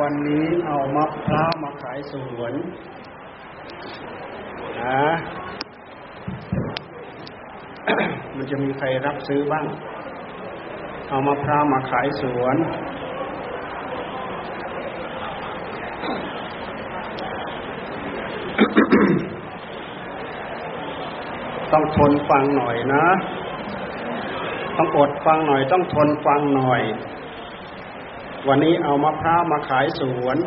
วันนี้เอามะพร้าวมาขายสวนนะมันจะมีใครรับซื้อบ้าง เอามะพร้าวมาขายสวน ต้องทนฟังหน่อยนะ ต้องอดฟังหน่อย ต้องทนฟังหน่อย วันนี้เอามะพร้าวมาขายสวน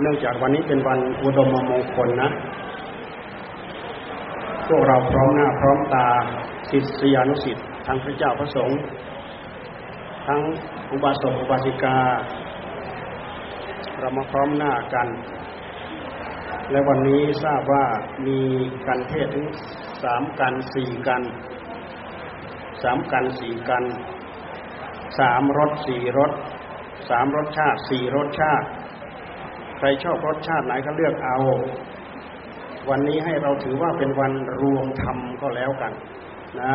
เนื่องจากวันนี้เป็นวันอุดมมงคลนะ พวกเราพร้อมหน้าพร้อมตาศิษยานุศิษย์ทั้งพระเจ้าพระสงฆ์ทั้งอุบาสกอุบาสิกา เรามาพร้อมหน้ากัน และวันนี้ทราบว่ามีกันเทศถึงสามกันสี่กัน สามกันสี่กันสามรสสี่รสสามรสชาติสี่รสชาติ ใครชอบรสชาติไหนก็เลือกเอา วันนี้ให้เราถือว่าเป็นวันรวมธรรมก็แล้วกันนะ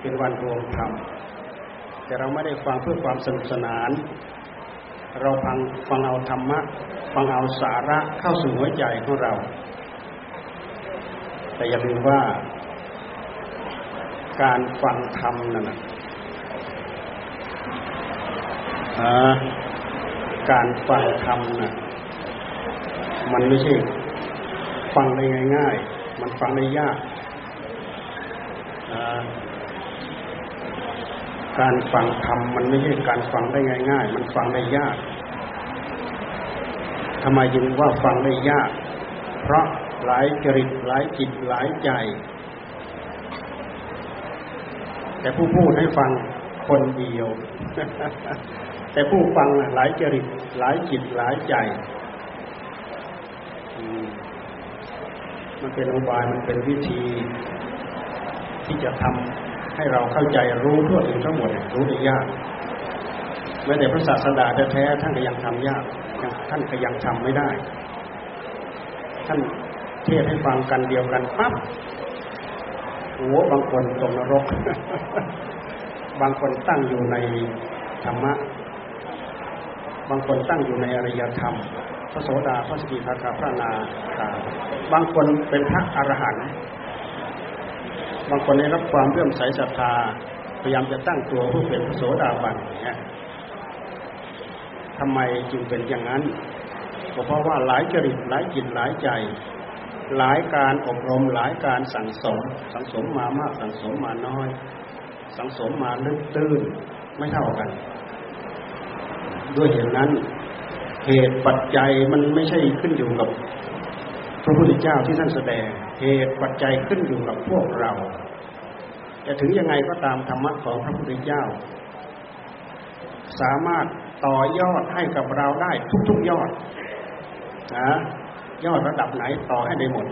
เป็นวันรวมธรรมแต่เราไม่ได้ฟังเพื่อความสนุกสนาน เราฟังฟังเอาธรรมะ ฟังเอาสาระเข้าสู่หัวใจของเรา แต่อย่าลืมว่า การฟังธรรมนั่นนะการฟังธรรมน่ะ มันไม่ใช่ฟังได้ง่ายๆ มันฟังได้ยาก การฟังธรรมมันไม่ใช่การฟังได้ง่ายๆ มันฟังได้ยากทำไมจึงว่าฟังได้ยาก เพราะหลายจริตหลายจิตหลายใจ แต่ผู้พูดให้ฟังคนเดียว แต่ผู้ฟังหลายจริตหลายจิตหลายใจ มันเป็นอุบายมันเป็นวิธี ที่จะทำให้เราเข้าใจรู้ทั่วถึงทั้งหมดรู้ได้ยากแม้แต่พระศาสดาแท้ๆท่านก็ยังทำยากท่านก็ยังทำไม่ได้ ท่านเทศให้ฟังกันเดียวกันปั๊บ หัวบางคนตกนรก บางคนตั้งอยู่ในธรรมะ บางคนตั้งอยู่ในอริยธรรม พระโสดาพระสกิทาคาพระนาคาบางคนเป็นพระอรหันต์ บางคนได้รับความเลื่อมใสศรัทธา พยายามจะตั้งตัวผู้เป็นพระโสดาบันเนี่ยทำไมจึงเป็นอย่างนั้นก็เพราะว่าหลายจริตหลายจิตหลายใจ หลายการอบรมหลายการสั่งสมสังสมมามากสั่งสมมาน้อย สังสมมาลึกตื้นไม่เท่ากัน ด้วยเหตุนั้น เหตุปัจจัยมันไม่ใช่ขึ้นอยู่กับพระพุทธเจ้าที่ท่านแสดง เหตุปัจจัยขึ้นอยู่กับพวกเรา จะถึงยังไงก็ตามธรรมะของพระพุทธเจ้า สามารถต่อยอดให้กับเราได้ทุกๆยอดนะ ยอดระดับไหนต่อให้ได้หมด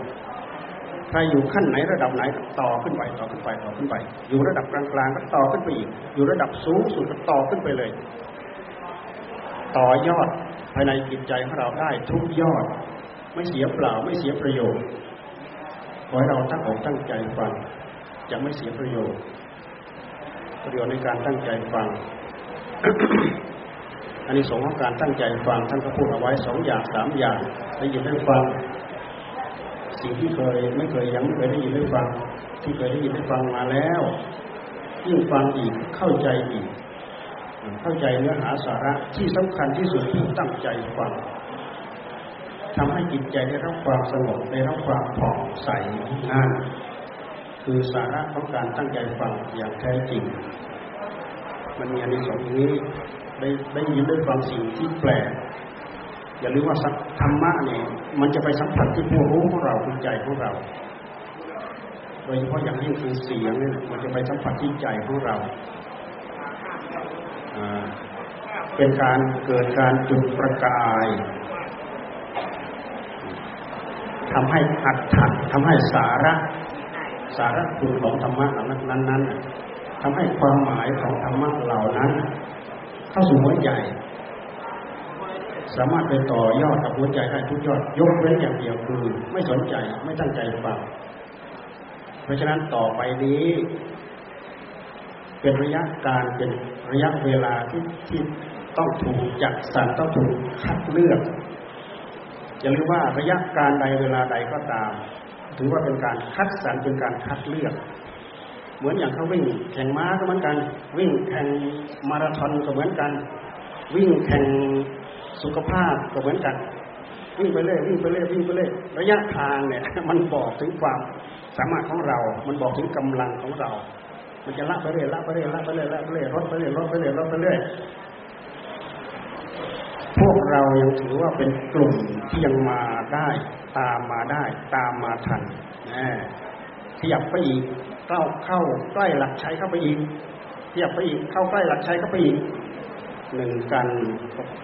ใครอยู่ขั้นไหนระดับไหนต่อขึ้นไปต่อขึ้นไปต่อขึ้นไป อยู่ระดับกลางๆก็ต่อขึ้นไปอีก อยู่ระดับสูงสุดก็ต่อขึ้นไปเลย ต่อยอดภายในจิตใจของเราได้ทุกยอด ไม่เสียเปล่าไม่เสียประโยชน์ขอให้เราตั้งอกตั้งใจฟังจะไม่เสียประโยชน์ ประโยชน์ในการตั้งใจฟัง อันนี้สงของการตั้งใจฟังท่านก็พูดเอาไว้สองอย่างสามอย่างได้ยินได้ฟัง สิ่งที่เคยไม่เคยยังไม่เคยได้ยินได้ฟัง ที่เคยได้ยินได้ฟังมาแล้วยิ่งฟังอีกเข้าใจอีก เข้าใจเนื้อหาสาระที่สำคัญที่สุดที่ตั้งใจฟังทำให้จิตใจได้รับความสงบได้รับความผ่องใสนั่นคือสาระของการตั้งใจฟังอย่างแท้จริง มันมีอันนี้สองนี้ ได้ได้ยินได้ฟังสิ่งที่แปลกอย่าลืมว่าธรรมะเนี่ยมันจะไปสัมผัสที่ผู้รู้ของเราคือใจของเรา โดยเฉพาะอย่างยิ่งคือเสียงเนี่ยมันจะไปสัมผัสที่ใจของเรา เป็นการเกิดการจุดประกายทำให้อัดถัดทำให้สาระ สาระคุณของธรรมะนั้นนั้นทำให้ความหมายของธรรมะเหล่านั้น เข้าสู่หัวใจ สามารถไปต่อยอดกับหัวใจได้ทุกยอดยกเว้นอย่างเดียวคือ ไม่สนใจไม่ตั้งใจฟังเพราะฉะนั้นต่อไปนี้ เป็นระยะการเป็นระยะเวลาที่ที่ต้องถูกจัดสรรต้องถูกคัดเลือกอย่าลืมว่าระยะการใดเวลาใดก็ตาม ถือว่าเป็นการคัดสรรเป็นการคัดเลือก เหมือนอย่างเขาวิ่งแข่งม้าก็เหมือนกัน วิ่งแข่งมาราธอนก็เหมือนกัน วิ่งแข่งสุขภาพก็เหมือนกัน วิ่งไปเรื่อยวิ่งไปเรื่อยวิ่งไปเรื่อยระยะทางเนี่ย มันบอกถึงความสามารถของเรา มันบอกถึงกำลังของเรา มันจะละไปเรื่อยละไปเรื่อยละไปเรื่อยละไปเรื่อยลดไปเรื่อยลดไปเรื่อยลดไปเรื่อยพวกเรายังถือว่าเป็นกลุ่มที่ยังมาได้ ตามมาได้ ตามมาทันขยับไปอีก เข้าเข้าใกล้หลักชัยเข้าไปอีกขยับไปอีกเข้าใกล้หลักชัยเข้าไปอีกหนึ่งกัน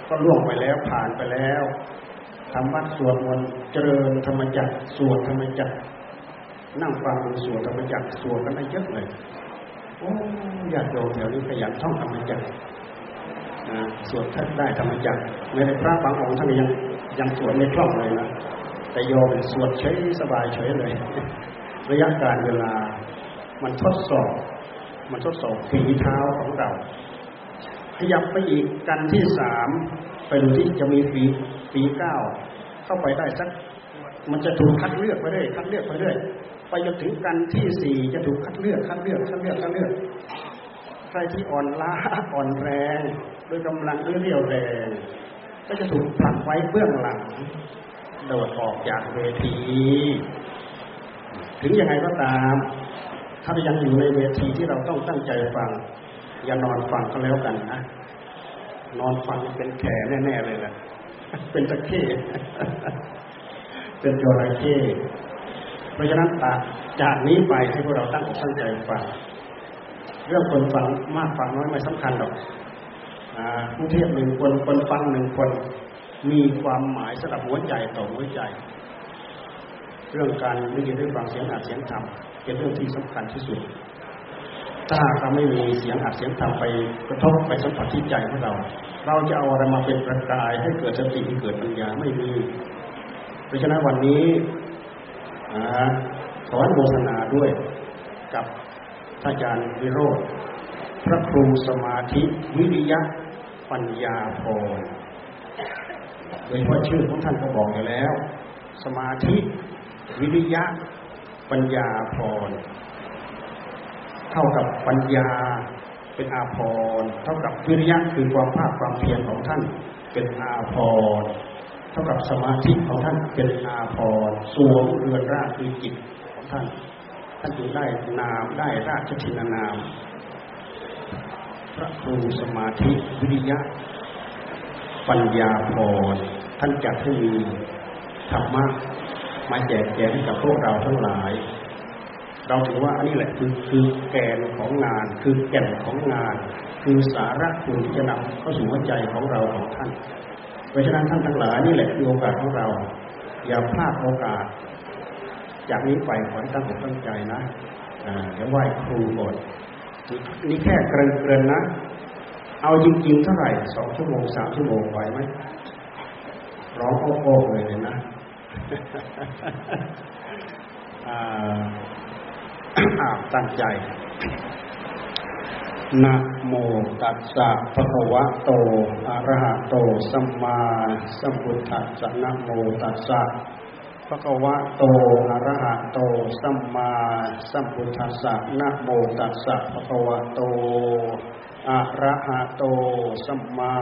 ก็ล่วงไปแล้วผ่านไปแล้วทำวัดสวดมนต์เจริญธรรมจักรสวดธรรมจักรนั่งฟังสวดธรรมจักรสวดกันได้เยอะเลยโอ้ญาติโยมแถวนี้ขยันท่องธรรมจักรสวดท่านได้ธรรมจักรในพระบางองค์ท่านยังยังสวดไม่คล่องเลยนะแต่โยมสวดเฉยสบายเฉยเลย ระยะการเวลา มันทดสอบ มันทดสอบฝีเท้าของเรา ขยับไปอีกกันที่สามไปดูที่จะมีฝีฝีเก้าเข้าไปได้สัก มันจะถูกคัดเลือกไปเรื่อยคัดเลือกไปเรื่อยไปจนถึงกันที่สี่จะถูกคัดเลือกคัดเลือกคัดเลือกคัดเลือกใครที่อ่อนล้าอ่อนแรงด้วยกำลังด้วยเรี่ยวแรง ก็จะถูกผลักไว้เบื้องหลังโดดออกจากเวที ถึงยังไงก็ตาม ถ้ายังอยู่ในเวทีที่เราต้องตั้งใจฟัง อย่านอนฟังก็แล้วกันนะนอนฟังเป็นแขแน่ๆเลยแหละเป็นตะเข้เป็นจระเข้เพราะฉะนั้นจากนี้ไปให้พวกเราตั้งอกตั้งใจฟังเรื่องคนฟังมากฟังน้อยไม่สำคัญหรอกผู้เทียบหนึ่งคนคนฟังหนึ่งคน มีความหมายสำหรับหัวใจต่อหัวใจ เรื่องการได้ยินได้ฟังเสียงอัดเสียงธรรม เป็นเรื่องที่สำคัญที่สุด ถ้าเราไม่มีเสียงอัดเสียงธรรมไปกระทบไปสัมผัสที่ใจของเรา เราจะเอาอะไรมาเป็นประกายให้เกิดสติให้เกิดปัญญาไม่มี เพราะฉะนั้นวันนี้ขออนุโมทนาด้วยกับท่านอาจารย์วิโรธพระครูสมาธิวิริยะปัญญาพรโดยเฉพาะชื่อของท่านก็บอกอยู่แล้ว สมาธิวิริยะ ปัญญาพรเท่ากับปัญญาเป็นอาภรเท่ากับวิริยะคือความภาคความเพียรของท่าน เป็นอาภรเท่ากับสมาธิของท่านเป็นอาภรสวมเรือนราชคือจิตของท่าน ท่านจึงได้นามได้ราชทินานาม พระครูสมาธิวิริยะ ปัญญาพรท่านจัดให้มีธรรมะ มาแจกแจงให้กับพวกเราทั้งหลาย เราถือว่าอันนี้แหละคือคือแกนของงาน คือแก่นของงาน คือสาระคุณที่จะนำเข้าสู่หัวใจของเราของท่าน เพราะฉะนั้นท่านทั้งหลายนี่แหละคือโอกาสของเรา อย่าพลาดโอกาส จากนี้ไปขอให้ตั้งอกตั้งใจนะเดี๋ยวไหว้ครูก่อนนี่แค่เกรินๆนะ เอาจริงๆเท่าไหร่สองชั่วโมงสามชั่วโมงไหวไหมร้องโอ้โหเลยนะ ตั้งใจนะโมตัสสะภะคะวะโตอะระหะโต สัมมาสัมพุทธัสสะนะโมตัสสะภะคะวะโตอะระหะโต สัมมาสัมพุทธัสสะนะโมตัสสะภะคะวะโตอะระหะโต สัมมา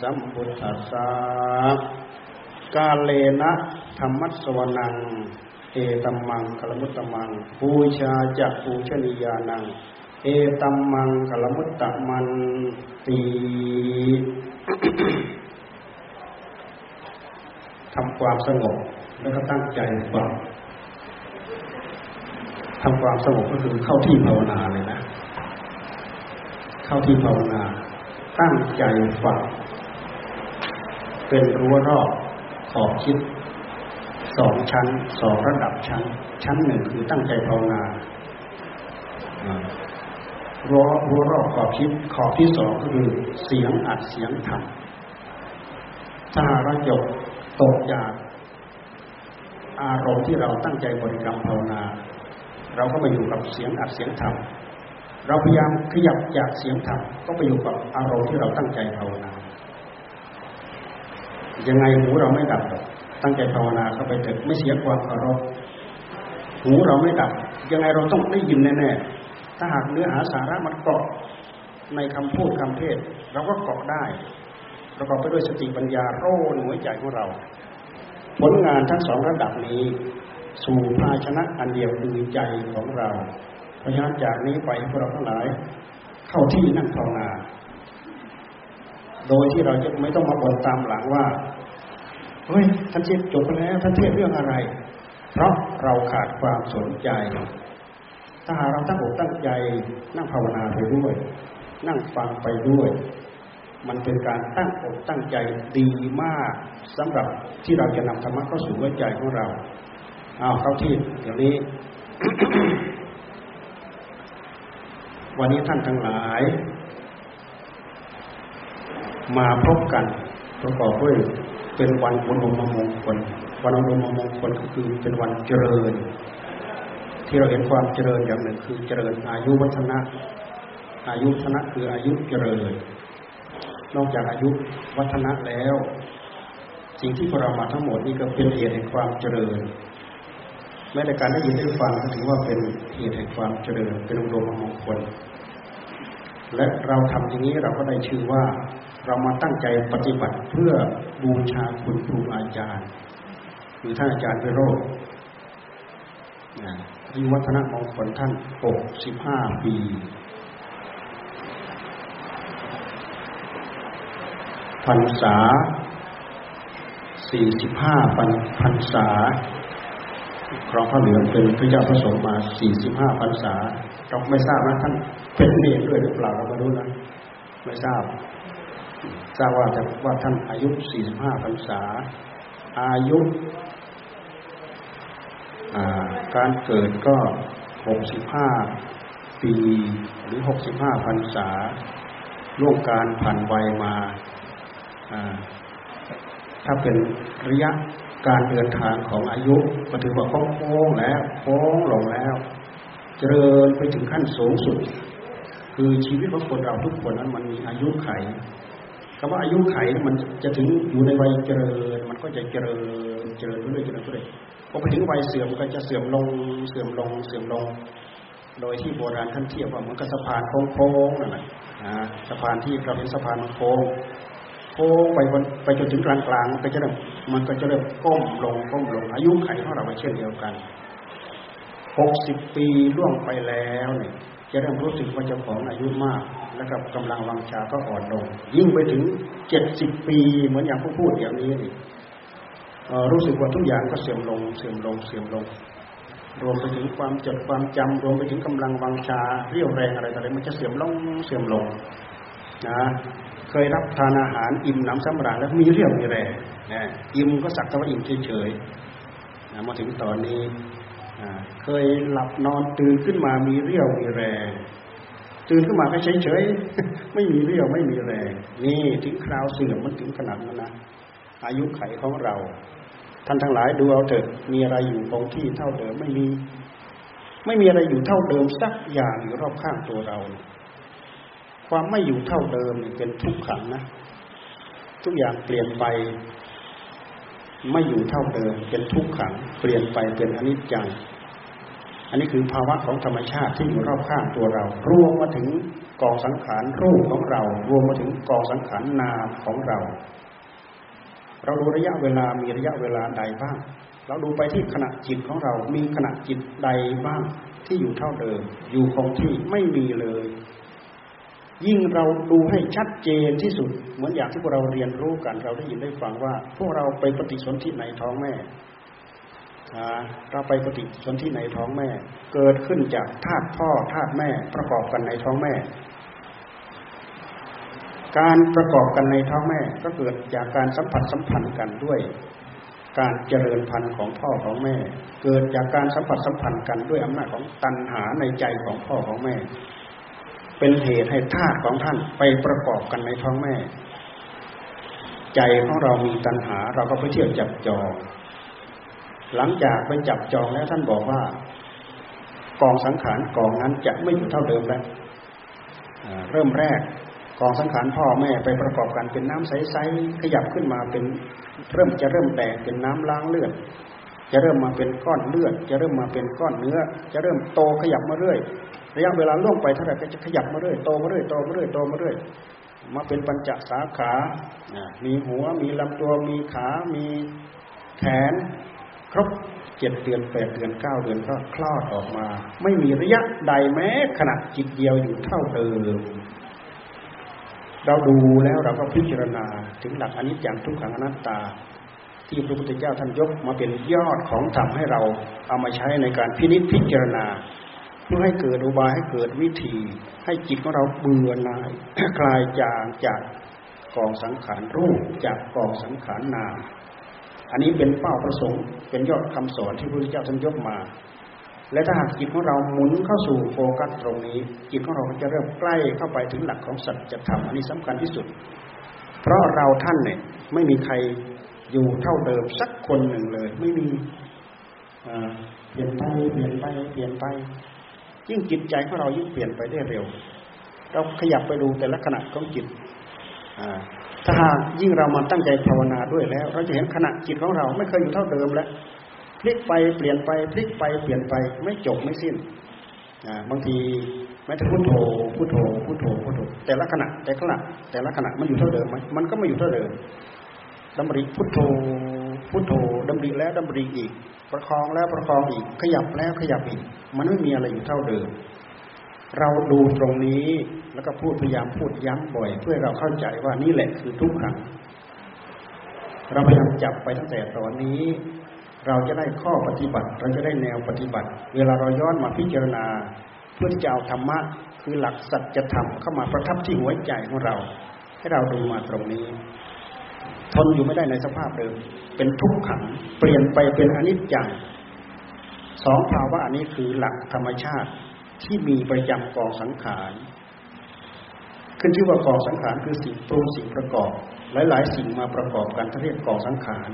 สัมพุทธัสสะ กาเลนะธรรมัสวนัง เอตัมมังคลมุตตมังปูชาจะปูชนียานัง เอตัมมังคลมุตตมันตีทำความสงบแล้วก็ตั้งใจฟังทำความสงบก็คือเข้าที่ภาวนาเลยนะ เข้าที่ภาวนา ตั้งใจฟังเป็นรั้วรอบ ขอบคิดสองชั้นสองระดับชั้น ชั้นหนึ่งคือตั้งใจภาวนารั้วรั้วรอบขอบคิดขอบที่สองก็คือเสียงอัดเสียงทำถ้าเราจบตกจากอารมณ์ที่เราตั้งใจบริกรรมภาวนา เราก็มาอยู่กับเสียงอัดเสียงธรรมเราพยายามขยับจากเสียงธรรมก็ไปอยู่กับอารมณ์ที่เราตั้งใจภาวนา ยังไงหูเราไม่ดับ ตั้งใจภาวนาเข้าไปเถิดไม่เสียความเคารพหูเราไม่ดับ ยังไงเราต้องได้ยินแน่ๆถ้าหากเนื้อหาสาระมันเกาะในคำพูดคำเทศเราก็เกาะได้ประกอบไปด้วยสติปัญญาโร่หน่วยใจของเรา ผลงานทั้งสองระดับนี้ สู่ภาชนะอันเดียวคือใจของเราเพราะฉะนั้นจากนี้ไปพวกเราทั้งหลาย เข้าที่นั่งภาวนา โดยที่เราจะไม่ต้องมาบ่นตามหลังว่าเฮ้ยท่านเทศจบไปแล้วท่านเทศเรื่องอะไร เพราะเราขาดความสนใจ ถ้าหาเราตั้งอกตั้งใจนั่งภาวนาไปด้วย นั่งฟังไปด้วย มันเป็นการตั้งอกตั้งใจดีมากสำหรับที่เราจะนำธรรมะเข้าสู่หัวใจของเราเอาเข้าที่เดี๋ยวนี้วันนี้ท่านทั้งหลาย มาพบกัน ประกอบด้วยเป็นวันอุดมมงคลวันอุดมมงคลก็คือเป็นวันเจริญ ที่เราเห็นความเจริญอย่างหนึ่งคือเจริญอายุวัฒนะ อายุวัฒนะคืออายุเจริญ นอกจากอายุวัฒนะแล้ว สิ่งที่พวกเรามาทั้งหมดนี่ก็เป็นเหตุแห่งความเจริญแม้แต่การได้ยินได้ฟังก็ถือว่าเป็นเหตุแห่งความเจริญเป็นองค์รวมมงคลและเราทำอย่างนี้เราก็ได้ชื่อว่า เรามาตั้งใจปฏิบัติเพื่อบูชาคุณครูอาจารย์คือท่านอาจารย์เวโรจน์อายุวัฒนมงคลท่านหกสิบห้าปี พรรษาสี่สิบห้าพรรษา ครองพระเหลืองเป็นพระเจ้าพระสงฆ์มา45พรรษา เราไม่ทราบนะท่านเป็นเนรด้วยหรือเปล่าเราไม่รู้นะ ไม่ทราบ ทราบว่าแต่ว่าท่านอายุ 45พรรษา อายุการเกิดก็ 65 ปีหรือ 65พรรษาล่วงการผ่านวัยมา ถ้าเป็นระยะการเดินทางของอายุก็ถือว่าโค้งแล้วโค้งลงแล้ว เจริญไปถึงขั้นสูงสุด คือชีวิตของคนเราทุกคนนั้นมันมีอายุไข คำว่าอายุไขมันจะถึงอยู่ในวัยเจริญ มันก็จะเจริญเจริญเรื่อยๆเจริญเรื่อยๆพอไปถึงวัยเสื่อมก็จะเสื่อมลงเสื่อมลงเสื่อมลง โดยที่โบราณท่านเทียบว่าเหมือนกับสะพานโค้งๆนั่นแหละสะพานที่เราเห็นสะพานโค้งโค้งไปไปจนถึงกลางกลางมันก็จะเริ่มมันก็จะเริ่มก้มลงก้มลง อายุไขของเราเช่นเดียวกันหกสิบปีล่วงไปแล้วเนี่ย จะเริ่มรู้สึกว่าเจ้าของอายุมาก แล้วกับกำลังวังชาก็อ่อนลง ยิ่งไปถึงเจ็ดสิบปีเหมือนอย่างผู้พูดอย่างนี้นี่รู้สึกว่าทุกอย่างก็เสื่อมลง เสื่อมลงเสื่อมลง รวมไปถึงความจดความจำรวมไปถึงกำลังวังชาเรี่ยวแรงอะไรต่างๆมันจะเสื่อมลงเสื่อมลงนะเคยรับทานอาหารอิ่มน้ำสำราญแล้วมีเรี่ยวมีแรงนะอิ่มก็สักแต่ว่าอิ่มเฉยๆนะมาถึงตอนนี้ เคยหลับนอนตื่นขึ้นมามีเรี่ยวมีแรงตื่นขึ้นมาก็เฉยๆไม่มีเรี่ยวไม่มีแรง นี่ถึงคราวเสื่อมมันถึงขนาดนั้นนะอายุไขของเรา ท่านทั้งหลายดูเอาเถิดมีอะไรอยู่คงที่เท่าเดิมไม่มี ไม่มีอะไรอยู่เท่าเดิมสักอย่างอยู่รอบข้างตัวเรา ความไม่อยู่เท่าเดิมเป็นทุกขังนะ ทุกอย่างเปลี่ยนไป ไม่อยู่เท่าเดิมเป็นทุกขัง เปลี่ยนไปเป็นอนิจจังอันนี้คือภาวะของธรรมชาติที่อยู่รอบข้างตัวเรา รวมมาถึงกองสังขารรูปของเรา รวมมาถึงกองสังขารนามของเรา เราดูระยะเวลามีระยะเวลาใดบ้าง เราดูไปที่ขณะจิตของเรา มีขณะจิตใดบ้างที่อยู่เท่าเดิม อยู่คงที่ไม่มีเลย ยิ่งเราดูให้ชัดเจนที่สุด เหมือนอย่างที่พวกเราเรียนรู้กัน เราได้ยินได้ฟังว่า พวกเราไปปฏิสนธิในท้องแม่เราไปปฏิสนธิในท้องแม่ เกิดขึ้นจากธาตุพ่อธาตุแม่ประกอบกันในท้องแม่ การประกอบกันในท้องแม่ ก็เกิดจากการสัมผัสสัมพันธ์กันด้วย การเจริญพันธุ์ของพ่อของแม่ เกิดจากการสัมผัสสัมพันธ์กันด้วยอำนาจของตัณหาในใจของพ่อของแม่ เป็นเหตุให้ธาตุของท่านไปประกอบกันในท้องแม่ ใจของเรามีตัณหา เราก็ไปเที่ยวจับจอง หลังจากไปจับจองแล้วท่านบอกว่า กองสังขารกองนั้นจะไม่อยู่เท่าเดิมแล้วเริ่มแรกกองสังขารพ่อแม่ไปประกอบกันเป็นน้ำใสๆขยับขึ้นมาเป็นเริ่มจะเริ่มแตกเป็นน้ำล้างเลือดจะเริ่มมาเป็นก้อนเลือด จะเริ่มมาเป็นก้อนเนื้อ จะเริ่มโตขยับมาเรื่อย ระยะเวลาล่วงไปเท่าไหร่ก็จะขยับมาเรื่อยโตมาเรื่อยโตมาเรื่อยโตมาเรื่อยมาเป็นปัญจสาขา มีหัว มีลำตัว มีขา มีแขน ครบเจ็ดเดือนแปดเดือนเก้าเดือนก็คลอดออกมา ไม่มีระยะใดแม้ขณะจิตเดียวอยู่เท่าเดิม เราดูแล้วเราก็พิจารณาถึงหลักอนิจจังทุกขังอนัตตา ที่พระพุทธเจ้าท่านยกมาเป็นยอดของธรรมให้เราเอามาใช้ในการพินิจพิจารณาเพื่อให้เกิดอุบายให้เกิดวิธี ให้จิตของเราเบื่อหน่ายคลายจางจากกองสังขารรูปจากกองสังขารนามอันนี้เป็นเป้าประสงค์เป็นยอดคำสอนที่พระพุทธเจ้าท่านยกมา และถ้าหากจิตของเราหมุนเข้าสู่โฟกัสตรงนี้ จิตของเราจะเริ่มใกล้เข้าไปถึงหลักของสัจธรรมอันนี้สำคัญที่สุด เพราะเราท่านเนี่ยไม่มีใครอยู่เท่าเดิมสักคนหนึ่งเลย ไม่มีเปลี่ยนไปเปลี่ยนไปเปลี่ยนไป ยิ่งจิตใจของเรายิ่งเปลี่ยนไปได้เร็ว เราขยับไปดูแต่ละขณะของจิตถ้าหากยิ่งเรามาตั้งใจภาวนาด้วยแล้ว เราจะเห็นขณะจิตของเราไม่เคยอยู่เท่าเดิมแล้วพลิกไปเปลี่ยนไปพลิกไปเปลี่ยนไปไม่จบไม่สิ้นบางทีแม้แต่พุทโธพุทโธพุทโธพุทโธแต่ละขณะแต่ละขณะแต่ละขณะมันอยู่เท่าเดิมไหมมันก็ไม่อยู่เท่าเดิมดำริพุทโธ พุทโธดำริแล้วดำริอีก ประคองแล้วประคองอีก ขยับแล้วขยับอีก มันไม่มีอะไรอยู่เท่าเดิม เราดูตรงนี้แล้วก็พูดพยายามพูดย้ำบ่อย เพื่อเราเข้าใจว่านี่แหละคือทุกขังเราพยายามจับไปตั้งแต่ตอนนี้ เราจะได้ข้อปฏิบัติ เราจะได้แนวปฏิบัติ เวลาเราย้อนมาพิจารณา เพื่อจะเอาธรรมะคือหลักสัจธรรมเข้ามาประทับที่หัวใจของเรา ให้เราดูมาตรงนี้ ทนอยู่ไม่ได้ในสภาพเดิม เป็นทุกขัง เปลี่ยนไปเป็นอนิจจังสองภาวะอันนี้คือหลักธรรมชาติที่มีประจำกองสังขารขึ้นชื่อว่ากองสังขารคือสิ่งปรุงสิ่งประกอบ หลายๆ สิ่งมาประกอบกันท่านเรียกกองสังขาร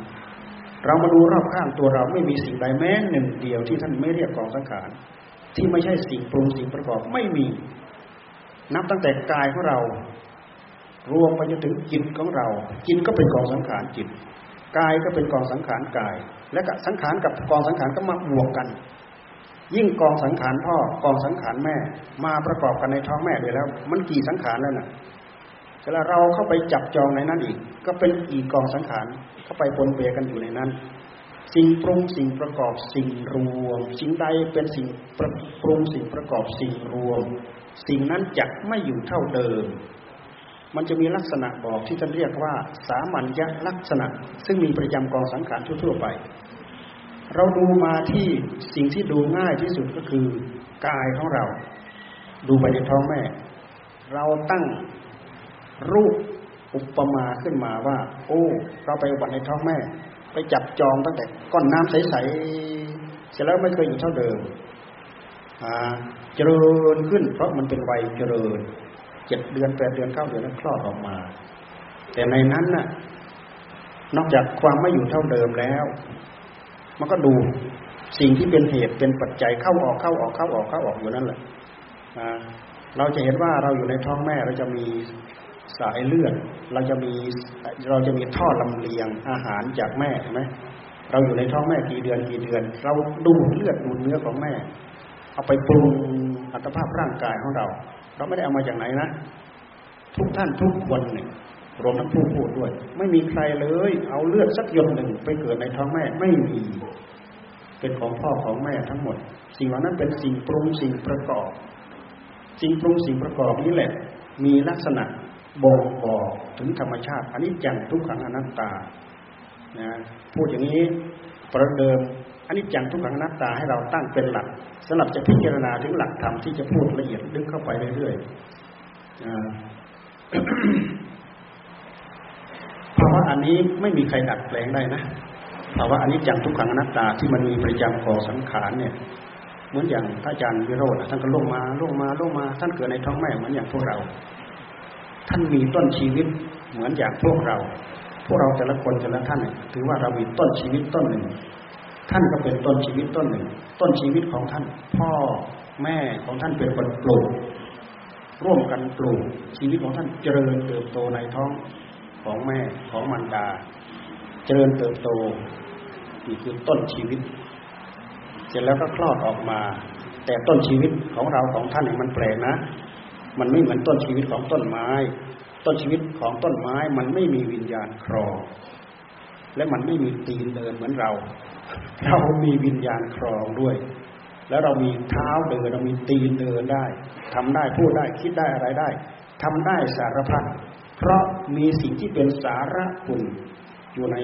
เรามาดูรอบข้างตัวเราไม่มีสิ่งใดแม้หนึ่งเดียวที่ท่านไม่เรียกกองสังขารที่ไม่ใช่สิ่งปรุงสิ่งประกอบไม่มี นับตั้งแต่กายของเรา รวมไปจนถึงจิตของเรา จิตก็เป็นกองสังขารจิตกายก็เป็นกองสังขารกาย และก็สังขารกับกองสังขารก็มาบวกกัน ยิ่งกองสังขารพ่อกองสังขารแม่ มาประกอบกันในท้องแม่เลยแล้ว มันกี่สังขารแล้วนะ่ะเวลาเราเข้าไปจับจองในนั้นอีก ก็เป็นอีกกองสังขารเข้าไปปนเปกันอยู่ในนั้น สิ่งปรุงสิ่งประกอบสิ่งรวม สิ่งใดเป็นสิ่งปรุงสิ่งประกอบสิ่งรวม สิ่งนั้นจะไม่อยู่เท่าเดิม มันจะมีลักษณะบอกที่ท่านเรียกว่า สามัญญลักษณะ ซึ่งมีประจำกองสังขารทั่วๆไป เราดูมาที่สิ่งที่ดูง่ายที่สุดก็คือกายของเรา ดูไปในท้องแม่ เราตั้งรูปอุปมาขึ้นมาว่า โอ้ เราไปวัดในท้องแม่ ไปจับจองตั้งแต่ก้อนน้ำใสๆเสร็จแล้วไม่เคยอยู่เท่าเดิมเจริญขึ้นเพราะมันเป็นวัยเจริญ เจ็ดเดือนแปดเดือนเก้าเดือนแล้วคลอดออกมา แต่ในนั้นน่ะ นอกจากความไม่อยู่เท่าเดิมแล้ว มันก็ดูสิ่งที่เป็นเหตุเป็นปัจจัยเข้าออกเข้าออกเข้าออกเข้าออกอยู่นั่นแหละเราจะเห็นว่าเราอยู่ในท้องแม่เราจะมีสายเลือดเราจะมีเราจะมีท่อลำเลียงอาหารจากแม่ใช่ไหมเราอยู่ในท้องแม่กี่เดือนกี่เดือน เราดูเลือดดูเนื้อของแม่ เอาไปปรุงอัตภาพร่างกายของเรา เราไม่ได้เอามาจากไหนนะ ทุกท่านทุกคนเนี่ยรวมทั้งผู้พูดด้วย ไม่มีใครเลย เอาเลือดสักหยดหนึ่งไปเกิดในท้องแม่ไม่มี เป็นของพ่อของแม่ทั้งหมด สิ่งเหล่านั้นเป็นสิ่งปรุงสิ่งประกอบ สิ่งปรุงสิ่งประกอบนี้แหละ มีลักษณะบ่งบอกถึงธรรมชาติอันนี้จังทุกขังอนัตตานะพูดอย่างนี้ประเดิม อันนี้จังทุกขังนัตตาให้เราตั้งเป็นหลักสำหรับจะพิจารณาถึงหลักธรรมที่จะพูดละเอียดลึกเข้าไปเรื่อยๆภาวะอันนี้ไม่มีใครดัดแปลงได้นะภาวะอันนี้จังทุกขังอนัตตาที่มันมีประจำก่อสังขารเนี่ย เหมือนอย่างพระอาจารย์วิโรจน์ท่านก็ลงมาลงมาลงมา ท่านเกิดในท้องแม่เหมือนอย่างพวกเรา ท่านมีต้นชีวิตเหมือนอย่างพวกเรา พวกเราแต่ละคนแต่ละท่านถือว่าเรามีต้นชีวิตต้นหนึ่ง ท่านก็เป็นต้นชีวิตต้นหนึ่ง ต้นชีวิตของท่าน พ่อแม่ของท่านเป็นคนปลูกร่วมกันปลูกชีวิตของท่านเจริญเติบโตในท้องของแม่ของมารดา เจริญเติบโตนี่คือต้นชีวิต เสร็จแล้วก็คลอดออกมา แต่ต้นชีวิตของเราของท่านนี่มันแปลกนะ มันไม่เหมือนต้นชีวิตของต้นไม้ ต้นชีวิตของต้นไม้มันไม่มีวิญญาณครองและมันไม่มีตีนเดินเหมือนเรา เรามีวิญญาณครองด้วย แล้วเรามีเท้าเดินเรามีตีนเดินได้ทำได้พูดได้คิดได้อะไรได้ทำได้สารพัดเพราะมีสิ่งที่เป็นสาระคุณอยู่ใน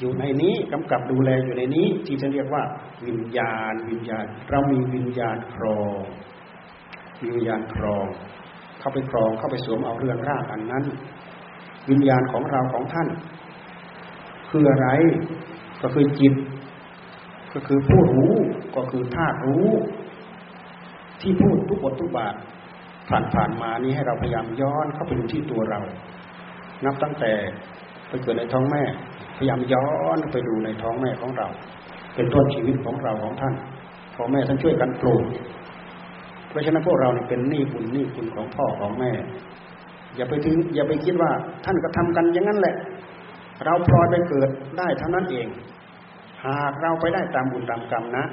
อยู่ในนี้กำกับดูแลอยู่ในนี้ ที่จะเรียกว่า วิญญาณ วิญญาณ เรามีวิญญาณครองมีวิญญาณครอง เข้าไปครองเข้าไปสวมเอาเรือนร่างอันนั้น วิญญาณของเราของท่าน คืออะไรก็คือจิต ก็คือผู้รู้ก็คือธาตุรู้ ที่พูดทุกบททุกบาทผ่านผ่านมานี้ให้เราพยายามย้อนเข้าไปดูที่ตัวเรา นับตั้งแต่ไปเกิดในท้องแม่ พยายามย้อนไปดูในท้องแม่ของเรา เป็นต้นชีวิตของเราของท่านพ่อแม่ท่านช่วยกันปลูกเพราะฉะนั้นพวกเราเนี่ยเป็นหนี้บุญหนี้คุณของพ่อของแม่ อย่าไปถึง อย่าไปคิดว่าท่านก็ทำกันอย่างนั้นแหละ เราพลอยไปเกิดได้เท่านั้นเอง หากเราไปได้ตามบุญตามกรรมนะ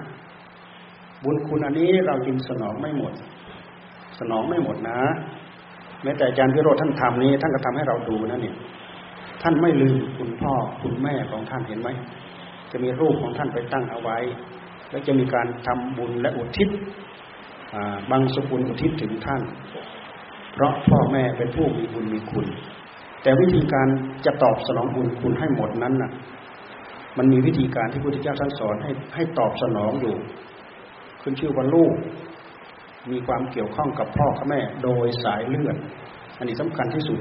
บุญคุณอันนี้เราจึงสนองไม่หมด สนองไม่หมดนะ แม้แต่อาจารย์พิโรธท่านทำนี้ ท่านก็ทำให้เราดูนะเนี่ยท่านไม่ลืมคุณพ่อคุณแม่ของท่านเห็นไหมจะมีรูปของท่านไปตั้งเอาไว้ แล้วจะมีการทำบุญและอุทิศบางสกุลอุทิศถึงท่าน เพราะพ่อแม่เป็นผู้มีบุญมีคุณ แต่วิธีการจะตอบสนองบุญคุณให้หมดนั้นน่ะ มันมีวิธีการที่พระพุทธเจ้าท่านสอนให้ให้ตอบสนองอยู่ขึ้นชื่อว่าลูก มีความเกี่ยวข้องกับพ่อกับแม่ โดยสายเลือด อันนี้สำคัญที่สุด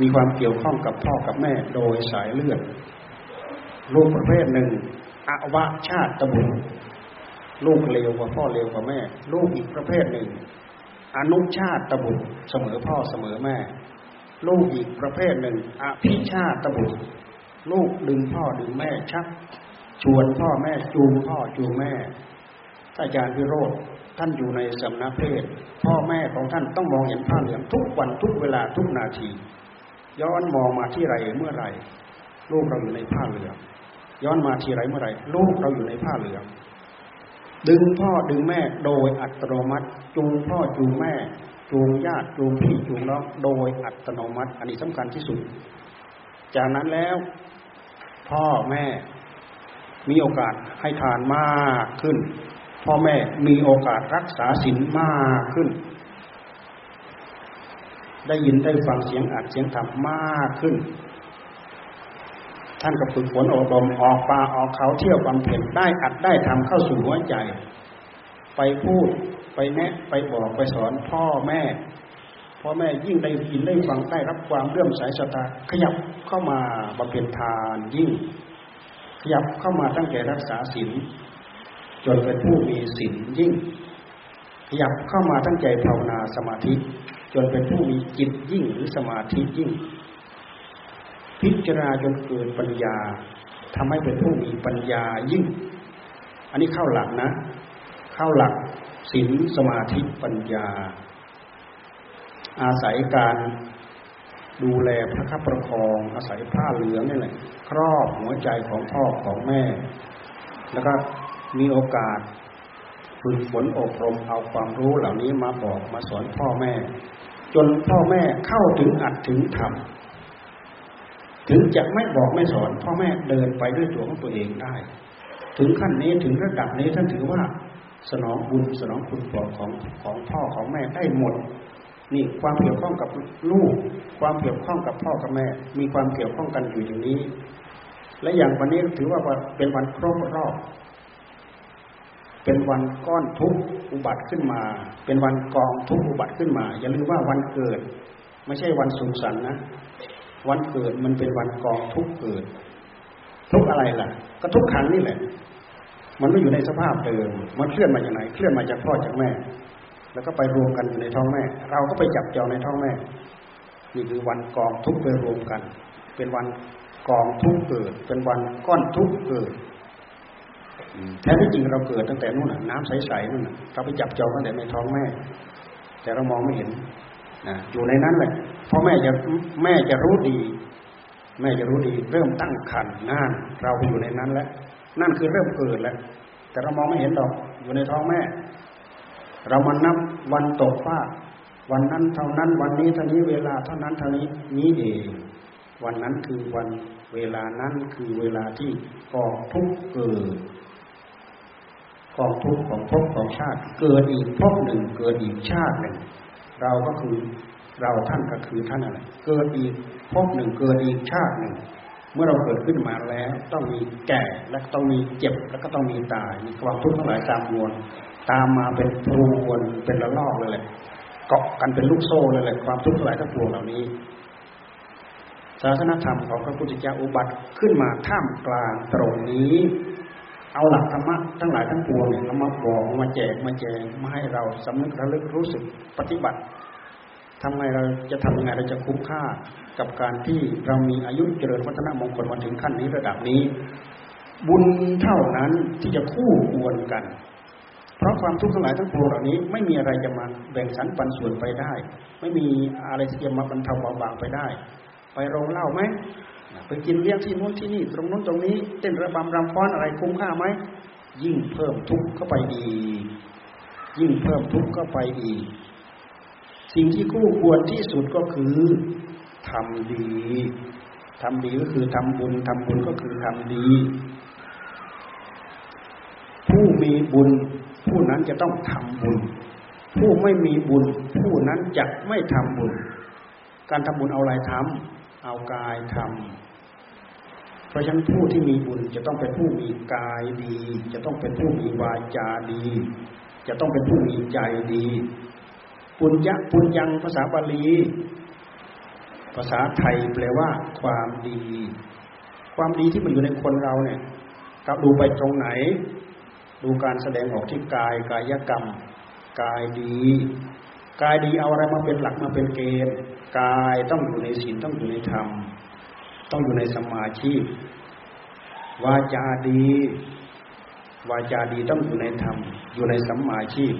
มีความเกี่ยวข้องกับพ่อกับแม่ โดยสายเลือดลูกประเภทหนึ่งอวชาติตบุตรลูกเลวกว่าพ่อเลวกว่าแม่ ลูกอีกประเภทหนึ่ง อนุชาติตบุตรเสมอพ่อเสมอแม่ ลูกอีกประเภทหนึ่งอภิชาตบุตร ลูกดึงพ่อดึงแม่ชัก ชวนพ่อแม่จูงพ่อจูงแม่อาจารย์พิโรธท่านอยู่ในสำนักเพศพ่อแม่ของท่านต้องมองเห็นผ้าเหลืองทุกวันทุกเวลาทุกนาที ย้อนมองมาที่ไรเมื่อไรลูกเราอยู่ในผ้าเหลืองย้อนมาที่ไรเมื่อไรลูกเราอยู่ในผ้าเหลืองดึงพ่อดึงแม่โดยอัตโนมัติ จูงพ่อจูงแม่ จูงญาติจูงพี่จูงน้องโดยอัตโนมัติ อันนี้สำคัญที่สุด จากนั้นแล้ว พ่อแม่ มีโอกาสให้ทานมากขึ้น พ่อแม่มีโอกาสรักษาศีลมากขึ้น ได้ยินได้ฟังเสียงอัดเสียงธรรมมากขึ้น ท่านก็ฝึกฝนอบรมออกป่าออกเขาเที่ยวบำเพ็ญได้อัดได้ทำเข้าสู่หัวใจ ไปพูดไปแนะไปบอกไปสอนพ่อแม่ พ่อแม่ยิ่งได้ยินได้ฟังได้รับความเรื่อมใสศรัทธาขยับเข้ามาบำเพ็ญทานยิ่ง ขยับเข้ามาตั้งแต่รักษาศีลจนเป็นผู้มีศีลยิ่ง ขยับเข้ามาตั้งใจภาวนาสมาธิ จนเป็นผู้มีจิตยิ่งหรือสมาธิยิ่ง พิจารณาจนเกิดปัญญาทำให้เป็นผู้มีปัญญายิ่ง อันนี้เข้าหลักนะ เข้าหลักศีลสมาธิปัญญา อาศัยการดูแลพระคับประคอง อาศัยผ้าเหลืองนี่แหละ ครอบหัวใจของพ่อของแม่ แล้วก็มีโอกาสฝึกฝนอบรมเอาความรู้เหล่านี้มาบอกมาสอนพ่อแม่ จนพ่อแม่เข้าถึงอัดถึงธรรมถึงจะไม่บอกไม่สอน พ่อแม่เดินไปด้วยตัวของตัวเองได้ ถึงขั้นนี้ถึงระดับนี้ท่านถือว่า สนองบุญสนองคุณปลอของของพ่อของแม่ได้หมด นี่ความเกี่ยวข้องกับลูก ความเกี่ยวข้องกับพ่อกับแม่ มีความเกี่ยวข้องกันอยู่อย่างนี้ และอย่างวันนี้ถือว่าเป็นวันครบรอบ เป็นวันก้อนทุกอุบัติขึ้นมา เป็นวันกองทุกอุบัติขึ้นมา อย่าลืมว่าวันเกิด ไม่ใช่วันสุขสันต์นะ วันเกิดมันเป็นวันกองทุกเกิด ทุกอะไรล่ะ ก็ทุกขังนี่แหละ มันไม่อยู่ในสภาพเดิม มันเคลื่อนมาจากไหน เคลื่อนมาจากพ่อจากแม่ แล้วก็ไปรวมกันอยู่ในท้องแม่ เราก็ไปจับจองในท้องแม่ นี่คือวันกองทุกไปรวมกัน เป็นวันกองทุกเกิด เป็นวันก้อนทุกเกิดแท้ที่จริงเราเกิดตั้งแต่นู่นน้ำใสๆนู่นเราไปจับจองตั้งแต่ในท้องแม่ แต่เรามองไม่เห็นนะอยู่ในนั้นแหละพ่อแม่จะแม่จะรู้ดี แม่จะรู้ดี เริ่มตั้งคันงานเราอยู่ในนั้นแล้วนั่นคือเริ่มเกิดแล้วแต่เรามองไม่เห็นดอกอยู่ในท้องแม่ เรามานับวันตกฟ้า วันนั้นเท่านั้น วันนี้เท่านี้เวลาเท่านั้นเท่านี้นี้เอง วันนั้นคือวันเวลานั้นคือเวลาที่กองทุกเกิดกองทุกของภพของชาติ เกิดอีกภพหนึ่ง เกิดอีกชาติหนึ่ง เราก็คือเราท่านก็คือท่านอะไร เกิดอีกภพหนึ่งเกิดอีกชาติหนึ่ง เมื่อเราเกิดขึ้นมาแล้ว ต้องมีแก่และต้องมีเจ็บ แล้วก็ต้องมีตายมีความทุกข์ทั้งหลายตามวน ตามมาเป็นพรวนเป็นระลอกเลยแหละเกาะกันเป็นลูกโซ่เลยแหละความทุกข์ทั้งหลายทั้งปวงเหล่านี้ศาสนธรรมของพระพุทธเจ้าอุบัติขึ้นมาท่ามกลางตรงนี้ เอาหลักธรรมะทั้งหลายทั้งปวงเนี่ยมาบอกมาแจกมาแจงมาให้เราสำนึกระลึกรู้สึกปฏิบัติทำไงเราจะทำยังไงเราจะคุ้มค่ากับการที่เรามีอายุเจริญวัฒนมงคลมาถึงขั้นนี้ระดับนี้ บุญเท่านั้นที่จะคู่ควรกัน เพราะความทุกข์ทั้งหลายทั้งปวงเหล่านี้ ไม่มีอะไรจะมาแบ่งสรรปันส่วนไปได้ ไม่มีอะไรที่จะมาบรรเทาเบาบางไปได้ ไปโรงเล่าไหมไปกินเลี้ยงที่นู้นที่นี่ ตรงนู้นตรงนี้เต้นระบำรำฟ้อนอะไรคุ้มค่าไหมยิ่งเพิ่มทุกข์เข้าไปอีกยิ่งเพิ่มทุกข์เข้าไปอีก สิ่งที่คู่ควรที่สุดก็คือทำดีทำดีก็คือทำบุญทำบุญก็คือทำดี ผู้มีบุญ ผู้นั้นจะต้องทำบุญ ผู้ไม่มีบุญ ผู้นั้นจะไม่ทำบุญ การทำบุญเอาอะไรทำเอากายทำเพราะฉะนั้นผู้ที่มีบุญจะต้องเป็นผู้มีกายดี จะต้องเป็นผู้มีวาจาดี จะต้องเป็นผู้มีใจดี ปุญญะปุญญังภาษาบาลี ภาษาไทยแปลว่า ความดี ความดีที่มันอยู่ในคนเราเนี่ยกับดูไปตรงไหน ดูการแสดงออกที่กายกายกรรม กายดีกายดีเอาอะไรมาเป็นหลักมาเป็นเกณฑ์กายต้องอยู่ในศีลต้องอยู่ในธรรม ต้องอยู่ในสมาธิวาจาดี วาจาดีต้องอยู่ในธรรม อยู่ในสัมมาชีพ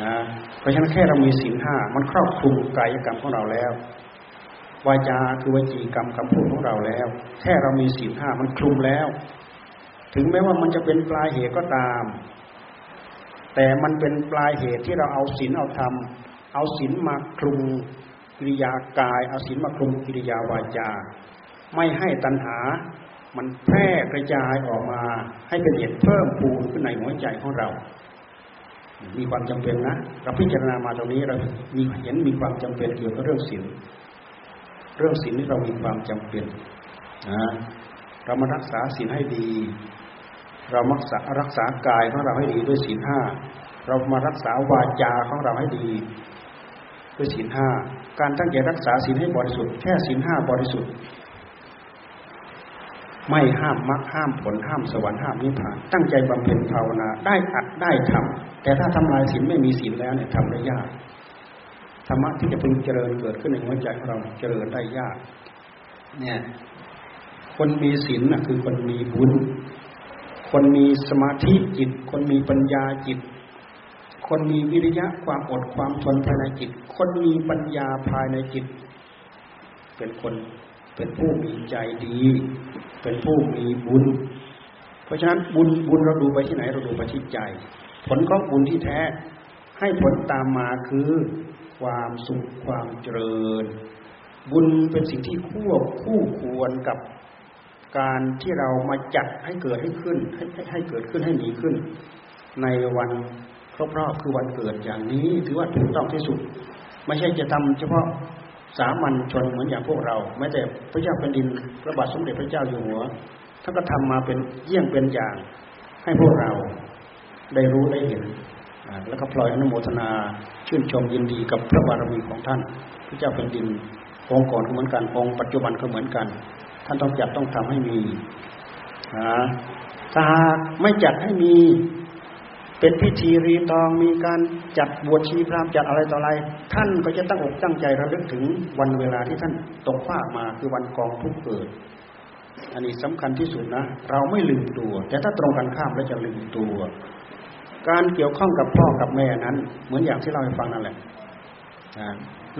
นะเพราะฉะนั้นแค่เรามีศีลห้ามันครอบคลุมกายกรรมของเราแล้ววาจาคือวจีกรรมคำพูดของเราแล้ว แค่เรามีศีลห้ามันคลุมแล้ว ถึงแม้ว่ามันจะเป็นปลายเหตุก็ตาม แต่มันเป็นปลายเหตุที่เราเอาศีลเอาธรรม เอาศีลมาคลุมกิริยากาย เอาศีลมาคลุมกิริยาวาจา ไม่ให้ตัณหา มันแพร่กระจายออกมาให้เป็นเหตุเพิ่มพูนขึ้นในหัวใจของเรา มีความจำเป็นนะ เราพิจารณามาตรงนี้เรามีเห็นมีความจำเป็นเกี่ยวกับเรื่องศีล เรื่องศีลนี่เรามีความจำเป็นนะเรามารักษาศีลให้ดี เรามักษารักษากายของเราให้ดีด้วยศีลห้าเรามารักษาวาจาของเราให้ดีด้วยศีลห้าการตั้งใจรักษาศีลให้บริสุทธิ์แค่ศีลห้าบริสุทธิ์ ไม่ห้ามมรรคห้ามผลห้ามสวรรค์ห้ามนิพพาน ตั้งใจบำเพ็ญภาวนาได้อัดได้ทำแต่ถ้าทำลายศีลไม่มีศีลแล้วเนี่ยทำได้ยากธรรมะที่จะพึงเจริญเกิดขึ้นในหัวใจของเราเจริญได้ยาก เนี่ย คนมีศีลน่ะคือคนมีบุญ คนมีสมาธิจิต คนมีปัญญาจิต คนมีวิริยะความอดความทนภายในจิต คนมีปัญญาภายในจิต เป็นคนเป็นผู้มีใจดี เป็นผู้มีบุญ เพราะฉะนั้นบุญบุญเราดูไปที่ไหนเราดูไปที่ใจ ผลของบุญที่แท้ ให้ผลตามมาคือความสุขความเจริญ บุญเป็นสิ่งที่คู่คู่ควรกับ การที่เรามาจัดให้เกิดให้ขึ้นให้ให้เกิดขึ้นให้มีขึ้น ในวันครบรอบคือวันเกิดอย่างนี้ถือว่าถูกต้องที่สุด ไม่ใช่จะทำเฉพาะสามัญชนเหมือนอย่างพวกเราแม้แต่พระเจ้าแผ่นดินพระบาทสมเด็จพระเจ้าอยู่หัวท่านก็ทำมาเป็นเยี่ยงเป็นอย่างให้พวกเราได้รู้ได้เห็น แล้วก็พลอยอนุโมทนาชื่นชมยินดีกับพระบารมีของท่าน พระเจ้าแผ่นดินองค์ก่อนก็เหมือนกันองค์ปัจจุบันก็เหมือนกัน ท่านต้องจัดต้องทำให้มีถ้าไม่จัดให้มี เป็นพิธีรีตองมีการจัดบวชชีพรามจัดอะไรต่ออะไร ท่านก็จะตั้งอกตั้งใจระลึกถึงวันเวลาที่ท่านตกฟามาคือวันกองทุกเกิด อันนี้สำคัญที่สุดนะ เราไม่ลืมตัว แต่ถ้าตรงกันข้ามแล้วจะลืมตัว การเกี่ยวข้องกับพ่อกับแม่นั้น เหมือนอย่างที่เราให้ฟังนั่นแหละ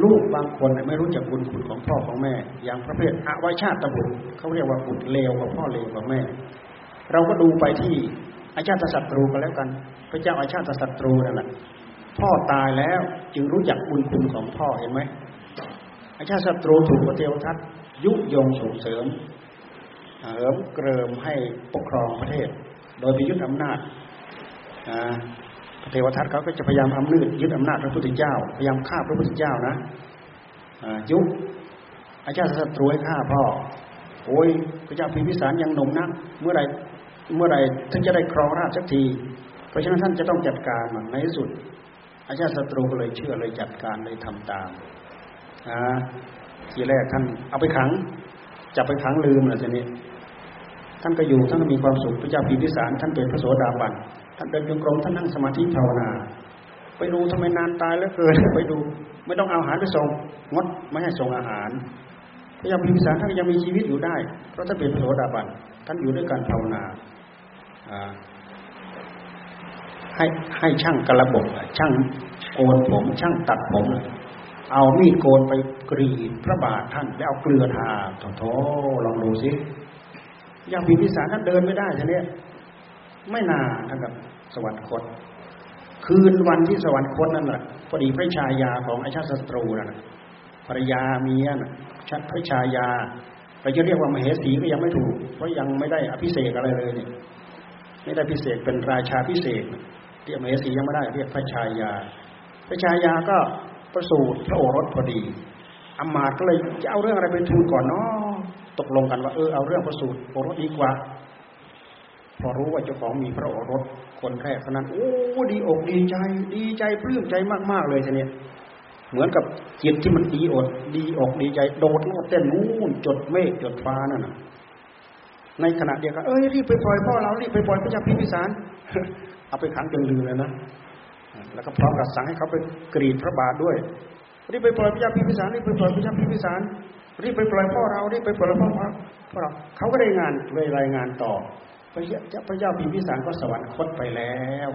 ลูกบางคนไม่รู้จักบุญคุณของพ่อของแม่ อย่างประเภทอวัยชาติบุตรเขาเรียกว่าบุตรเลวกว่าพ่อเลวกว่าแม่ เราก็ดูไปที่อาชาติศัตรูกันแล้วกัน พระเจ้าอาชาติศัตรูนั่นแหละพ่อตายแล้วจึงรู้จักบุญคุณของพ่อเห็นไหมอาชาติศัตรูถูกพระเทวทัตยุยงส่งเสริมเหิมเกริมให้ปกครองประเทศ โดยไปยึดอำนาจพระ เทวทัตเขาก็จะพยายามอำนาจยึดอำนาจพระพุทธเจ้า พยายามฆ่าพระพุทธเจ้านะยุคอาชาติศัตรูให้ฆ่าพ่อ โอ้ยพระเจ้าพิมพิสารยังหนุ่มนัก เมื่อไรเมื่อไรท่านจะได้ครองราชสักที เพราะฉะนั้นท่านจะต้องจัดการมันในที่สุด อาชาติศัตรูก็เลยเชื่อเลยจัดการเลยทำตามนะทีแรกท่านเอาไปขังจับไปขังลืมอะไรทีนี้ท่านก็อยู่ท่านก็มีความสุขพระเจ้าพิมพิสารท่านเป็นพระโสดาบัน ท่านเดินจงกรมท่านนั่งสมาธิภาวนา ไปดูทำไมนานตายแล้วเกินไปดู ไม่ต้องเอาอาหารไปส่งงดไม่ให้ส่งอาหารพระยาพิมพิสารท่านยังมีชีวิตอยู่ได้ เพราะท่านเป็นพระโสดาบันท่านอยู่ด้วยการภาวนาให้ให้ช่างกระบบช่างโกนผม ช่างตัดผมเอามีดโกนไปกรีดพระบาทท่าน แล้วเอาเกลือทาโถลองดูสิยังพิมพิสารท่านเดินไม่ได้ใช่ไหม ไม่นานท่านกับสวรรคต คืนวันที่สวรรคตนั่นแหละพอดีพระชายาของอาชาติศัตรูนะภรรยาเมียนะชัดพระชายาเราจะเรียกว่ามเหสีก็ยังไม่ถูก เพราะยังไม่ได้อภิเษกอะไรเลยเนี่ยไม่ได้พิเศษเป็นราชาพิเศษเรียกมเหสียังไม่ได้เรียกพระชายา พระชายาก็ประสูติพระโอรสพอดีอมาตก็เลยจะเอาเรื่องอะไรไปทูลก่อนเนาะตกลงกันว่าเออเอาเรื่องประสูติโอรสดีกว่า พอรู้ว่าเจ้าของมีพระโอรสคนแรกเท่านั้น โอ้ดีอกดีใจ ดีใจปลื้มใจมาก ๆ เลยทีนี้เหมือนกับจิตที่มันดีอด ดีอกดีใจ โดดโลดเต้นนู่นจดเมฆจดฟ้านั่นนะในขณะเดียวกันเอ้ยรีบไปปล่อยพ่อเรารีบไปปล่อยพระเจ้าพิมพิสารเอาไปขังจนลืมเลยนะแล้วก็พร้อมกับสั่งให้เขาไปกรีดพระบาทด้วยรีบไปปล่อยพระเจ้าพิมพิสารรีบไปปล่อยพระเจ้าพิมพิสารรีบไปปล่อยพ่อเรารีบไปปล่อยพ่อพ่อเราเขาก็ได้งานเลยรายงานต่อ พระเจ้าพระเจ้าพิมพิสารก็สวรรคตไปแล้ว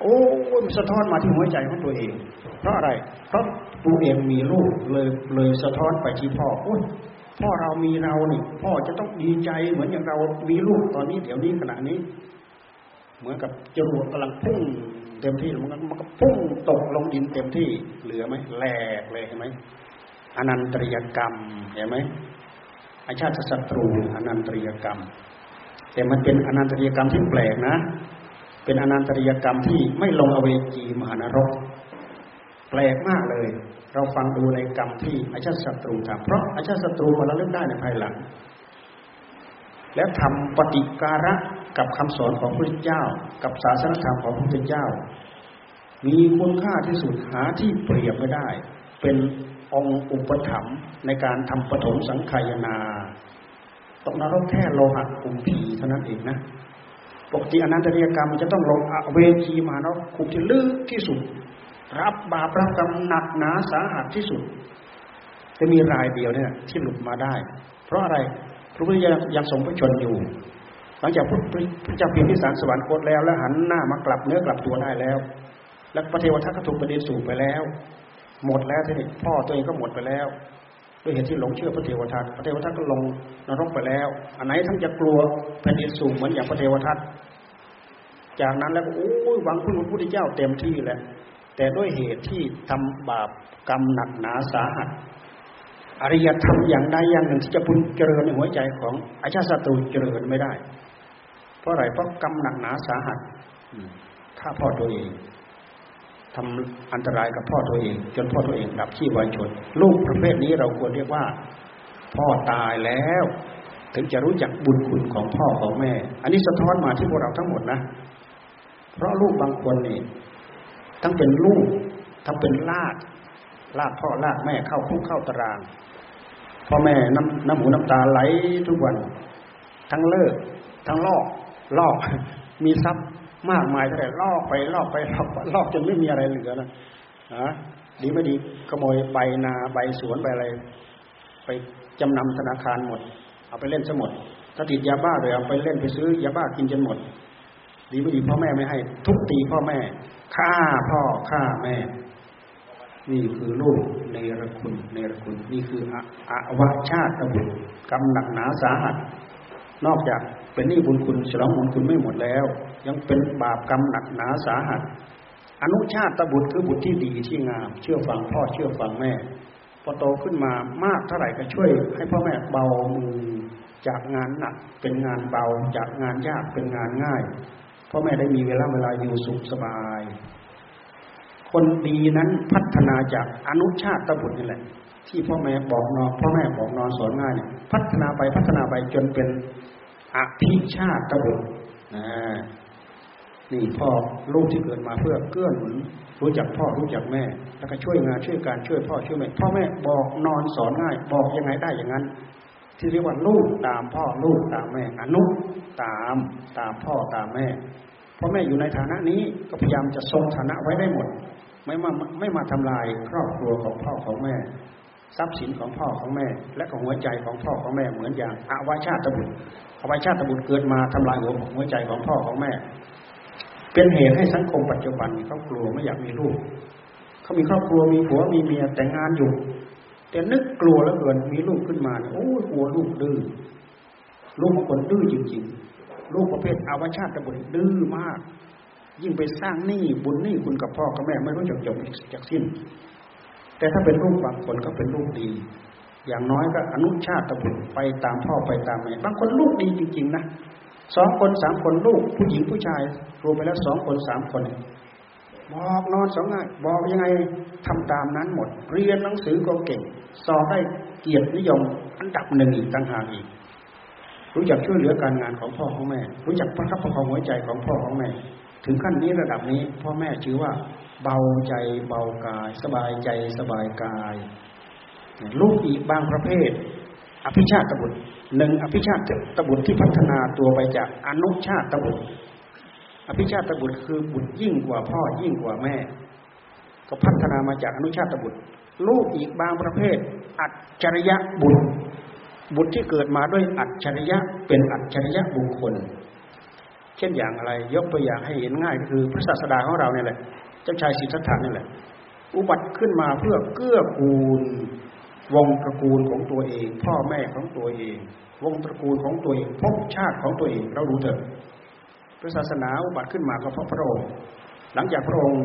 โอ้มันสะท้อนมาที่หัวใจของตัวเอง เพราะอะไรเพราะตัวเองมีลูกเลยเลยสะท้อนไปที่พ่อโอ้ยพ่อเรามีเราเนี่ยพ่อจะต้องดีใจเหมือนอย่างเรามีลูกตอนนี้เดี๋ยวนี้ขณะนี้ เหมือนกับจรวดกำลังพุ่งเต็มที่มันก็มันก็พุ่งตกลงดินเต็มที่เหลือไหมแหลกเลยเห็นไหมอนันตริยกรรมเห็นไหมอาชาติศัตรูอนันตริยกรรม แต่มันเป็นอนันตริยกรรมที่แปลกนะ เป็นอนันตริยกรรมที่ไม่ลงอเวจีมหานรก แปลกมากเลย เราฟังดูในกรรมที่อาชาติศัตรูทำเพราะอาชาติศัตรูมาแล้วเลือกได้ในภายหลัง แล้วทำปฏิการะกับคำสอนของพระพุทธเจ้า กับศาสนธรรมของพระพุทธเจ้า มีคุณค่าที่สุดหาที่เปรียบไม่ได้ เป็นองค์อุปถัมภ์ในการทำปฐมสังขายนา ตกนรกแค่โลหะคุมผีเท่านั้นเองนะปกติอนันตริยกรรมจะต้องลงเวทีมานรกคุมที่ลึกที่สุด รับบาปรับกรรมหนักหนาสาหัสที่สุด จะมีรายเดียวเนี่ยที่หลุดมาได้ เพราะอะไรพระพุทธเจ้ายังทรงพระชนอยู่ หลังจากพระเจ้าพิมพิสารสวรรคตแล้ว แล้วหันหน้ามากลับเนื้อกลับตัวได้แล้ว และพระเทวทัตก็ถูกประเด็นสู่ไปแล้ว หมดแล้วทีนี้พ่อตัวเองก็หมดไปแล้ว ด้วยเหตุที่หลงเชื่อพระเทวทัตพระเทวทัตก็ลงนรกไปแล้ว อันไหนทั้งจะกลัวแผ่นดินสูงเหมือนอย่างพระเทวทัตจากนั้นแล้วก็โอ้ยหวังพึ่งพระพุทธเจ้าเต็มที่แหละแต่ด้วยเหตุที่ทำบาปกรรมหนักหนาสาหัส อริยธรรมอย่างใดอย่างหนึ่งที่จะพุนเจริญในหัวใจของอาชาติศัตรูเจริญไม่ได้ เพราะอะไรเพราะกรรมหนักหนาสาหัสฆ่าพ่อตัวเอง ทำอันตรายกับพ่อตัวเอง จนพ่อตัวเองดับชีวายชน ลูกประเภทนี้เราควรเรียกว่า พ่อตายแล้ว ถึงจะรู้จักบุญคุณของพ่อของแม่ อันนี้สะท้อนมาที่พวกเราทั้งหมดนะ เพราะลูกบางคนนี่ทั้งเป็นลูกทั้งเป็นลาดลาดพ่อลาดแม่เข้าคุกเข้าตารางพ่อแม่น้ำน้ำหูน้ำตาไหลทุกวัน ทั้งเลิก ทั้งลอกลอก มีทรัพย์ มากมายเท่าไหร่ลอกไปลอกไปลอกลอกจนไม่มีอะไรเหลือนะฮะดีไม่ดีขโมยใบนาใบสวนใบอะไร ไปจำนำธนาคารหมด เอาไปเล่นซะหมด ถ้าติดยาบ้าเลยเอาไปเล่นไปซื้อยาบ้ากินจนหมด ดีไม่ดีพ่อแม่ไม่ให้ ทุบตีพ่อแม่ฆ่าพ่อฆ่าแม่ นี่คือลูกในรคุณในรคุณ นี่คืออาวชาติบุตรกำหนักหนาสาหัส นอกจาก เป็นนี่บุญคุณฉลองบุญคุณไม่หมดแล้ว ยังเป็นบาปกรรมหนักหนาสาหัส อนุชาติบุตรคือบุตรที่ดีที่งาม เชื่อฟังพ่อเชื่อฟังแม่ พอโตขึ้นมามากเท่าไหร่ก็ช่วย ให้พ่อแม่เบามือจากงานหนักเป็นงานเบาจากงานยากเป็นงานง่ายพ่อแม่ได้มีเวลาเวลาอยู่สุขสบาย คนดีนั้นพัฒนาจากอนุชาติบุตรนี่แหละ ที่พ่อแม่บอกนอนพ่อแม่บอกนอนสอนง่ายเนี่ยพัฒนาไปพัฒนาไปจนเป็น อภิชาติบุตรนะนี่พ่อลูกที่เกิดมาเพื่อเกื้อหนุนรู้จักพ่อรู้จักแม่ แล้วก็ช่วยงานช่วยการช่วยพ่อช่วยแม่พ่อแม่บอกนอนสอนง่าย บอกยังไงได้อย่างนั้น ที่เรียกว่าลูกตามพ่อลูกตามแม่อนุตามตามพ่อตามแม่พ่อแม่อยู่ในฐานะนี้ก็พยายามจะทรงฐานะไว้ได้หมด ไม่มาไม่มาทำลายครอบครัวของพ่อของแม่ ทรัพย์สินของพ่อของแม่ และของหัวใจของพ่อของแม่เหมือนอย่างอาวาชาตบุตรอวาชาตบุตรเกิดมาทำลายหัวหัวใจของพ่อของแม่ เป็นเหตุให้สังคมปัจจุบันเขากลัวไม่อยากมีลูกเขามีครอบครัวมีผัวมีเมียแต่งงานอยู่ แต่นึกกลัวแล้วเกินมีลูกขึ้นมาเนี่ยโอ้ยกลัวลูกดื้อลูกบางคนดื้อจริงๆลูกประเภทอาวชาติบุตรดื้อมาก ยิ่งไปสร้างหนี้บุญหนี้คุณกับพ่อกับแม่ไม่รู้จักจบจากสิ้น แต่ถ้าเป็นลูกบางคนก็เป็นลูกดี อย่างน้อยก็อนุชาติบุตรไปตามพ่อไปตามแม่บางคนลูกดีจริงๆนะสองคนสามคนลูก ผู้หญิงผู้ชายรวมไปแล้วสองคนสามคนบอกนอนสองง่ายบอกยังไงทำตามนั้นหมด เรียนหนังสือก็เก่ง สอบได้เกียรตินิยม อันดับหนึ่งอีกต่างหากอีก รู้จักช่วยเหลือการงานของพ่อของแม่ รู้จักประคับประคองหัวใจของพ่อของแม่ ถึงขั้นนี้ระดับนี้พ่อแม่ชื่อว่า เบาใจเบากาย สบายใจสบายกาย ลูกอีกบางประเภท อภิชาติตบุตรหนึ่งอภิชาติตบุตรที่พัฒนาตัวไปจากอนุชาติตบุตร อภิชาติบุตรคือบุตรยิ่งกว่าพ่อยิ่งกว่าแม่ ก็พัฒนามาจากอนุชาติบุตร ลูกอีกบางประเภท อัจฉริยะบุตร บุตรที่เกิดมาด้วยอัจฉริยะเป็นอัจฉริยะบุคคล เช่นอย่างอะไร ยกตัวอย่างให้เห็นง่ายคือพระศาสดาของเราเนี่ยแหละเจ้าชายสิทธัตถะนี่แหละ อุบัติขึ้นมาเพื่อเกื้อกูล วงตระกูลของตัวเอง พ่อแม่ของตัวเอง วงตระกูลของตัวเองภพชาติของตัวเองเราดูเถอะพระศาสนาอุบัติขึ้นมาก็เพราะพระองค์ หลังจากพระองค์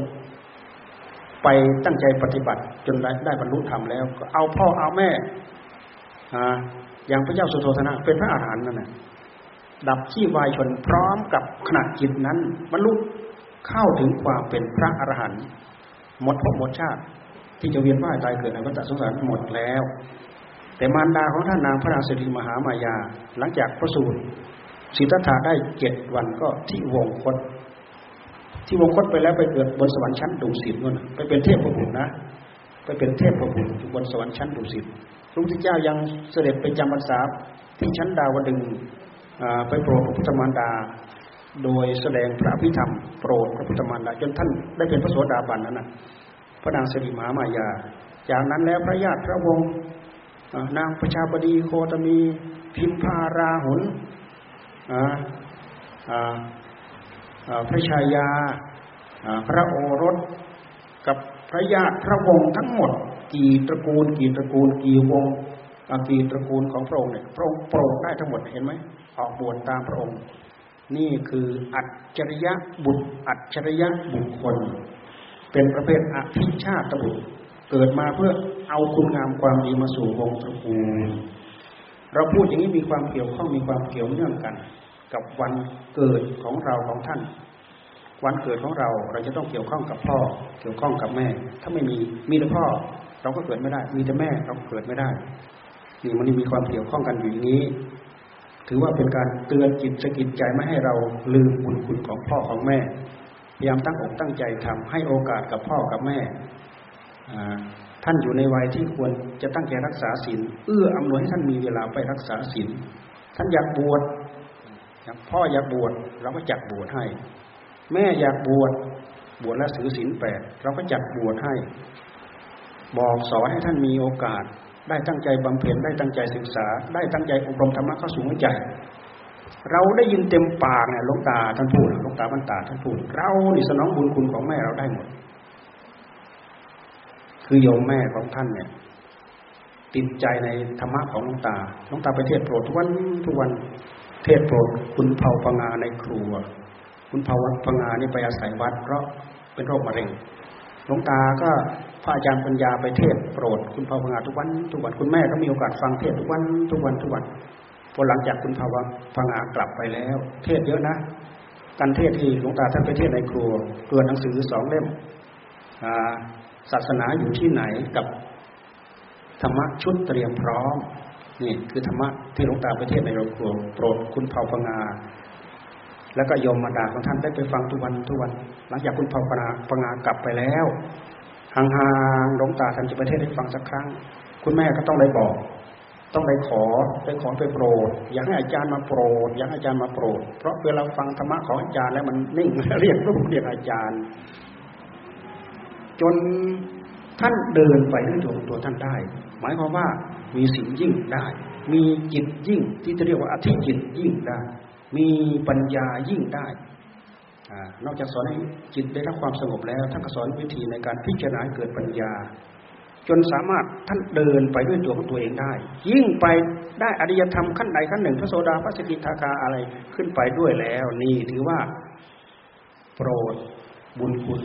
ไปตั้งใจปฏิบัติจนได้ได้บรรลุธรรมแล้ว ก็เอาพ่อเอาแม่อย่างพระเจ้าสุโธธนะเป็นพระอาหารหันต์นั่นแหละ ดับที่วายชนพร้อมกับขณะจิตนั้นบรรลุเข้าถึงความเป็นพระอรหันต์หมดภพหมดชาติ ที่จะเวียนว่ายตายเกิดในวัฏสงสารหมดแล้ว แต่มารดาของท่านนางพระราศีมหามายา หลังจากประสูติสิทธัตถะได้เจ็ดวันก็ที่วงคต ที่วงคตไปแล้วไปเกิดบนสวรรค์ชั้นดุสิตนู่นไปเป็นเทพประบุนะไปเป็นเทพประบุบนสวรรค์ชั้นดุสิตพระพุทธเจ้ายังเสด็จไปจำพรรษาที่ชั้นดาวดึง ไปโปรดพระพุทธมารดา โดยแสดงพระพิธรรมโปรดพระพุทธมารดาจนท่านได้เป็นพระโสดาบันนั้นนะพระนางสิริมามายา จากนั้นแล้วพระญาติพระวงศ์นางประชาบดีโคตมีพิมพาราหุนพระชายาพระโอรสกับพระญาติพระวงศ์ทั้งหมด กี่ตระกูล กี่ตระกูล กี่วงกี่ตระกูลของพระองค์เนี่ยพระองค์โปรดได้ทั้งหมดเห็นไหม ออกบวชตามพระองค์ นี่คืออัจฉริยะบุตรอัจฉริยะบุคคล เป็นประเภทอภิชาติบุตรเกิดมาเพื่อเอาคุณงามความดีมาสู่วงตระกูลเราพูดอย่างนี้มีความเกี่ยวข้องมีความเกี่ยวเนื่องกัน กับวันเกิดของเราของท่าน วันเกิดของเราเราจะต้องเกี่ยวข้องกับพ่อ เกี่ยวข้องกับแม่ ถ้าไม่มีมีแต่พ่อ เราก็เกิดไม่ได้ มีแต่แม่เราเกิดไม่ได้นี่มันมีความเกี่ยวข้องกันอยู่อย่างนี้ ถือว่าเป็นการเตือนจิตสกิดใจไม่ให้เราลืมบุญคุณของพ่อของแม่ พยายามตั้งอกตั้งใจทำให้โอกาสกับพ่อกับแม่ ท่านอยู่ในวัยที่ควรจะตั้งใจรักษาศีลเอื้ออำนวยให้ท่านมีเวลาไปรักษาศีลท่านอยากบวชพ่ออยากบวชเราก็จัดบวชให้ แม่อยากบวชบวชและถือศีลแปดเราก็จัดบวชให้ บอกสอนให้ท่านมีโอกาส ได้ตั้งใจบำเพ็ญได้ตั้งใจศึกษา ได้ตั้งใจอบรมธรรมะเข้าสู่หัวใจ เราได้ยินเต็มปากเนี่ยลงตาท่านพูดลงตาบรรตาท่านพูดเรานี่สนองบุญคุณของแม่เราได้หมด คือโยมแม่ของท่านเนี่ย ติดใจในธรรมะของหลวงตาหลวงตาไปเทศโปรดทุกวันทุกวันเทศโปรดคุณเผาพงาในครัว คุณเผาพงานี่ไปอาศัยวัด เพราะเป็นโรคมะเร็งหลวงตาก็ พระอาจารย์ปัญญาไปเทศโปรด คุณเผาพงาทุกวันทุกวันคุณแม่ก็มีโอกาสฟังเทศทุกวันทุกวันทุกวันพอหลังจากคุณเผาพงากลับไปแล้ว เทศเยอะนะการเทศที่หลวงตาท่านไปเทศในครัวเกินหนังสือสองเล่มศาสนาอยู่ที่ไหนกับธรรมะชุดเตรียมพร้อมนี่คือธรรมะที่หลวงตาไปเทศในโรงครัวโปรดคุณเผาพงาแล้วก็โยมมาดาของท่านได้ไปฟังทุกวันทุกวัน หลังจากคุณเผาพงาพงากลับไปแล้ว ห่างๆหลวงตาท่านจะไปเทศให้ฟังสักครั้ง คุณแม่ก็ต้องได้บอก ต้องได้ขอไปขอไปโปรด อยากให้อาจารย์มาโปรด อยากให้อาจารย์มาโปรด เพราะเวลาฟังธรรมะของอาจารย์แล้วมันนิ่งเรียกรูปเรียกอาจารย์ จนท่านเดินไปด้วยตัวตัวท่านได้ หมายความว่ามีสิ่งยิ่งได้ มีจิตยิ่งที่จะเรียกว่าอธิจิตยิ่งได้ มีปัญญายิ่งได้ นอกจากสอนให้จิตได้รับความสงบแล้วท่านก็สอนวิธีในการพิจารณาเกิดปัญญา จนสามารถท่านเดินไปด้วยตัวของตัวเองได้ ยิ่งไปได้อริยธรรมขั้นใดขั้นหนึ่ง พระโสดาพระสกิทาคาอะไรขึ้นไปด้วยแล้ว นี่ถือว่า โปรดบุญคุณ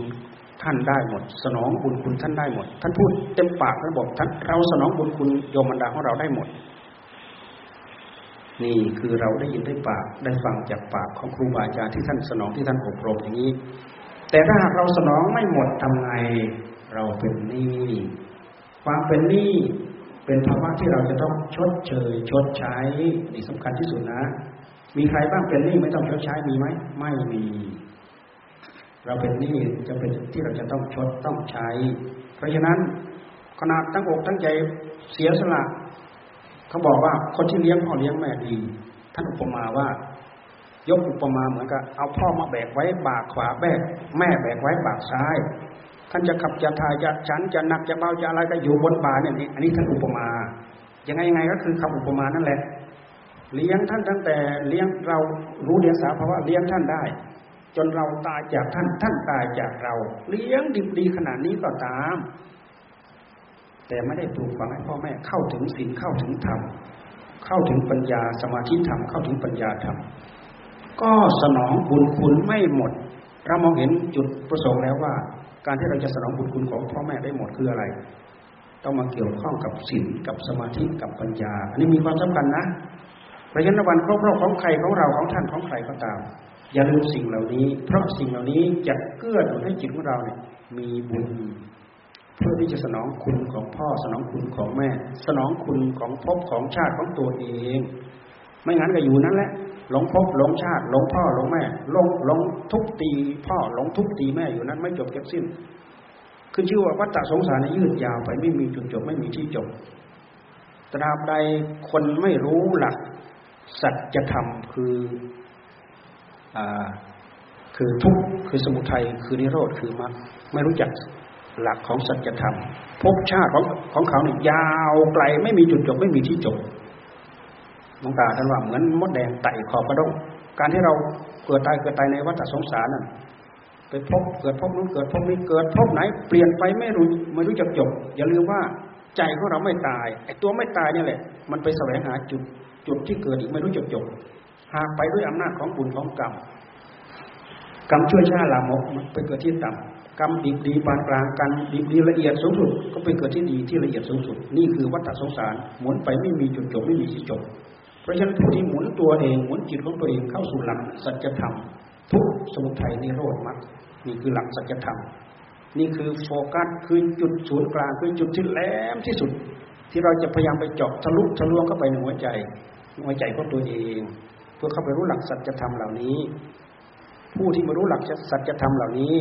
ท่านได้หมด สนองบุญคุณท่านได้หมด ท่านพูดเต็มปากท่านบอกท่านเราสนองบุญคุณโยมบรรดาของเราได้หมด นี่คือเราได้ยินได้ปากได้ฟังจากปากของครูบาอาจารย์ที่ท่านสนองที่ท่านอบรมอย่างนี้ แต่ถ้าหากเราสนองไม่หมดทำไงเราเป็นหนี้ความเป็นหนี้เป็นภาวะที่เราจะต้องชดเชยชดใช้นี่สำคัญที่สุดนะ มีใครบ้างเป็นหนี้ไม่ต้องชดใช้มีไหมไม่มี เราเป็นหนี้จะเป็นที่เราจะต้องชดต้องใช้ เพราะฉะนั้นขนาดตั้งอกตั้งใจเสียสละ เขาบอกว่าคนที่เลี้ยงพ่อเลี้ยงแม่ดีท่านอุปมาว่า ยกอุปมาเหมือนกับเอาพ่อมาแบกไว้บากขวาแบกแม่แบกไว้บากซ้าย ท่านจะขับจะถ่ายจะฉันจะหนักจะเบาจะอะไรก็อยู่บนบ่าเนี่ยอันนี้ท่านอุปมายังไงยังไงก็คือคำอุปมานั่นแหละ เลี้ยงท่านตั้งแต่เลี้ยงเรารู้เลี้ยงสาภาวะเลี้ยงท่านได้ จนเราตายจากท่านท่านตายจากเรา เลี้ยงดิบดีขนาดนี้ก็ตาม แต่ไม่ได้ปลูกฝังให้พ่อแม่เข้าถึงศีลเข้าถึงธรรมเข้าถึงปัญญาสมาธิธรรมเข้าถึงปัญญาธรรมก็สนองบุญคุณไม่หมด เรามองเห็นจุดประสงค์แล้วว่า การที่เราจะสนองบุญคุณของพ่อแม่ได้หมดคืออะไร ต้องมาเกี่ยวข้องกับศีลกับสมาธิกับปัญญา อันนี้มีความสำคัญนะเพราะฉะนั้นวันครบรอบของใครของเราของท่านของใครก็ตาม อย่าลืมสิ่งเหล่านี้ เพราะสิ่งเหล่านี้จะเกื้อหนุนให้จิตของเราเนี่ยมีบุญ เพื่อที่จะสนองคุณของพ่อสนองคุณของแม่ สนองคุณของภพของชาติของตัวเอง ไม่งั้นก็อยู่นั่นแหละหลงภพหลงชาติหลงพ่อหลงแม่หลงหลงทุบตีพ่อหลงทุบตีแม่อยู่นั้นไม่จบเก็บสิ้นคือชื่อว่าวัฏสงสารยืดยาวไปไม่มีจุดจบไม่มีที่จบตราบใดคนไม่รู้หลักสัจธรรมคือคือทุกข์คือสมุทัยคือนิโรธคือมรรคไม่รู้จัก หลักของสัจธรรมภพชาติของของเขาเนี่ยยาวไกลไม่มีจุดจบไม่มีที่จบมองตาท่านว่าเหมือนมดแดงไต่ขอบกระดงการที่เราเกิดตายเกิดตายในวัฏสงสารนั่นไปพบเกิดพบนู้นเกิดพบนี้เกิดพบไหน เปลี่ยนไปไม่รู้ไม่รู้จักจบ อย่าลืมว่าใจของเราไม่ตายไอ้ตัวไม่ตายนี่แหละ มันไปแสวงหาจุดจุดที่เกิดอีกไม่รู้จักจบ หากไปด้วยอำนาจของบุญของกรรมกรรมช่วยชาลามกไปเกิดที่ต่ำ กรรมดีดีปานกลางกันดีดีละเอียดสูงสุดก็ไปเกิดที่ดีที่ละเอียดสูงสุด นี่คือวัฏสงสารหมุนไปไม่มีจุดจบไม่มีที่จบ เพราะฉะนั้นผู้ที่หมุนตัวเองหมุนจิตของตัวเองเข้าสู่หลักสัจธรรม ทุกสมุทัยนิโรธมรรคนี่คือหลักสัจธรรม นี่คือโฟกัสคือจุดศูนย์กลางคือจุดที่แหลมที่สุด ที่เราจะพยายามไปเจาะทะลุทะลวงเข้าไปในหัวใจหัวใจของตัวเอง เพื่อเข้าไปรู้หลักสัจธรรมเหล่านี้ ผู้ที่มารู้หลักสัจธรรมเหล่านี้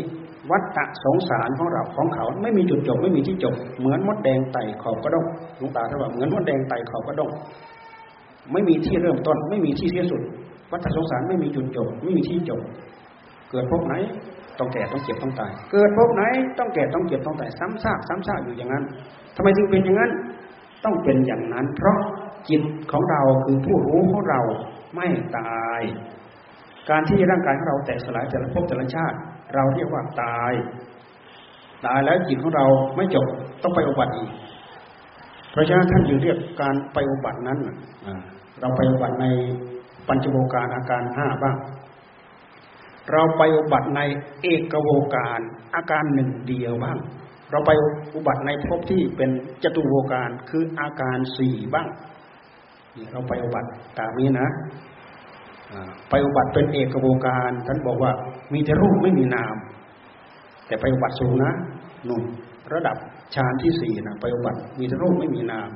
วัฏฏะสงสารของเราของเขาไม่มีจุดจบไม่มีที่จบ เหมือนมดแดงไต่ขอบกระด้งหลวงตาท่านว่าเหมือนมดแดงไต่ขอบกระด้งไม่มีที่เริ่มต้น ไม่มีที่สิ้นสุด วัฏฏะสงสารไม่มีจุดจบ ไม่มีที่จบ เกิดพบไหนต้องแก่ต้องเจ็บต้องตาย เกิดพบไหนต้องแก่ต้องเจ็บต้องตายซ้ำซากซ้ำซากอยู่อย่างนั้นทำไมจึงเป็นอย่างนั้น ต้องเป็นอย่างนั้น เพราะจิตของเราคือผู้รู้ของเราไม่ตาย การที่ร่างกายของเราแตกสลายแต่ละภพแต่ละชาติ เราเรียกว่าตาย ตายแล้วจิตของเราไม่จบต้องไปอุบัติอีก เพราะฉะนั้นท่านจึงเรียกการไปอุบัตินั้นเราไปอุบัติในปัญจโวการอาการห้าบ้าง เราไปอุบัติในเอกโวการอาการหนึ่งเดียวบ้าง เราไปอุบัติในภพที่เป็นจตุโวการคืออาการสี่บ้าง เราไปอุบัติตามนี้นะ ไปอุบัติเป็นเอกโวการท่านบอกว่ามีแต่รูปไม่มีนาม แต่ไปอุบัติสูงนะนุ่นระดับฌานที่สี่นะไปอุบัติมีแต่รูปไม่มีนาม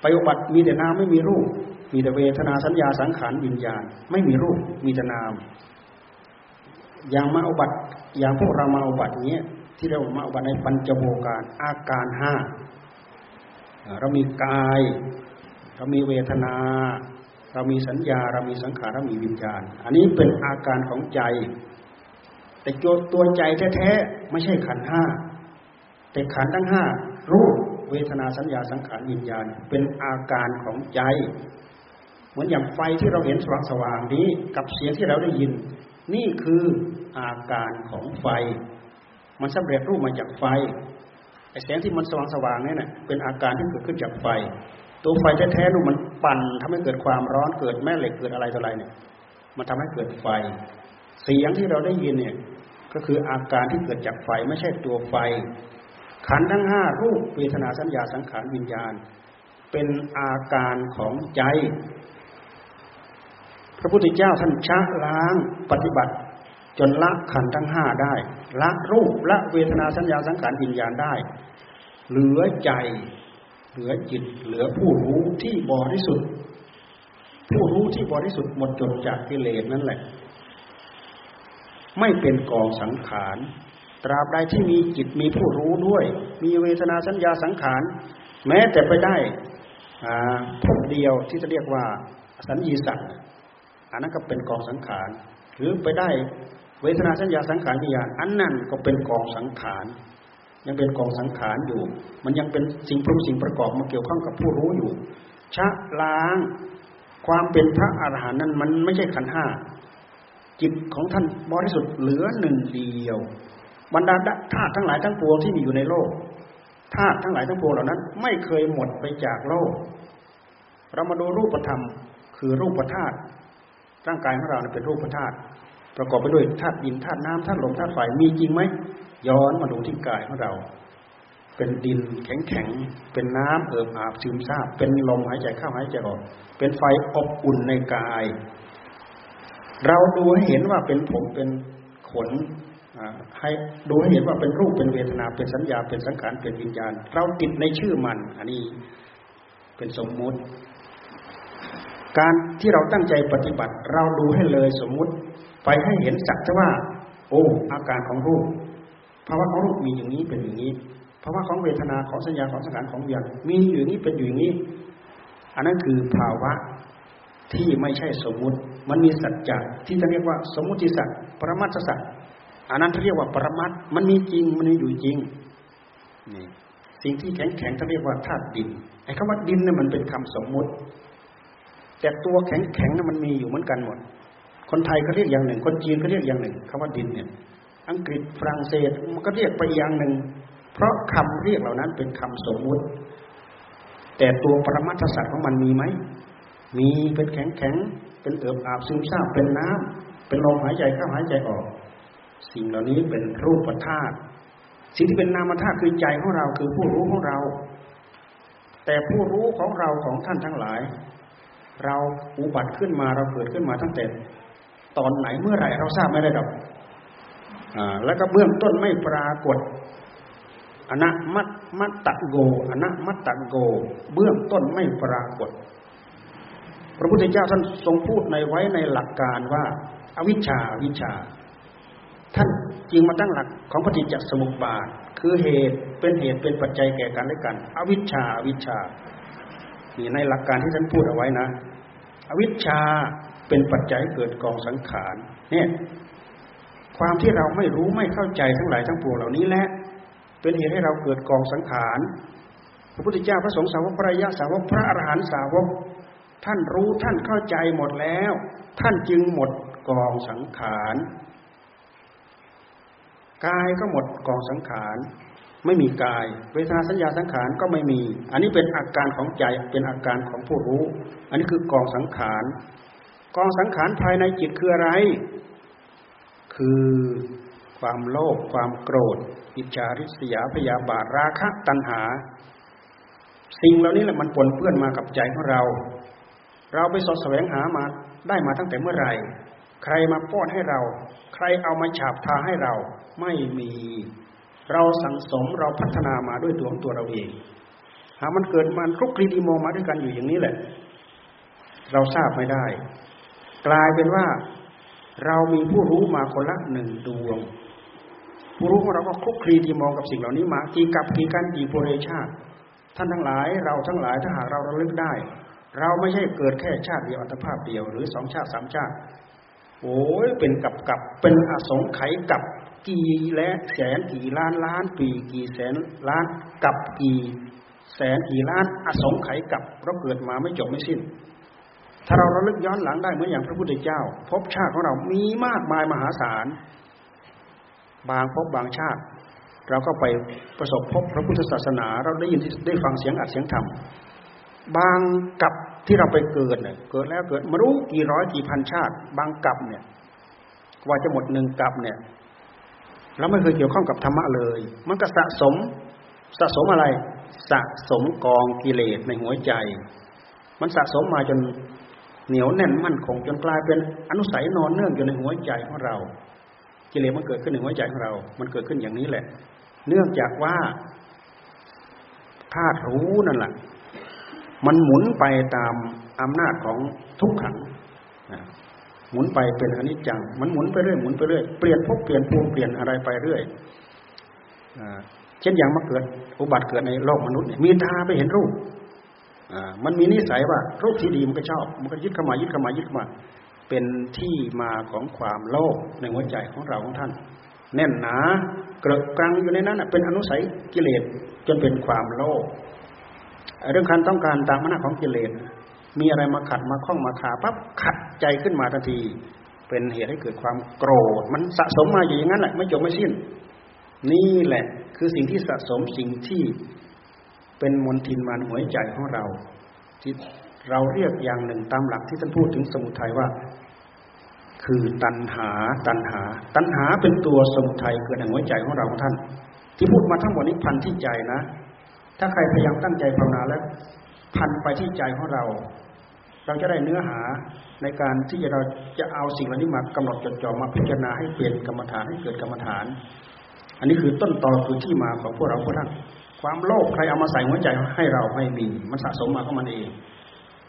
ไปอุบัติมีแต่นามไม่มีรูป มีแต่เวทนาสัญญาสังขารวิญญาณ ไม่มีรูปมีแต่นาม อย่างมาอุบัติอย่างพวกเรามาอุบัติเนี้ยที่เรามาอุบัติในปัญจโวการอาการห้าเรามีกาย เรามีเวทนา เรามีสัญญาเรามีสังขารเรามีวิญญาณ อันนี้เป็นอาการของใจ แต่ตัวใจแท้ๆไม่ใช่ขันห้าแต่ขันทั้งห้ารูปเวทนาสัญญาสังขารวิญญาณ เป็นอาการของใจ เหมือนอย่างไฟที่เราเห็นสว่างสว่างนี้ กับเสียงที่เราได้ยิน นี่คืออาการของไฟ มันสำเร็จรูปมาจากไฟไอแสงที่มันสว่างสว่างนี่นะเป็นอาการที่เกิดขึ้นจากไฟ ตัวไฟแท้ๆนู่มันปั่นทำให้เกิดความร้อนเกิดแม่เหล็กเกิดอะไรต่ออะไรเนี่ย มันทำให้เกิดไฟ เสียงที่เราได้ยินเนี่ย ก็คืออาการที่เกิดจากไฟไม่ใช่ตัวไฟ ขันทั้งห้ารูปเวทนาสัญญาสังขารวิญญาณ เป็นอาการของใจ พระพุทธเจ้าท่านชะล้างปฏิบัติ จนละขันทั้งห้าได้ ละรูปละเวทนาสัญญาสังขารวิญญาณได้ เหลือใจ เหลือจิตเหลือผู้รู้ที่บริสุทธิ์ ผู้รู้ที่บริสุทธิ์หมดจดจากกิเลสนั่นแหละ ไม่เป็นกองสังขาร ตราบใดที่มีจิตมีผู้รู้ด้วย มีเวทนาสัญญาสังขาร แม้แต่ไปได้พบเดียวที่จะเรียกว่าสัญญีสัตว์อันนั้นก็เป็นกองสังขาร หรือไปได้เวทนาสัญญาสังขารวิญญาณอันนั้นก็เป็นกองสังขาร ยังเป็นกองสังขารอยู่ มันยังเป็นสิ่งปรุงสิ่งประกอบมาเกี่ยวข้องกับผู้รู้อยู่ ชะล้าง ความเป็นพระอรหันต์นั้นมันไม่ใช่ขันห้าจิตของท่านบริสุทธิ์เหลือหนึ่งเดียว บรรดาธาตุทั้งหลายทั้งปวงที่มีอยู่ในโลกธาตุทั้งหลายทั้งปวงเหล่านั้น ไม่เคยหมดไปจากโลก เรามาดูรูปธรรม คือรูปธาตุร่างกายของเราเป็นรูปธาตุประกอบไปด้วยธาตุดินธาตุน้ำธาตุลมธาตุไฟมีจริงไหม ย้อนมาดูที่กายของเรา เป็นดินแข็งแข็งเป็นน้ำเอิบอาบซึมซาบเป็นลมหายใจเข้าหายใจออกเป็นไฟอบอุ่นในกาย เราดูให้เห็นว่าเป็นผมเป็นขนให้ดูให้เห็นว่าเป็นรูปเป็นเวทนาเป็นสัญญาเป็นสังขารเป็นวิญญาณ เราติดในชื่อมัน อันนี้เป็นสมมุติ การที่เราตั้งใจปฏิบัติ เราดูให้เลยสมมุติ ไปให้เห็นสักว่า โอ้อาการของรูป ภาวะของรูปมีอย่างนี้เป็นอย่างนี้ภาวะของเวทนาของสัญญาของสังขารของวิญญาณมีอยู่นี้เป็นอยู่อย่างนี้ อันนั้นคือภาวะที่ไม่ใช่สมมุติ มันมีสัจจะที่จะเรียกว่าสมมุติสัจปรมัตสัจอันนั้นเขาเรียกว่าปรมัตมันมีจริงมันมีอยู่จริงนี่สิ่งที่แข็งแข็งเขาเรียกว่าธาตุดินไอ้คำว่าดินเนี่ยมันเป็นคำสมมุติ แต่ตัวแข็งแข็งเนั้นมันมีอยู่เหมือนกันหมด คนไทยเขาเรียกอย่างหนึ่ง คนจีนเขาเรียกอย่างหนึ่งคำว่าดินเนี่ย อังกฤษฝรั่งเศสมันก็เรียกไปอย่างหนึ่ง เพราะคำเรียกเหล่านั้นเป็นคำสมมุติ แต่ตัวปรมัตถสัตว์ของมันมีไหมมีเป็นแข็งแข็งเป็นเอิบอาบซึมซาบเป็นน้ำเป็นลมหายใจเข้าหายใจออก สิ่งเหล่านี้เป็นรูปธาตุสิ่งที่เป็นนามธาตุคือใจของเราคือผู้รู้ของเรา แต่ผู้รู้ของเราของท่านทั้งหลาย เราอุบัติขึ้นมาเราเกิดขึ้นมาตั้งแต่ตอนไหนเมื่อไหร่เราทราบไม่ได้ดอก แล้วก็เบื้องต้นไม่ปรากฏอนัมัตมัตตะโกอนัมัตตะโก เบื้องต้นไม่ปรากฏ พระพุทธเจ้าท่านทรงพูดในไว้ในหลักการว่า อวิชชาวิชา ท่านจึงมาตั้งหลักของปฏิจจสมุปบาท คือเหตุเป็นเหตุเป็นปัจจัยแก่กันและกัน อวิชชาวิชชานี่ในหลักการที่ท่านพูดเอาไว้นะ อวิชชาเป็นปัจจัยเกิดกองสังขารเนี่ย ความที่เราไม่รู้ไม่เข้าใจทั้งหลายทั้งปวงเหล่านี้แหละเป็นเหตุให้เราเกิดกองสังขารพระพุทธเจ้าพระสงฆ์สาวกพระยาสาวกพระอรหันตสาวก ท่านรู้ท่านเข้าใจหมดแล้ว ท่านจึงหมดกองสังขารกายก็หมดกองสังขารไม่มีกาย เวทนาสัญญาสังขารก็ไม่มี อันนี้เป็นอาการของใจเป็นอาการของผู้รู้ อันนี้คือกองสังขารกองสังขารภายในจิตคืออะไร คือความโลภความโกรธ อิจฉาริษยาพยาบาทราคะตัณหา สิ่งเหล่านี้แหละมันปนเปื้อนมากับใจของเรา เราไปสอดแสวงหามาได้มาตั้งแต่เมื่อไหร่ ใครมาป้อนให้เรา ใครเอามาฉาบทาให้เราไม่มี เราสังสมเราพัฒนามาด้วยตัวของตัวเราเอง หามันเกิดมันคลุกคลีดีโมมาด้วยกันอยู่อย่างนี้แหละ เราทราบไม่ได้ กลายเป็นว่า เรามีผู้รู้มาคนละหนึ่งดวง ผู้รู้ของเราก็คลุกคลีที่มองกับสิ่งเหล่านี้มากี่กับกี่กันกี่โพเรชาติท่านทั้งหลายเราทั้งหลายถ้าหากเราระลึกได้ เราไม่ใช่เกิดแค่ชาติเดียวอัตภาพเดียวหรือสองชาติสามชาติ โอ้ยเป็นกับกับเป็นอสงไขยกับกี่และแสนกี่ล้านล้านปีกี่แสนล้านกับกี่แสนกี่ล้านอสงไขยกับเราเกิดมาไม่จบไม่สิ้น ถ้าเราระลึกย้อนหลังได้เหมือนอย่างพระพุทธเจ้าภพชาติของเรามีมากมายมหาศาล บางพบบางชาติ เราก็ไปประสบพบพระพุทธศาสนา เราได้ยินได้ฟังเสียงอัดเสียงธรรมบางกับที่เราไปเกิดเนี่ยเกิดแล้วเกิดมารู้กี่ร้อยกี่พันชาติ บางกับเนี่ยกว่าจะหมดหนึ่งกับเนี่ยเราไม่เคยเกี่ยวข้องกับธรรมะเลย มันก็สะสมสะสมอะไร สะสมกองกิเลสในหัวใจ มันสะสมมาจน เหนียวแน่นมั่นคงจนกลายเป็นอนุสัยนอนเนื่องอยู่ในหัวใจของเรากิเลสมันเกิดขึ้นในหัวใจของเรา มันเกิดขึ้นอย่างนี้แหละ เนื่องจากว่าธาตุรู้นั่นแหละมันหมุนไปตามอำนาจของทุกขังหมุนไปเป็นอนิจจัง มันหมุนไปเรื่อยหมุนไปเรื่อยเปลี่ยนพบเปลี่ยนภูมิเปลี่ยนอะไรไปเรื่อยเช่นอย่างมาเกิด อุบัติเกิดในโลกมนุษย์มีตาไปเห็นรูป มันมีนิสัยว่ารูปที่ดีมันก็ชอบ มันก็ยึดเข้ามายึดเข้ามายึดเข้ามา เป็นที่มาของความโลภในหัวใจของเราของท่าน แน่นหนาเกลกรังอยู่ในนั้นเป็นอนุสัยกิเลสจนเป็นความโลภเรื่องการต้องการตามมนาของกิเลสมีอะไรมาขัดมาข้องมาขาปั๊บขัดใจขึ้นมาทันที เป็นเหตุให้เกิดความโกรธ มันสะสมมาอยู่อย่างนั้นแหละไม่จบไม่สิ้น นี่แหละ คือสิ่งที่สะสมสิ่งที่ เป็นมลทินมานหัวใจของเรา ที่เราเรียกอย่างหนึ่งตามหลักที่ท่านพูดถึงสมุทัยว่า คือตัณหาตัณหา ตัณหาเป็นตัวสมุทัยเกิดในหัวใจของเราท่าน ที่พูดมาทั้งหมดนี้พันที่ใจนะ ถ้าใครพยายามตั้งใจภาวนาแล้ว พันไปที่ใจของเรา เราจะได้เนื้อหาในการที่เราจะเอาสิ่งเหล่านี้มากำหนดจดจ่อมาพิจารณาให้เปลี่ยนกรรมฐานให้เกิดกรรมฐาน อันนี้คือต้นตอคือที่มาของพวกเราพวกท่าน ความโลภใครเอามาใส่หัวใจให้เราไม่มี มันสะสมมาของมันเอง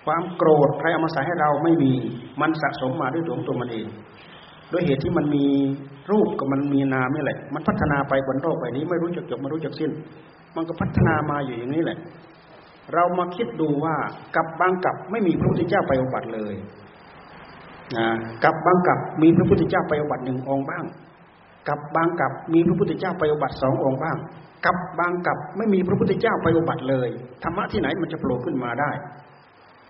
ความโกรธใครเอามาใส่ให้เราไม่มี มันสะสมมาด้วยตัวของตัวมันเองด้วยเหตุที่มันมีรูปกับมันมีนามนี่แหละ มันพัฒนาไปบนโลกใบนี้ไม่รู้จักจบไม่รู้จักสิ้น มันก็พัฒนามาอยู่อย่างนี้แหละ เรามาคิดดูว่ากับบางกับไม่มีพระพุทธเจ้าไปอุบัติเลยนะกับบางกับมีพระพุทธเจ้าไปอุบัติหนึ่งองค์บ้าง กับบางกับมีพระพุทธเจ้าไปอุบัติสององค์บ้าง กับบางกับไม่มีพระพุทธเจ้าไปอุบัติเลยธรรมะที่ไหนมันจะโผล่ขึ้นมาได้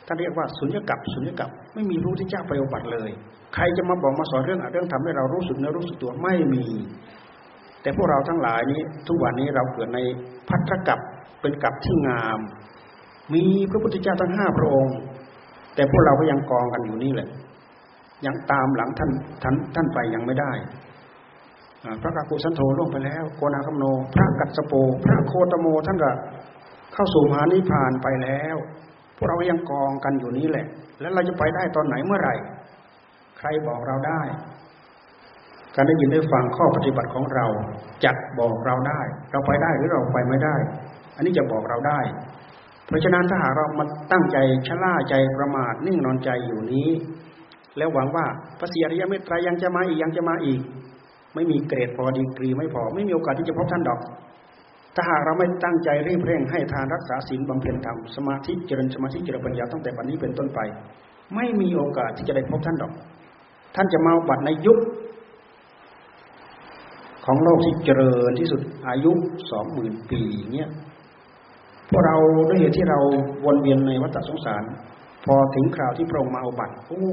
ท่านเรียกว่าสุญญกับสุญญกับไม่มีพรู้ที่เจ้าไปอุบัติเลย ใครจะมาบอกมาสอนเรื่องเรื่องทำให้เรารู้สึกเนื้อรู้สึกตัวไม่มี แต่พวกเราทั้งหลายนี้ทุกวันนี้เราเกิดในพัทธกับเป็นกับที่งาม มีพระพุทธเจ้าทั้งห้าพระองค์ แต่พวกเราก็ยังกองกันอยู่นี่แหละยังตามหลังท่านท่านท่านไปยังไม่ได้ พระกากุสันโธล่วงไปแล้ว โกนาคัมโน พระกัสสโป พระโคตโมท่านก็เข้าสู่มหานิพพานไปแล้ว พวกเรายังกองกันอยู่นี้แหละ แล้วเราจะไปได้ตอนไหนเมื่อไหร่ ใครบอกเราได้ การได้ยินได้ฟังข้อปฏิบัติของเราจัดบอกเราได้ เราไปได้หรือเราไปไม่ได้ อันนี้จะบอกเราได้ เพราะฉะนั้นถ้าหากเรามาตั้งใจชะล่าใจประมาทนิ่งนอนใจอยู่นี้ แล้วหวังว่าพระเสียริยเมตไตรยังจะมาอีกยังจะมาอีก ไม่มีเกรดพอดีกรีไม่พอ ไม่มีโอกาสที่จะพบท่านดอก ถ้าหากเราไม่ตั้งใจรีบเร่งให้ทานรักษาศีลบำเพ็ญธรรมสมาธิเจริญสมาธิเจริญปัญญาตั้งแต่วันนี้เป็นต้นไป ไม่มีโอกาสที่จะได้พบท่านดอก ท่านจะมาบัตรในยุค ของโลกที่เจริญที่สุดอายุสองหมื่นปีเนี่ยพวกเราด้วยเหตุที่เราวนเวียนในวัฏสงสาร พอถึงคราวที่พระองค์มาอุบัติโอ้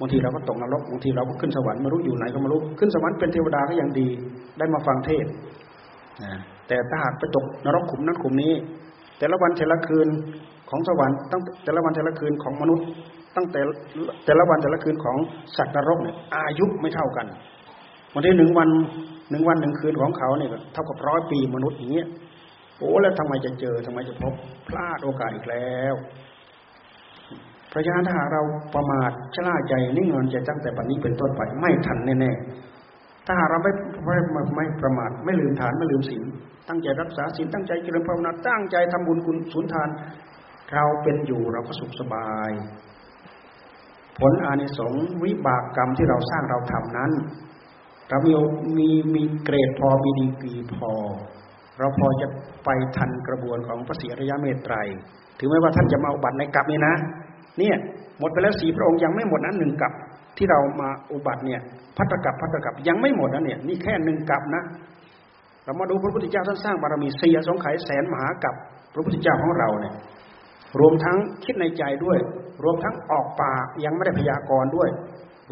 บางทีเราก็ตกนรกบางทีเราก็ขึ้นสวรรค์ไม่รู้อยู่ไหนก็ไม่รู้ขึ้นสวรรค์เป็นเทวดาก็ยังดี ได้มาฟังเทศแต่ถ้าหากไปตกนรกขุมนั้นขุมนี้ แต่ละวันแต่ละคืนของสวรรค์ตั้งแต่ละวันแต่ละคืนของมนุษย์ ตั้งแต่แต่ละวันแต่ละคืนของสัตว์นรกเนี่ยอายุไม่เท่ากันวันที่หนึ่งวันหนึ่งวันหนึ่งคืนของเขาเนี่ยเท่ากับร้อยปีมนุษย์อย่างเงี้ยโอ้แล้วทำไมจะเจอทำไมจะพบพลาดโอกาสอีกแล้ว ราะฉะนั้นถ้าเราประมาทชราใจนิ่งนอนใจตั้งแต่ปัจนี้เป็นต้นไปไม่ทันแน่ๆถ้าเราไม่ไม่ไม่ประมาทไม่ลืมฐานไม่ลืมศีลตั้งใจรักษาศีลตั้งใจเจริญภาวนาตั้งใจทำบุญคุณสุนทาน เราเป็นอยู่เราก็สุขสบาย ผลอานิสงส์วิบากกรรมที่เราสร้างเราทำนั้น เรามีมีมีเกรดพอมีดีกรีพอ เราพอจะไปทันกระบวนของพระศรีอริยเมตไตร ถึงแม้ว่าท่านจะมาอุบัติในกลับนี้นะ เนี่ยหมดไปแล้วสีพระองค์ยังไม่หมดนั้นหนึ่งกับที่เรามาอุบัติเนี่ยพัตกับพัตกับยังไม่หมดนะเนี่ยนี่แค่หนึ่งกับนะ เรามาดูพระพุทธเจ้าท่านสร้างบารมีเสียสงไขยแสนมหากับพระพุทธเจ้าของเราเนี่ยรวมทั้งคิดในใจด้วย รวมทั้งออกปากยังไม่ได้พยากรณ์ด้วย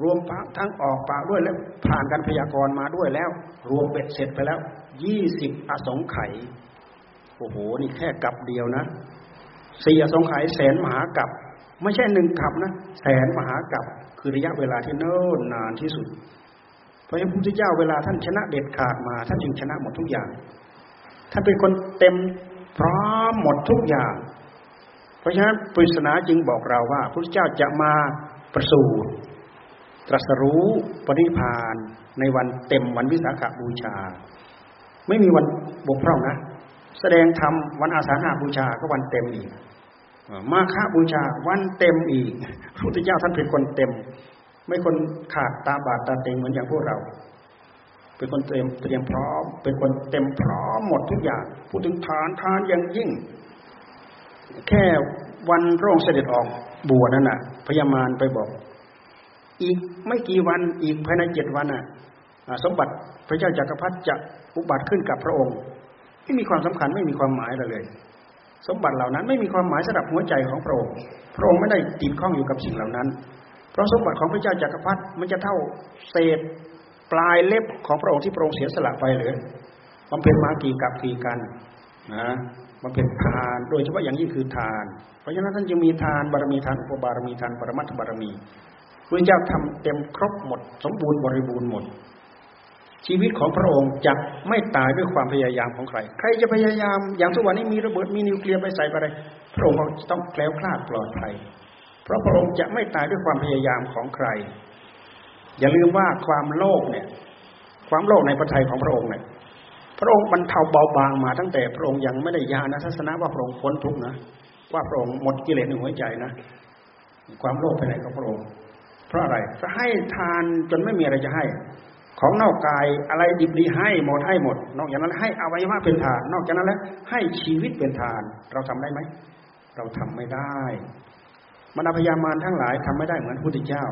รวมทั้งออกปากด้วยแล้วผ่านการพยากรณ์มาด้วยแล้ว รวมเบ็ดเสร็จไปแล้วยี่สิบอสงไขยโอ้โหนี่แค่กับเดียวนะสี่อสงไขยแสนมหากับ ไม่ใช่หนึ่งกับนะแสนมหากับคือระยะเวลาที่เนิ่นนานที่สุด เพราะฉะนั้นพระพุทธเจ้าเวลาท่านชนะเด็ดขาดมา ท่านจึงชนะหมดทุกอย่าง ท่านเป็นคนเต็มพร้อมหมดทุกอย่าง เพราะฉะนั้นปริศนาจึงบอกเราว่าพระพุทธเจ้าจะมาประสูติตรัสรู้ปณิพานในวันเต็มวันวิสาขบูชา ไม่มีวันบกพร่องนะ แสดงธรรมวันอาสาฬหาบูชาก็วันเต็มอีก มาฆบูชาวันเต็มอีกพระพุทธเจ้าท่านเป็นคนเต็ม ไม่คนขาดตาบาดตาเต็งเหมือนอย่างพวกเรา เป็นคนเต็มเตรียมพร้อม เป็นคนเต็มพร้อมหมดทุกอย่าง พูดถึงทานทานอย่างยิ่ง แค่วันพระองค์เสด็จออกบวชนั่นน่ะ พญามารไปบอก อีกไม่กี่วันอีกภายในเจ็ดวันอะ สมบัติพระเจ้าจากักรพรรดิจะอุบัติขึ้นกับพระองค์ ไม่มีความสำคัญไม่มีความหมายอะไรเลย สมบัติเหล่านั้นไม่มีความหมายสำหรับหัวใจของพระองค์ พระองค์ไม่ได้ติดข้องอยู่กับสิ่งเหล่านั้น เพราะสมบัติของพระเจ้าจากักรพรรดิมันจะเท่าเศษปลายเล็บของพระองค์ที่พระองค์เสียสละไปหรือบำเพ็ญมากี่กับกี่กันนะบำเพ็ญทาน โดยเฉพาะอย่างยิ่งคือทาน เพราะฉะนั้นท่านจึงมีทานบารมีทานอุปบารมีทานปรมัตถบารมีพระเจ้าทำเต็มครบหมด สมบูรณ์บริบูรณ์หมด ชีวิตของพระองค์จะไม่ตายด้วยความพยายามของใคร ใครจะพยายามอย่างทุกวันนี้มีระเบิดมีนิวเคลียร์ไปใส่ไปอะไร พระองค์ต้องแคล้วคลาดปลอดภัย เพราะพระองค์จะไม่ตายด้วยความพยายามของใคร อย่าลืมว่าความโลภเนี่ย ความโลภในพระทัยของพระองค์เนี่ย พระองค์บรรเทาเบาบางมาตั้งแต่พระองค์ยังไม่ได้ญาณทัศนะว่าพระองค์พ้นทุกข์นะ ว่าพระองค์หมดกิเลสในหัวใจนะ ความโลภไปไหนของพระองค์ เพราะอะไร จะให้ทานจนไม่มีอะไรจะให้ ของนอกกายอะไรดิบดีให้หมดให้หมด นอกจากนั้นให้อวัยวะเป็นทาน นอกจากนั้นแล้วให้ชีวิตเป็นทาน เราทำได้ไหม เราทำไม่ได้มรรพยามารทั้งหลายทำไม่ได้เหมือนพระพุทธเจ้า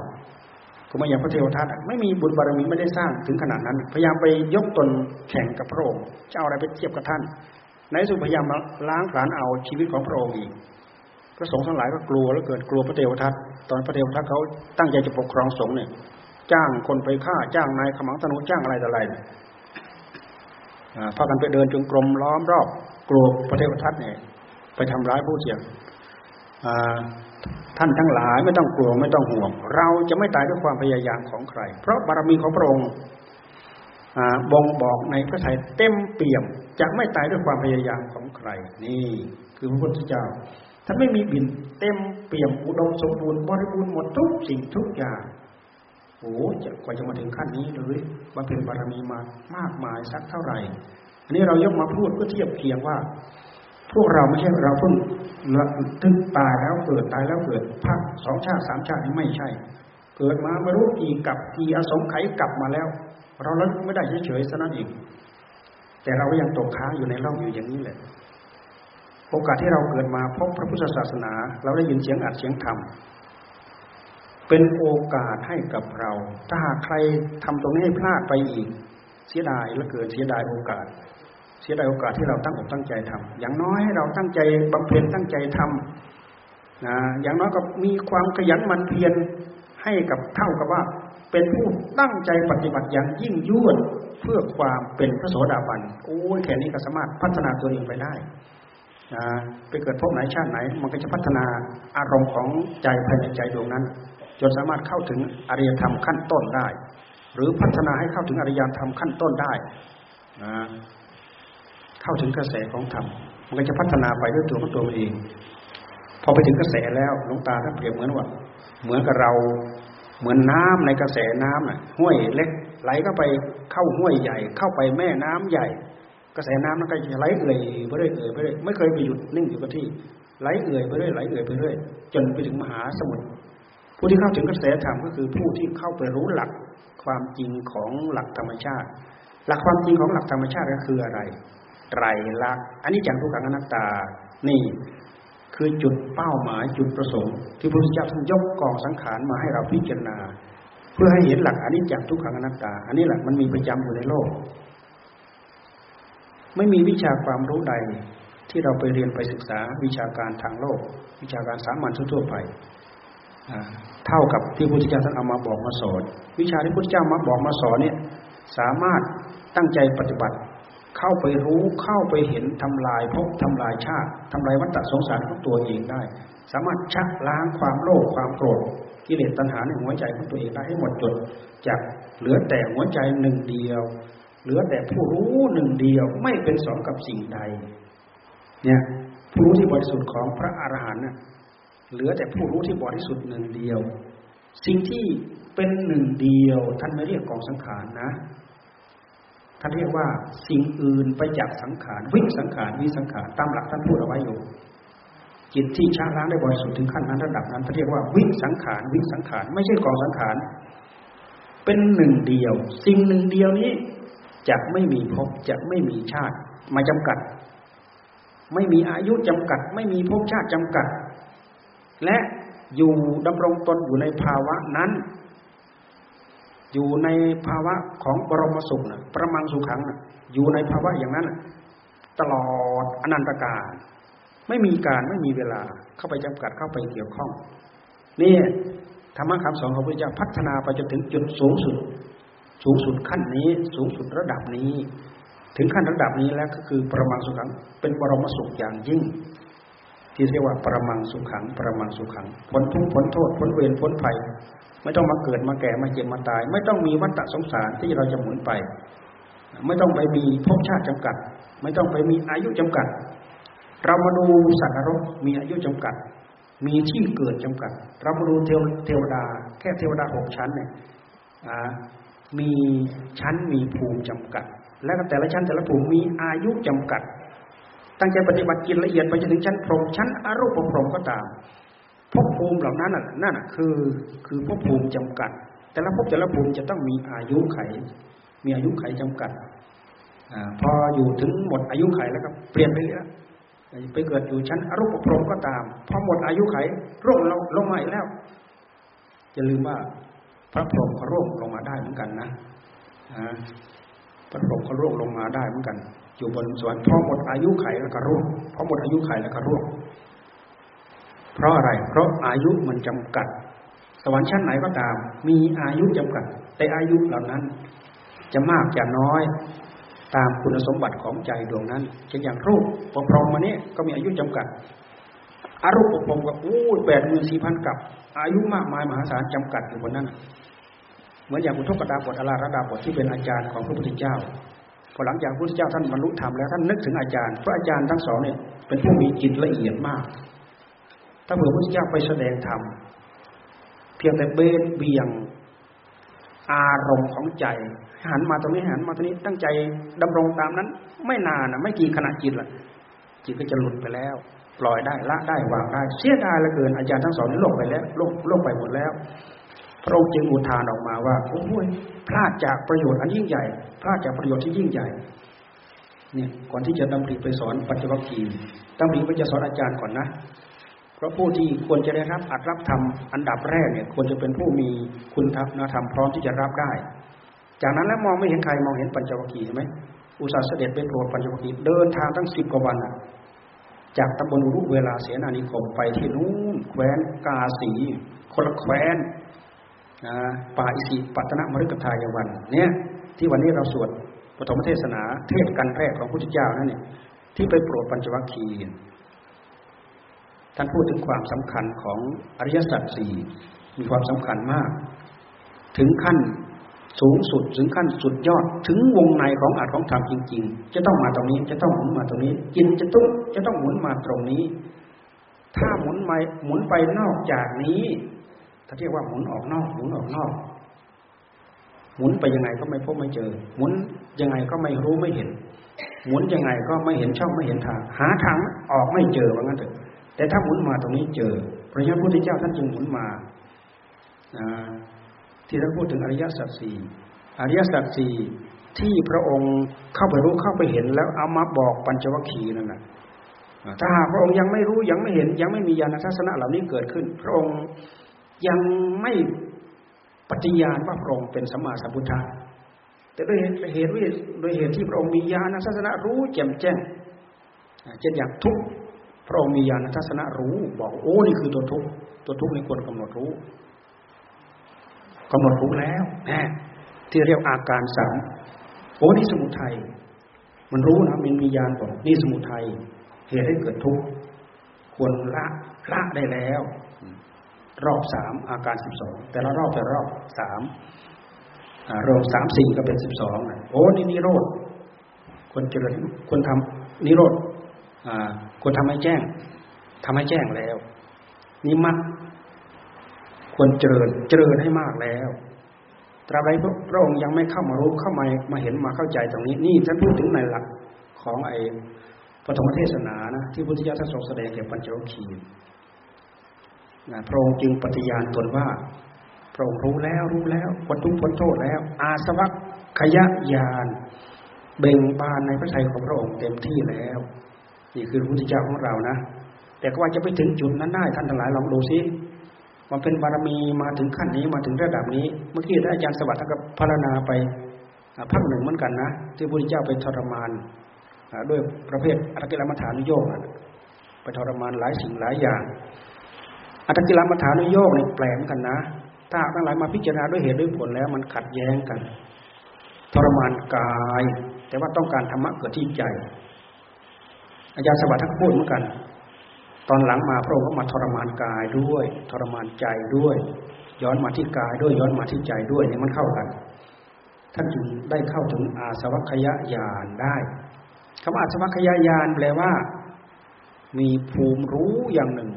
ก็มาอย่างพระเทวทัตไม่มีบุญบารมีไม่ได้สร้างถึงขนาดนั้น พยายามไปยกตนแข่งกับพระองค์จะเอาอะไรไปเทียบกับท่าน ในสุดพยายามล้างผลาญเอาชีวิตของพระองค์อีกพระสงฆ์ทั้งหลายก็กลัวแล้วเกิดกลัวพระเทวทัตตอนพระเทวทัตเขาตั้งใจจะปกครองสงฆ์เนี่ย จ้างคนไปฆ่าจ้างนายขมังธนุจ้างอะไรต่ออะไรพากันไปเดินจงกรมล้อมรอบกลัวพระเทวทัตเนี่ยไปทำร้ายผู้เสียงท่านทั้งหลายไม่ต้องกลัวไม่ต้องห่วง เราจะไม่ตายด้วยความพยายามของใคร เพราะบารมีของพระองค์บ่งบอกในพระทัยเต็มเปี่ยมจะไม่ตายด้วยความพยายามของใคร นี่คือพระพุทธเจ้าท่านไม่มีบินเต็มเปี่ยมอุดมสมบูรณ์บริบูรณ์หมดทุกสิ่งทุกอย่าง โอ้จะกว่าจะมาถึงขั้นนี้เลยบำเพ็ญบารมีมามากมายสักเท่าไหร่ อันนี้เรายกมาพูดเพื่อเทียบเคียงว่า พวกเราไม่ใช่เราเพิ่งถึงตายแล้วเกิดตายแล้วเกิดพักสองชาติสามชาตินี้ไม่ใช่ เกิดมาไม่รู้กี่กับกี่อสงไขยกลับมาแล้ว เราแล้วไม่ได้เฉยๆซะนั่นเองแต่เราก็ยังตกค้างอยู่ในร่องอยู่อย่างนี้แหละโอกาสที่เราเกิดมาพบพระพุทธศาสนา เราได้ยินเสียงอัดเสียงธรรม เป็นโอกาสให้กับเรา ถ้าหากใครทำตรงนี้ให้พลาดไปอีก เสียดายและเกิดเสียดายโอกาส เสียดายโอกาสที่เราตั้งอกตั้งใจทำอย่างน้อยให้เราตั้งใจบำเพ็ญตั้งใจทำนะอย่างน้อยก็มีความขยันมันเพียรให้กับเท่ากับว่า เป็นผู้ตั้งใจปฏิบัติอย่างยิ่งยวดเพื่อความเป็นพระโสดาบันโอ้ยแค่นี้ก็สามารถพัฒนาตัวเองไปได้นะไปเกิดพบไหนชาติไหน มันก็จะพัฒนาอารมณ์ของใจภายในใจดวงนั้น จนสามารถเข้าถึงอริยธรรมขั้นต้นได้ หรือพัฒนาให้เข้าถึงอริยธรรมขั้นต้นได้นะเข้าถึงกระแสของธรรมมันก็จะพัฒนาไปด้วยตัวของตัวเอง พอไปถึงกระแสแล้วลงตาท่านเปรียบเหมือนว่า เหมือนกับเราเหมือนน้ำในกระแสน้ำน่ะห้วยเล็กไหลเข้าไปเข้าห้วยใหญ่ เข้าไปแม่น้ำใหญ่ กระแสน้ำนั้นก็จะไหลเอื่อยไปเรื่อยเอื่อยไปเรื่อยไม่เคยไปหยุดนิ่งอยู่กับที่ไหลเอื่อยไปเรื่อยไหลเอื่อยไปเรื่อยจนไปถึงมหาสมุทร ผู้ที่เข้าถึงกระแสธรรมก็คือผู้ที่เข้าไปรู้หลักความจริงของหลักธรรมชาติ หลักความจริงของหลักธรรมชาติก็คืออะไรไตรลักษณ์อันนี้จังทุกขังอนัตตา นี่คือจุดเป้าหมายจุดประสงค์ ที่พระพุทธเจ้าท่านยกกองสังขารมาให้เราพิจารณา เพื่อให้เห็นหลักอันิจจังทุกขังอนัตตา อันนี้แหละมันมีประจำอยู่ในโลก ไม่มีวิชาความรู้ใดที่เราไปเรียนไปศึกษาวิชาการทางโลก วิชาการสามัญทั่วไป เท่ากับที่พระพุทธเจ้าท่านเอามาบอกมาสอนวิชาที่พระพุทธเจ้ามาบอกมาสอนเนี่ยสามารถตั้งใจปฏิบัติ เข้าไปรู้เข้าไปเห็นทำลายภพทำลายชาติทำลายวัฏสงสารของตัวเองได้ สามารถชักล้างความโลภความโกรธกิเลสตัณหาในหัวใจของตัวเองได้ให้หมดจดจากเหลือแต่หัวใจหนึ่งเดียว เหลือแต่ผู้รู้หนึ่งเดียวไม่เป็นสองกับสิ่งใด เนี่ยผู้รู้ที่บริสุทธิ์ของพระอรหันต์น่ะ เหลือแต่ผู้รู้ที่บริสุทธิ์หนึ่งเดียว สิ่งที่เป็นหนึ่งเดียว ท่านไม่เรียกกองสังขารนะ ท่านเรียกว่าสิ่งอื่นไปจากสังขารวิสังขารวิสังขารตามหลักท่านพูดเอาไว้อยู่จิตที่ชาล้างได้บริสุทธิ์ถึงขั้นนั้นระดับนั้นท่านเรียกว่าวิสังขารวิสังขารไม่ใช่กองสังขารเป็นหนึ่งเดียว สิ่งหนึ่งเดียวนี้จะไม่มีภพจะไม่มีชาติมาจำกัด ไม่มีอายุจำกัด ไม่มีภพชาติจำกัด และอยู่ดำรงตนอยู่ในภาวะนั้น อยู่ในภาวะของบรมสุขนะประมังสุขังนะอยู่ในภาวะอย่างนั้นตลอดอนันตกาลไม่มีการไม่มีเวลาเข้าไปจำกัดเข้าไปเกี่ยวข้อง นี่ธรรมะคำสอนของพระเจ้าพัฒนาไปจนถึงจุดสูงสุด สูงสุดขั้นนี้ สูงสุดระดับนี้ ถึงขั้นระดับนี้แล้วก็คือประมังสุขังเป็นบรมสุขอย่างยิ่ง ที่เรียกว่าประมังสุขขัง ประมังสุขขังพ้นทุกข์พ้นโทษพ้นเวรพ้นภัย ไม่ต้องมาเกิดมาแก่มาเจ็บมาตาย ไม่ต้องมีวัฏสงสารที่เราจะหมุนไป ไม่ต้องไปมีภพชาติจำกัด ไม่ต้องไปมีอายุจำกัด เรามาดูสัตว์นรกมีอายุจำกัด มีที่เกิดจำกัด เรามาดูเทวดา แค่เทวดาหกชั้นเนี่ยมีชั้นมีภูมิจำกัด และแต่ละชั้นแต่ละภูมิมีอายุจำกัด ตั้งใจปฏิบัติกินละเอียดไปจนถึงชั้นพรหมชั้นอรูปพรหมก็ตามภพภูมิเหล่านั้นนั่นคือคือภพภูมิจำกัด แต่ละภพแต่ละภูมิจะต้องมีอายุไข มีอายุไขจำกัดอพออยู่ถึงหมดอายุไขแล้วก็เปลี่ยนไปแล้วไปเกิดอยู่ชั้นอรูปพรหมก็ตามพอหมดอายุไขร่วงลงลงมาอีกแล้วอย่าลืมว่าพระพรหมเขาร่วงลงมาได้เหมือนกันนะพระพรหมเขาร่วงลงมาได้เหมือนกัน อยู่บนสวรรค์พอหมดอายุไขแล้วก็ร่วงพอหมดอายุไขแล้วก็ร่วงเพราะอะไร เพราะอายุมันจำกัด สวรรค์ชั้นไหนก็ตาม มีอายุจำกัด แต่อายุเหล่านั้น จะมากจะน้อย ตามคุณสมบัติของใจดวงนั้นเช่นอย่างรูปปพรมมานี้ก็มีอายุจำกัดอารูปปพรมก็อู้แปดหมื่นสี่พันกับ อายุมากมายมหาศาลจำกัดอยู่บนนั้น เหมือนอย่างอุทกดาบทอลาระดาบทที่เป็นอาจารย์ของพระพุทธเจ้า พอหลังจากพระพุทธเจ้าท่านบรรลุธรรมแล้วท่านนึกถึงอาจารย์เพราะอาจารย์ทั้งสองเนี่ยเป็นผู้มีจิตละเอียดมาก ถ้าเผื่อพระพุทธเจ้าไปแสดงธรรมเพียงแต่เบนเบียงอารมณ์ของใจหันมาตรงนี้หันมาตรงนี้ตั้งใจดำรงตามนั้น ไม่นานนะไม่กี่ขณะจิตละจิตก็จะหลุดไปแล้วปล่อยได้ละได้วางได้เสียดายเหลือเกินอาจารย์ทั้งสองนี้ลงไปแล้วลงลงไปหมดแล้ว พระองค์จึงอุทานออกมาว่าโอ้ย พลาดจากประโยชน์อันยิ่งใหญ่ พลาดจากประโยชน์ที่ยิ่งใหญ่เนี่ยก่อนที่จะดำริไปสอนปัจจุบันกีดำริไปจะสอนอาจารย์ก่อนนะ เพราะผู้ที่ควรจะได้รับอัดรับธรรมอันดับแรกเนี่ยควรจะเป็นผู้มีคุณธรรมธรรมพร้อมที่จะรับได้ จากนั้นแล้วมองไม่เห็นใครมองเห็นปัญจวัคคีย์ใช่ไหมอุตสาห์เสด็จไปโปรดปัญจวัคคีย์เดินทางตั้งสิบกว่าวันจากตำบลอุรุเวลาเสนานิคมไปที่นู้นแคว้นกาสีคนละแคว้น ป่าอิสิปัตนมฤกทายวัน เนี่ย ที่วันนี้เราสวดปฐมเทศนาเทศกันแรกของพระพุทธเจ้านั่นเนี่ยที่ไปโปรดปัญจวัคคีย์ท่านพูดถึงความสำคัญของอริยสัจสี่มีความสำคัญมาก ถึงขั้นสูงสุดถึงขั้นสุดยอดถึงวงในของอาจของธรรมจริง ๆ จะต้องมาตรงนี้จะต้องหมุนมาตรงนี้จินจะต้องจะต้องหมุนมาตรงนี้ ถ้าหมุนไปหมุนไปนอกจากนี้ ถ้าเรียกว่าหมุนออกนอก หมุนออกนอก หมุนไปยังไงก็ไม่พบไม่เจอ หมุนยังไงก็ไม่รู้ไม่เห็น หมุนยังไงก็ไม่เห็นช่องไม่เห็นทาง หาทางออกไม่เจอว่างั้นเถอะ แต่ถ้าหมุนมาตรงนี้เจอ พระยาพุทธเจ้าท่านจึงหมุนมาที่ท่านพูดถึงอริยสัจสี่อริยสัจสี่ที่พระองค์เข้าไปรู้เข้าไปเห็น แล้วเอามาบอกปัญจวัคคีย์นั่นแหละถ้าหากพระองค์ยังไม่รู้ยังไม่เห็นยังไม่มีญาณทัศนะเหล่านี้เกิดขึ้น พระองค์ ยังไม่ปฏิญาณว่าพระองค์เป็นสัมมาสัมพุทธะแต่ด้วยเหตุด้วยเหตุที่พระองค์มีญาณทัศนะรู้แจ่มแจ้งเช่นอย่างทุกพระองค์มีญาณทัศนะรู้บอกโอ้นี่คือตัวทุกตัวทุกนี่ควรกำหนดรู้กำหนดรู้แล้วน่ที่เรียกอาการสามโอ้นี่สมุทัยมันรู้นะมันมีญาณบอกนี่สมุทัยเหตุให้เกิดทุกข์ควรละละได้แล้ว รอบสามอาการสิบสองแต่ละรอบแต่ละรอบสามรอบสามสี่ก็เป็นสิบสองโอ้นี่นิโรธควรเจริญควรทำนิโรธควรทำให้แจ้งทำให้แจ้งแล้ว นิมัตควรเจริญเจริญให้มากแล้วตราบใดพระองค์ยังไม่เข้ามารู้เข้ามามาเห็นมาเข้าใจตรงนี้ นี่ท่านพูดถึงในหลักของไอ้ปฐมเทศนานะที่พุทธิยถาทรงแสดงแก่ปัญจวัคคีย์ พระองค์จึงปฏิญาณตนว่า พระองค์รู้แล้วรู้แล้วพ้นทุกข์พ้นโทษแล้ว อาสวัคขยะยานเบ่งบานในพระทัยของพระองค์เต็มที่แล้ว นี่คือพระพุทธเจ้าของเรานะแต่ก็ว่าจะไปถึงจุดนั้นได้ท่านทั้งหลายลองดูซิมันเป็นบารมีมาถึงขั้นนี้มาถึงระดับนี้ เมื่อกี้ท่านอาจารย์สวัสดิ์ท่านก็พารณาไปพักหนึ่งเหมือนกันนะที่พระพุทธเจ้าไปทรมานด้วยประเภทอัตกิลมัฐานุโยกไปทรมานหลายสิ่งหลายอย่าง อัตกิลมัฐานุโยกนี่แปลกกันนะ ถ้าทั้งหลายมาพิจารณาด้วยเหตุด้วยผลแล้ว มันขัดแย้งกัน ทรมานกาย แต่ว่าต้องการธรรมะเกิดที่ใจ อาจารย์สวัสดิ์ท่านพูดเหมือนกัน ตอนหลังมาพระองค์ก็มาทรมานกายด้วย ทรมานใจด้วย ย้อนมาที่กายด้วยย้อนมาที่ใจด้วยเนี่ยมันเข้ากันท่านจึงได้เข้าถึงอาสวัคยญาณได้คำว่าอาสวัคยญาณแปลว่า มีภูมิรู้อย่างหนึ่ง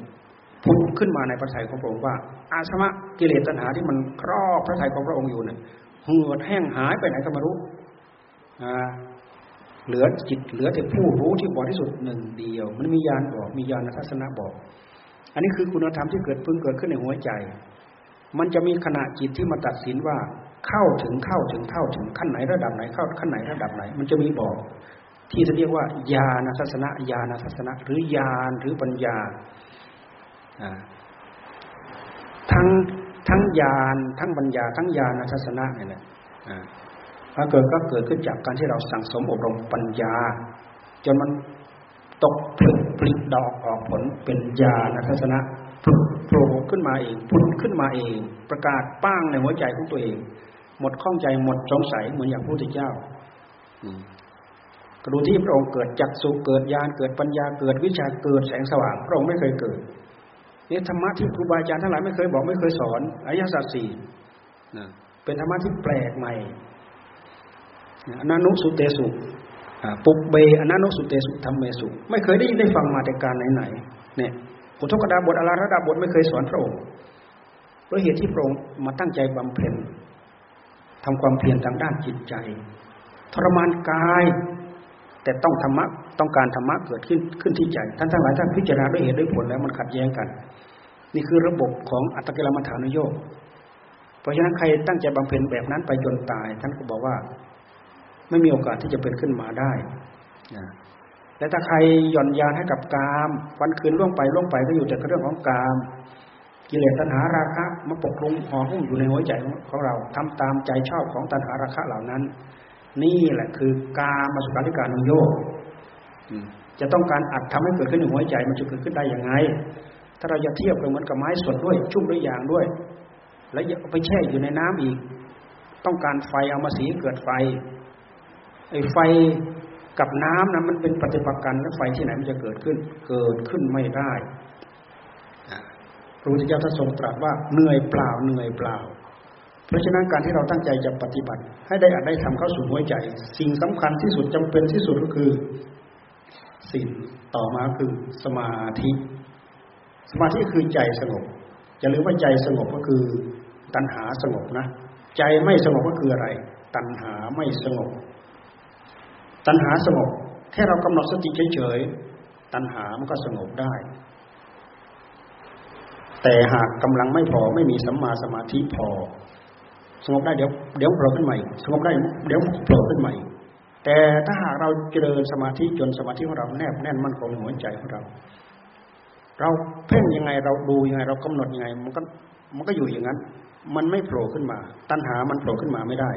พุทขึ้นมาในพระทัยของพระองค์ว่า อาสวะกิเลสตัณหาที่มันครอบพระทัยของพระองค์อยู่เนี่ยเหือดแห้งหายไปไหนก็ไม่รู้เหลือจิตเหลือแต่ผู้รู้ที่บริสุทธิ์หนึ่งเดียว มันมีญาณบอกมีญาณทัศนะบอก อันนี้คือคุณธรรมที่เกิดพึ่งเกิดขึ้นในหัวใจ มันจะมีขณะจิตที่มาตัดสินว่าเข้าถึงเข้าถึงเข้าถึงขั้นไหนระดับไหนเข้าขั้นไหนระดับไหน มันจะมีบอก ที่จะเรียกว่าญาณทัศนะญาณทัศนะ หรือญาณหรือปัญญา ทั้งทั้งญาณทั้งปัญญา ทั้งญาณทัศนะเนี่ยนะถ้าเกิดก็เกิดขึ้นจากการที่เราสั่งสมอบรมปัญญา จนมันตกผลึกผลิดอกออกผลเป็นญาณทัศนะโผล่ขึ้นมาเองพุดขึ้นมาเอง ประกาศป้างในหัวใจของตัวเอง หมดข้องใจหมดสงสัยเหมือนอย่างพระพุทธเจ้ากระดูที่พระองค์เกิดจักสุเกิดญาณเกิดปัญญาเกิดวิชาเกิดแสงสว่างพระองค์ไม่เคยเกิด นี่ธรรมะที่ครูบาอาจารย์ทั้งหลายไม่เคยบอกไม่เคยสอนอริยสัจสี่เป็นธรรมะที่แปลกใหม่อนันุสุเตสุปุกเบอนันุสุเตสุธรรมเมสุ ไม่เคยได้ยินได้ฟังมาแต่การไหนๆเนี่ยอุทกดาบทอาราระดาบทไม่เคยสอนพระองค์เพราะเหตุที่พระองค์มาตั้งใจบำเพ็ญทำความเพียรทางด้านจิตใจ ทรมานกาย แต่ต้องธรรมะ ต้องการธรรมะเกิดขึ้นขึ้นที่ใจ ท่านทั้งหลายท่านพิจารณาด้วยเหตุด้วยผลแล้วมันขัดแย้งกัน นี่คือระบบของอัตตกิลมัฐานุโยกเพราะฉะนั้นใครตั้งใจบำเพ็ญแบบนั้นไปจนตาย ท่านก็บอกว่า ไม่มีโอกาสที่จะเป็นขึ้นมาได้นะแต่ถ้าใครหย่อนยานให้กับกามวันคืนล่วงไปล่วงไปก็อยู่แต่เรื่องของกามกิเลสตัณหาราคะมาปกคลุมห่อหุ้มอยู่ในหัวใจของเราทำตามใจชอบของตัณหาราคะเหล่านั้น นี่แหละคือกามาสุขาริการนุโยก จะต้องการอัดทำให้เกิดขึ้นในหัวใจมันจะเกิดขึ้นได้อย่างไง ถ้าเราจะเทียบกันเหมือนกับไม้สดด้วย ชุ่มด้วยยางด้วย แล้วอย่าไปแช่อยู่ในน้ำอีก ต้องการไฟเอามาสีเกิดไฟไอ้ไฟกับน้ำนะมันเป็นปฏิปักษ์กันแล้วไฟที่ไหนมันจะเกิดขึ้น เกิดขึ้นไม่ได้พระพุทธเจ้าท่านทรงตรัสว่าเหนื่อยเปล่าเหนื่อยเปล่า เพราะฉะนั้นการที่เราตั้งใจจะปฏิบัติ ให้ได้อาจได้ทำเข้าสู่หัวใจ สิ่งสำคัญที่สุดจำเป็นที่สุดก็คือ สิ่งต่อมาคือสมาธิ สมาธิคือใจสงบอย่าลืมว่าใจสงบก็คือตัณหาสงบนะ ใจไม่สงบก็คืออะไร ตัณหาไม่สงบ ตัณหาสงบแค่เรากำหนดสติเฉยๆตัณหามันก็สงบได้ แต่หากกำลังไม่พอไม่มีสัมมาสมาธิพอ สงบได้เดี๋ยวเดี๋ยวโผล่ขึ้นใหม่สงบได้เดี๋ยวโผล่ขึ้นใหม่ แต่ถ้าหากเราเจริญสมาธิจนสมาธิของเราแนบแน่นมั่นคงหัวใจของเรา เราเพ่งยังไงเราดูยังไง เรากำหนดยังไง มันก็มันก็อยู่อย่างนั้น มันไม่โผล่ขึ้นมา ตัณหามันโผล่ขึ้นมาไม่ได้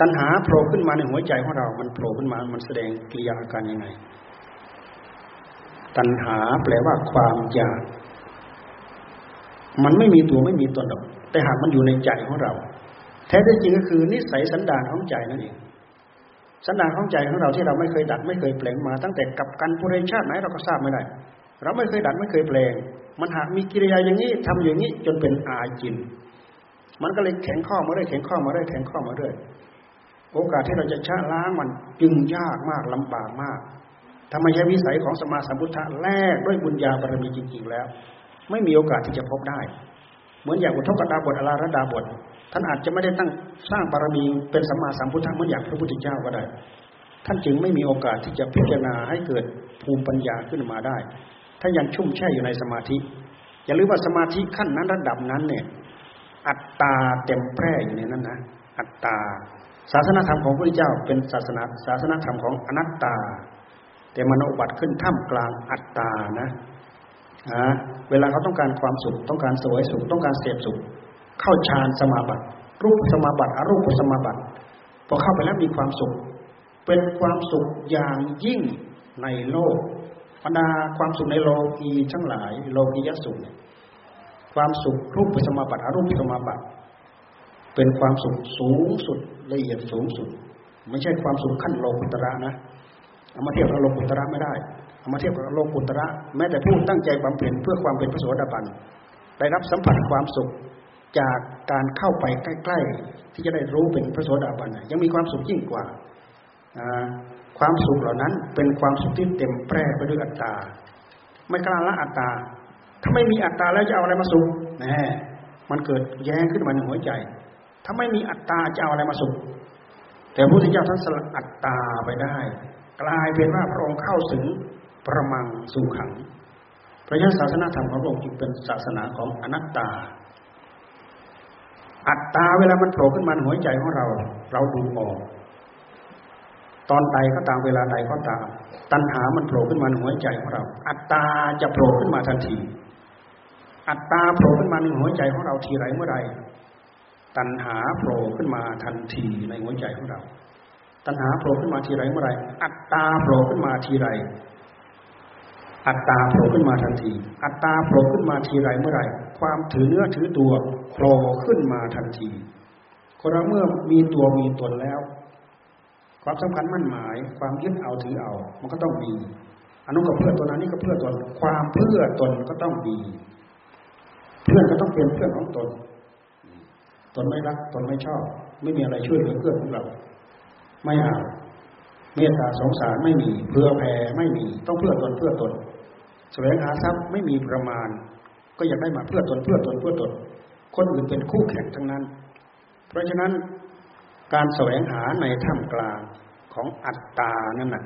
ตัณหาโผล่ขึ้นมาในหัวใจของเรา มันโผล่ขึ้นมา มันแสดงกิริยาอาการยังไง ตัณหาแปลว่าความอยาก มันไม่มีตัวไม่มีตนหรอก แต่หากมันอยู่ในใจของเรา แท้จริงก็คือนิสัยสันดานของใจนั่นเอง สันดานของใจของเราที่เราไม่เคยดัดไม่เคยเปล่งมา ตั้งแต่กับกันปุเรชาติไหนเราก็ทราบไม่ได้ เราไม่เคยดัดไม่เคยเปล่งมันหากมีกิริยาอย่างนี้ทำอย่างนี้จนเป็นอาจิน มันก็เลยแข็งข้อมาเรื่อยแข็งข้อมาเรื่อยแข็งข้อมาเรื่อยโอกาสที่เราจะชะล้างมันจึงยากมากลำบากมากทำไมใช้วิสัยของสมาสัมพุทธะแลกด้วยบุญญาบารมีจริงๆแล้ว ไม่มีโอกาสที่จะพบได้ เหมือนอย่างอุทกดาบทอลาระดาบท ท่านอาจจะไม่ได้ตั้งสร้างบารมีเป็นสัมมาสัมพุทธะเหมือนอย่างพระพุทธเจ้าก็ได้ ท่านจึงไม่มีโอกาสที่จะพิจารณาให้เกิดภูมิปัญญาขึ้นมาได้ ถ้ายังชุ่มแช่อยู่ในสมาธิ อย่าลืมว่าสมาธิขั้นนั้นระดับนั้นเนี่ย อัตตาเต็มแพร่อยู่ในนั้นนะ อัตตา ศาสนาธรรมของพระพุทธเจ้า เป็นศาสนาศาสนาธรรมของอนัตตา แต่มันอุบัติขึ้นท่ามกลางอัตตานะนะเวลาเขาต้องการความสุข ต้องการสวยสุข ต้องการเสพสุข เข้าฌานสมาบัติ รูปสมาบัติอรูปสมาบัติพอเข้าไปแล้วมีความสุข เป็นความสุขอย่างยิ่งในโลกบรรดาความสุขในโลกีทั้งหลาย โลกียสุขความสุขรูปสมาบัติอรูปสมาบัติ เป็นความสุขสูงสุดละเอียดสูงสุด ไม่ใช่ความสุขขั้นโลกุตระนะเอามาเทียบกับโลกุตระไม่ได้เอามาเทียบกับโลกุตระ แม้แต่ผู้ตั้งใจบำเพ็ญเพื่อความเป็นพระโสดาบันได้รับสัมผัสความสุข จากการเข้าไปใกล้ ๆ ที่จะได้รู้เป็นพระโสดาบันยังมีความสุขยิ่งกว่า ความสุขเหล่านั้นเป็นความสุขที่เต็มแปร่ไปด้วยอัตตา ไม่กล้าละอัตตา ถ้าไม่มีอัตตาแล้วจะเอาอะไรมาสุขแน่มันเกิดแย้งขึ้นมาในหัวใจ ถ้าไม่มีอัตตาจะเอาอะไรมาสุข แต่พระพุทธเจ้าท่านสละอัตตาไปได้ กลายเป็นว่าพระองค์เข้าถึงประมังสุขังพระยศาสนาธรรมของพระองค์จึงเป็นศาสนาของอนัตตา อัตตาเวลามันโผล่ขึ้นมาหัวใจของเรา เราดูออก ตอนใดก็ตามเวลาใดก็ตาม ตัณหามันโผล่ขึ้นมาหัวใจของเรา อัตตาจะโผล่ขึ้นมาทันที อัตตาโผล่ขึ้นมาในหัวใจของเราทีไรเมื่อไรตัณหาโผล่ขึ้นมาทันทีในหัวใจของเรา ตัณหาโผล่ขึ้นมาทีไรเมื่อไร อัตตาโผล่ขึ้นมาทีไร อัตตาโผล่ขึ้นมาทันที อัตตาโผล่ขึ้นมาทีไรเมื่อไรความถือเนื้อถือตัวโผล่ขึ้นมาทันทีคนเราเมื่อมีตัวมีตนแล้ว ความสำคัญมั่นหมาย ความยึดเอาถือเอา มันก็ต้องมีอันนู้นก็เพื่อตนอันนี้ก็เพื่อตน ความเพื่อตนก็ต้องมีเพื่อนก็ต้องเป็นเพื่อนของตน ตนไม่รักตนไม่ชอบ ไม่มีอะไรช่วยเหลือเพื่อนของเรา ไม่เอาเมตตาสงสารไม่มีเพื่อแผ่ไม่มี ต้องเพื่อตนเพื่อตน แสวงหาทรัพย์ไม่มีประมาณ ก็อยากได้มาเพื่อตนเพื่อตนเพื่อตน คนอื่นเป็นคู่แข่งทั้งนั้น เพราะฉะนั้นการแสวงหาในท่ามกลางของอัตตานั่นน่ะ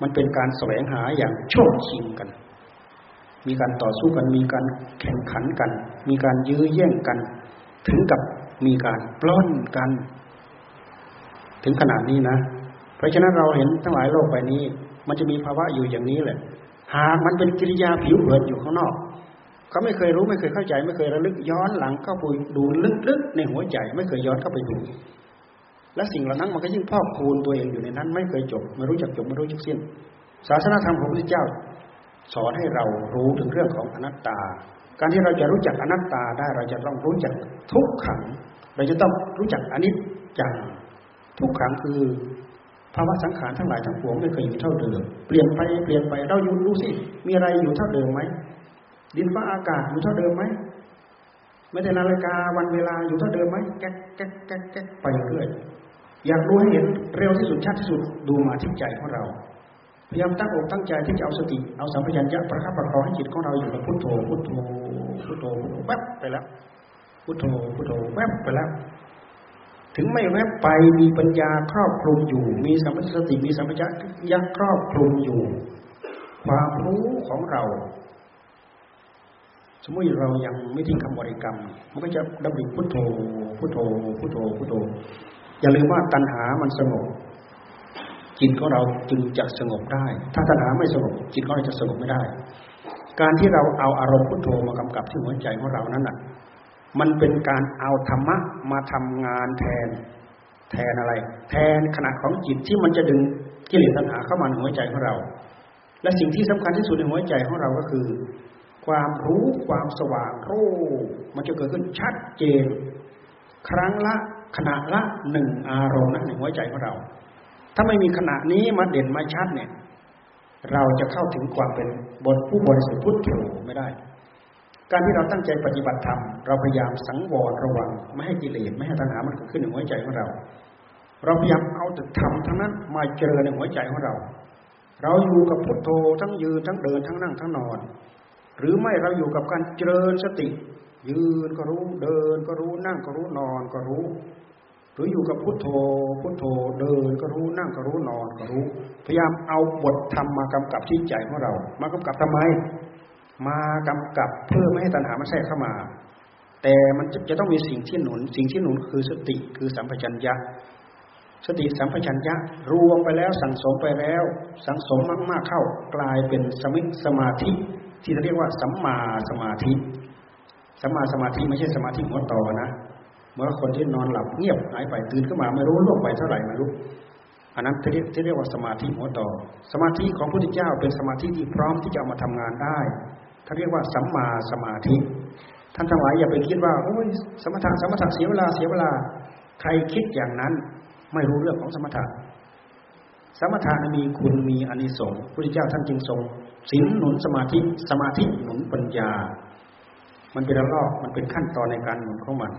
มันเป็นการแสวงหาอย่างโชคชิงกัน มีการต่อสู้กัน มีการแข่งขันกัน มีการยื้อแย่งกัน ถึงกับมีการปล้นกัน ถึงขนาดนี้นะ เพราะฉะนั้นเราเห็นทั้งหลายโลกใบนี้ มันจะมีภาวะอยู่อย่างนี้แหละ หากมันเป็นกิริยาผิวเผินอยู่ข้างนอกเขาไม่เคยรู้ไม่เคยเข้าใจ ไม่เคยระลึกย้อนหลังเข้าไปดูลึกๆในหัวใจ ไม่เคยย้อนเข้าไปดูและสิ่งเหล่านั้นมันก็ยิ่งพอกพูนตัวเองอยู่ในนั้น ไม่เคยจบไม่รู้จักจบไม่รู้จักสิ้น ศาสนาธรรมของพระพุทธเจ้า สอนให้เรารู้ถึงเรื่องของอนัตตา การที่เราจะรู้จักอนัตตาได้เราจะต้องรู้จักทุกขัง เราจะต้องรู้จักอนิจจังทุกขังคือ ภาวะสังขารทั้งหลายทั้งปวงไม่เคยอยู่เท่าเดิม เปลี่ยนไปเปลี่ยนไปเราอยู่รู้สิ มีอะไรอยู่เท่าเดิมไหมดินฟ้าอากาศอยู่เท่าเดิมไหมไม่ได้นาฬิกาวันเวลาอยู่เท่าเดิมไหมแก๊กแก๊กแก๊กแก๊กไปเรื่อยอยากรู้ให้เห็นเร็วที่สุดชัดที่สุดดูมาที่ใจของเรา พยายามตั้งอกตั้งใจที่จะเอาสติเอาสัมผัสัญญะประคับประคองให้จิตของเราอยู่กับพุทโธพุทโธพุทโธพุทโธแวบไปแล้วพุทโธพุทโธแวบไปแล้ว ถึงไม่แวบไปมีปัญญาครอบคลุมอยู่ มีสัมผัสติมีสัมผัสญะครอบคลุมอยู่ ความรู้ของเรา สมมติเรายังไม่ทิ้งคำบริกรรม มันก็จะดำริพุทโธพุทโธพุทโธพุทโธอย่าลืมว่าตัณหามันสงบจิตของเราจึงจะสงบได้ ถ้าตัณหาไม่สงบจิตของเราจะสงบไม่ได้ การที่เราเอาอารมณ์พุทโธมากำกับที่หัวใจของเรานั้นน่ะ มันเป็นการเอาธรรมะมาทำงานแทน แทนอะไร แทนขณะของจิตที่มันจะดึงกิเลสตัณหาเข้ามาในหัวใจของเรา และสิ่งที่สำคัญที่สุดในหัวใจของเราก็คือ ความรู้ความสว่างรู้มันจะเกิดขึ้นชัดเจน ครั้งละขณะละหนึ่งอารมณ์นะในหัวใจของเรา ถ้าไม่มีขณะนี้มาเด่นมาชัดเนี่ย เราจะเข้าถึงความเป็นบทผู้บริสุทธิ์พุทโธไม่ได้ การที่เราตั้งใจปฏิบัติธรรมเราพยายามสังวรระวัง ไม่ให้กิเลสไม่ให้ตัณหามันเกิดขึ้นในหัวใจของเรา เราพยายามเอาแต่ธรรมทั้งนั้นมาเจริญในหัวใจของเรา เราอยู่กับพุทโธทั้งยืนทั้งเดินทั้งนั่งทั้งนอน หรือไม่เราอยู่กับการเจริญสติ ยืนก็รู้เดินก็รู้นั่งก็รู้นอนก็รู้ หรืออยู่กับพุทโธ พุทโธเดินก็รู้นั่งก็รู้นอนก็รู้ พยายามเอาบทธรรมมากำกับที่ใจของเรา มากำกับทำไม มากำกับเพื่อไม่ให้ตัณหามันแทรกเข้ามา แต่มันจะต้องมีสิ่งที่หนุน สิ่งที่หนุนคือสติคือสัมปชัญญะ สติสัมปชัญญะรวมไปแล้วสั่งสมไปแล้ว สังสมมากๆเข้ากลายเป็นสมิสมาธิ ที่เรียกว่าสัมมาสมาธิสัมมาสมาธิไม่ใช่สมาธิหัวต่อนะเมื่อคนที่นอนหลับเงียบหายไปตื่นขึ้นมาไม่รู้ล่วงไปเท่าไหร่ไม่รู้อันนั้นที่เรียกที่เรียกว่าสมาธิหัวต่อ สมาธิของพระพุทธเจ้าเป็นสมาธิที่พร้อมที่จะเอามาทำงานได้ ท่านเรียกว่าสัมมาสมาธิ ท่านทั้งหลายอย่าไปคิดว่าโอ้ยสมถะสมถะเสียเวลาเสียเวลา ใครคิดอย่างนั้นไม่รู้เรื่องของสมถะสมถะมีคุณมีอนิสงส์พระพุทธเจ้าท่านจึงทรงศีลหนุนสมาธิสมาธิหนุนปัญญา มันเป็นระลอกมันเป็นขั้นตอนในการหนุนของมัน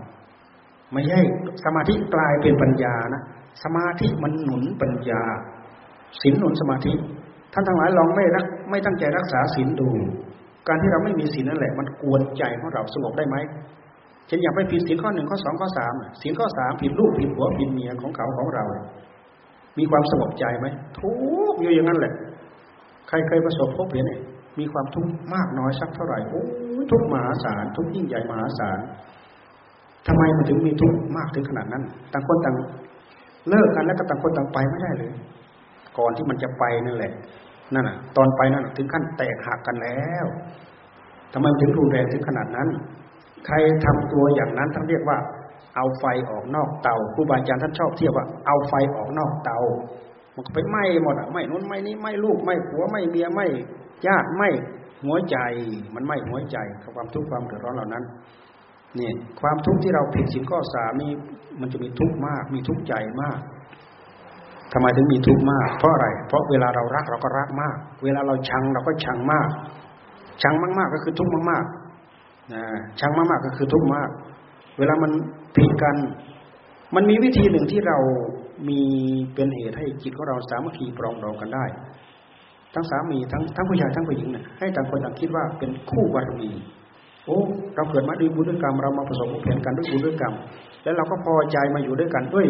ไม่ใช่สมาธิกลายเป็นปัญญานะสมาธิมันหนุนปัญญาศีลหนุนสมาธิ ท่านทั้งหลายลองไม่รักไม่ตั้งใจรักษาศีลดู การที่เราไม่มีศีลนั่นแหละ มันกวนใจของเราสงบได้ไหมฉันอยากไปผิดศีลข้อหนึ่งข้อสองข้อสามศีลข้อสามผิดลูกผิดผัวผิดเมียของเขาของเรา มีความสงบใจไหมทุกอยู่อย่างนั้นแหละ ใครเคยประสบพบเห็นเนี่ยมีความทุกข์มากน้อยสักเท่าไหร่โอ้ทุกมหาศาลทุกยิ่งใหญ่มหาศาลทำไมมันถึงมีทุกข์มากถึงขนาดนั้น ต่างคนต่างเลิกกันแล้วก็ต่างคนต่างไปไม่ได้เลย ก่อนที่มันจะไปนั่นแหละ นั่นน่ะตอนไปนั่นถึงขั้นแตกหักกันแล้วทำไมถึงรุนแรงถึงขนาดนั้น ใครทำตัวอย่างนั้นท่านเรียกว่า เอาไฟออกนอกเตาครูบาอาจารย์ท่านชอบเทียบว่าเอาไฟออกนอกเตา มันก็ไปไหม้หมดอะไหม้นู้นไหม้นี้ไหม้ลูกไหม้ผัวไหม้เมียไหม้ญาติไหม้หัวใจ มันไหม้หัวใจความทุกข์ความเดือดร้อนเหล่านั้นเนี่ยความทุกข์ที่เราผิดสินข้อสามนี่มันจะมีทุกข์มาก มีทุกข์ใจมาก ทำไมถึงมีทุกข์มาก เพราะอะไร เพราะเวลาเรารักเราก็รักมาก เวลาเราชังเราก็ชังมาก ชังมากๆก็คือทุกข์มากๆนะชังมากๆก็คือทุกข์มาก เวลามันผิดกัน มันมีวิธีหนึ่งที่เรามีเป็นเหตุให้จิตของเราสามัคคีปรองดองกันได้ ทั้งสามีทั้งทั้งผู้ชายทั้งผู้หญิงเนี่ยให้ต่างคนต่างคิดว่าเป็นคู่บารมีโอ้เราเกิดมาด้วยบุญด้วยกรรมเรามาผสมผสานกันด้วยบุญด้วยกรรมแล้วเราก็พอใจมาอยู่ด้วยกันด้วย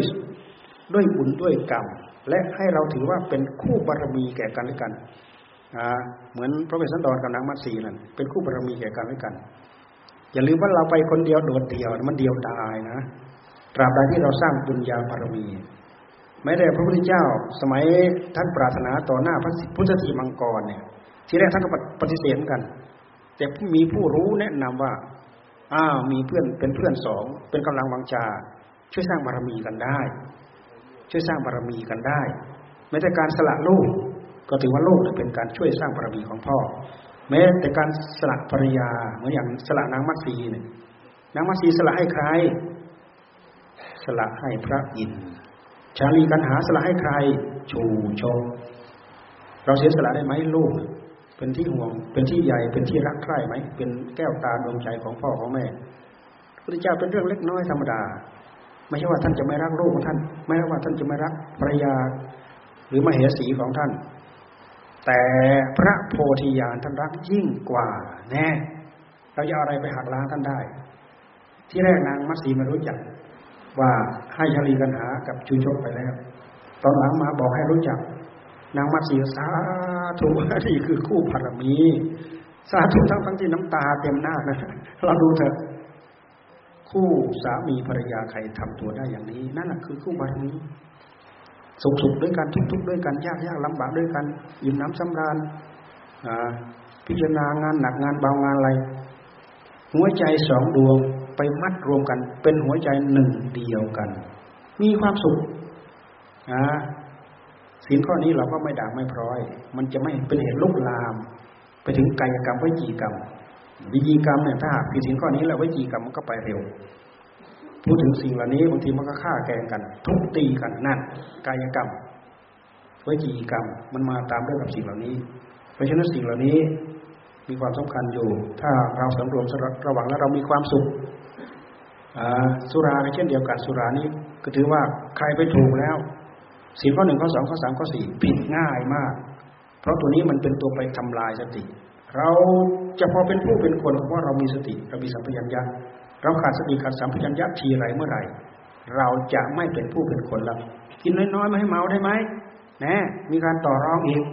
ด้วยบุญด้วยกรรม และให้เราถือว่าเป็นคู่บารมีแก่กันและกันเหมือนพระเวสสันดรกับนางมัตสีนั่นเป็นคู่บารมีแก่กันและกัน อย่าลืมว่าเราไปคนเดียวโดดเดี่ยวมันเดียวดายนะตราบใดที่เราสร้างบุญญาบารมีไม้แต่พระพุทธเจ้า สมัยท่านปรารถนาต่อหน้าพระพุทธสีมังกรเนี่ย ทีแรกท่านก็ปฏิเสธกัน แต่มีผู้รู้แนะนำว่าอ้าวมีเพื่อนเป็นเพื่อนสองเป็นกำลังวังชาช่วยสร้างบารมีกันได้ ช่วยสร้างบารมีกันได้ไม่แต่การสละลูกก็ถือว่าลูกเป็นการช่วยสร้างบารมีของพ่อ แม้แต่การสละภรรยาเหมือนอย่างสละนางมัตสีเนี่ยนางมัตสีสละให้ใคร สละให้พระอินทร์ชาลีกันหาสละให้ใคร ชูชงเราเสียสละได้ไหมลูก เป็นที่ห่วง เป็นที่ใหญ่เป็นที่รักใคร่ไหมเป็นแก้วตาดวงใจของพ่อของแม่พระเจ้าเป็นเรื่องเล็กน้อยธรรมดา ไม่ใช่ว่าท่านจะไม่รักลูกของท่าน ไม่ใช่ว่าท่านจะไม่รักภรรยา หรือมเหสีของท่าน แต่พระโพธิญาณท่านรักยิ่งกว่า แน่เราจะอะไรไปหักล้างท่านได้ ที่แรกนางมัตสีไม่รู้จัก ว่าให้ชลีกันหากับชูชกไปแล้ว ตอนหลังมาบอกให้รู้จัก นางมัตสีสาธุนี่คือคู่พารมีสาธุทั้งทั้งที่น้ำตาเต็มหน้านะเราดูเถอะ คู่สามีภรรยาใครทำตัวได้อย่างนี้ นั่นแหละคือคู่บารมีสุขสุขด้วยกันทุกทุกด้วยกันยากยากลำบากด้วยกันยิ้มน้ำสำราญพิจารณางานหนักงานเบางานอะไร หัวใจสองดวงไปมัดรวมกัน เป็นหัวใจหนึ่งเดียวกัน มีความสุขสินข้อนี้เราก็ไม่ด่างไม่พร้อย มันจะไม่เป็นเหตุลุกลาม ไปถึงกายกรรมวิจีกรรม วิจีกรรมเนี่ยถ้าหากผิดสินข้อนี้แล้ววิจีกรรมมันก็ไปเร็ว พูดถึงสิ่งเหล่านี้บางทีมันก็ฆ่าแกงกัน ทุบตีกันนั่นกายกรรมวิจีกรรมมันมาตามเรื่องกับสิ่งเหล่านี้ เพราะฉะนั้นสิ่งเหล่านี้มีความสำคัญอยู่ ถ้าเราสำรวมระวังแล้วเรามีความสุขสุราเช่นเดียวกันสุรานี้ ก็ถือว่าใครไปถูกแล้วสี่งข้อหนึ่งข้อสองข้อสามข้อสี่ผิดง่ายมาก เพราะตัวนี้มันเป็นตัวไปทำลายสติ เราจะพอเป็นผู้เป็นคนเพราะเรามีสติเรามีสัมผัสัญญาเราขาดสติขาดสัมผัสัญญาทีไรเมื่อไหร่ เราจะไม่เป็นผู้เป็นคนแล้วกินน้อยๆไม่ให้เมาได้ไหมแน่มีการต่อรองอีก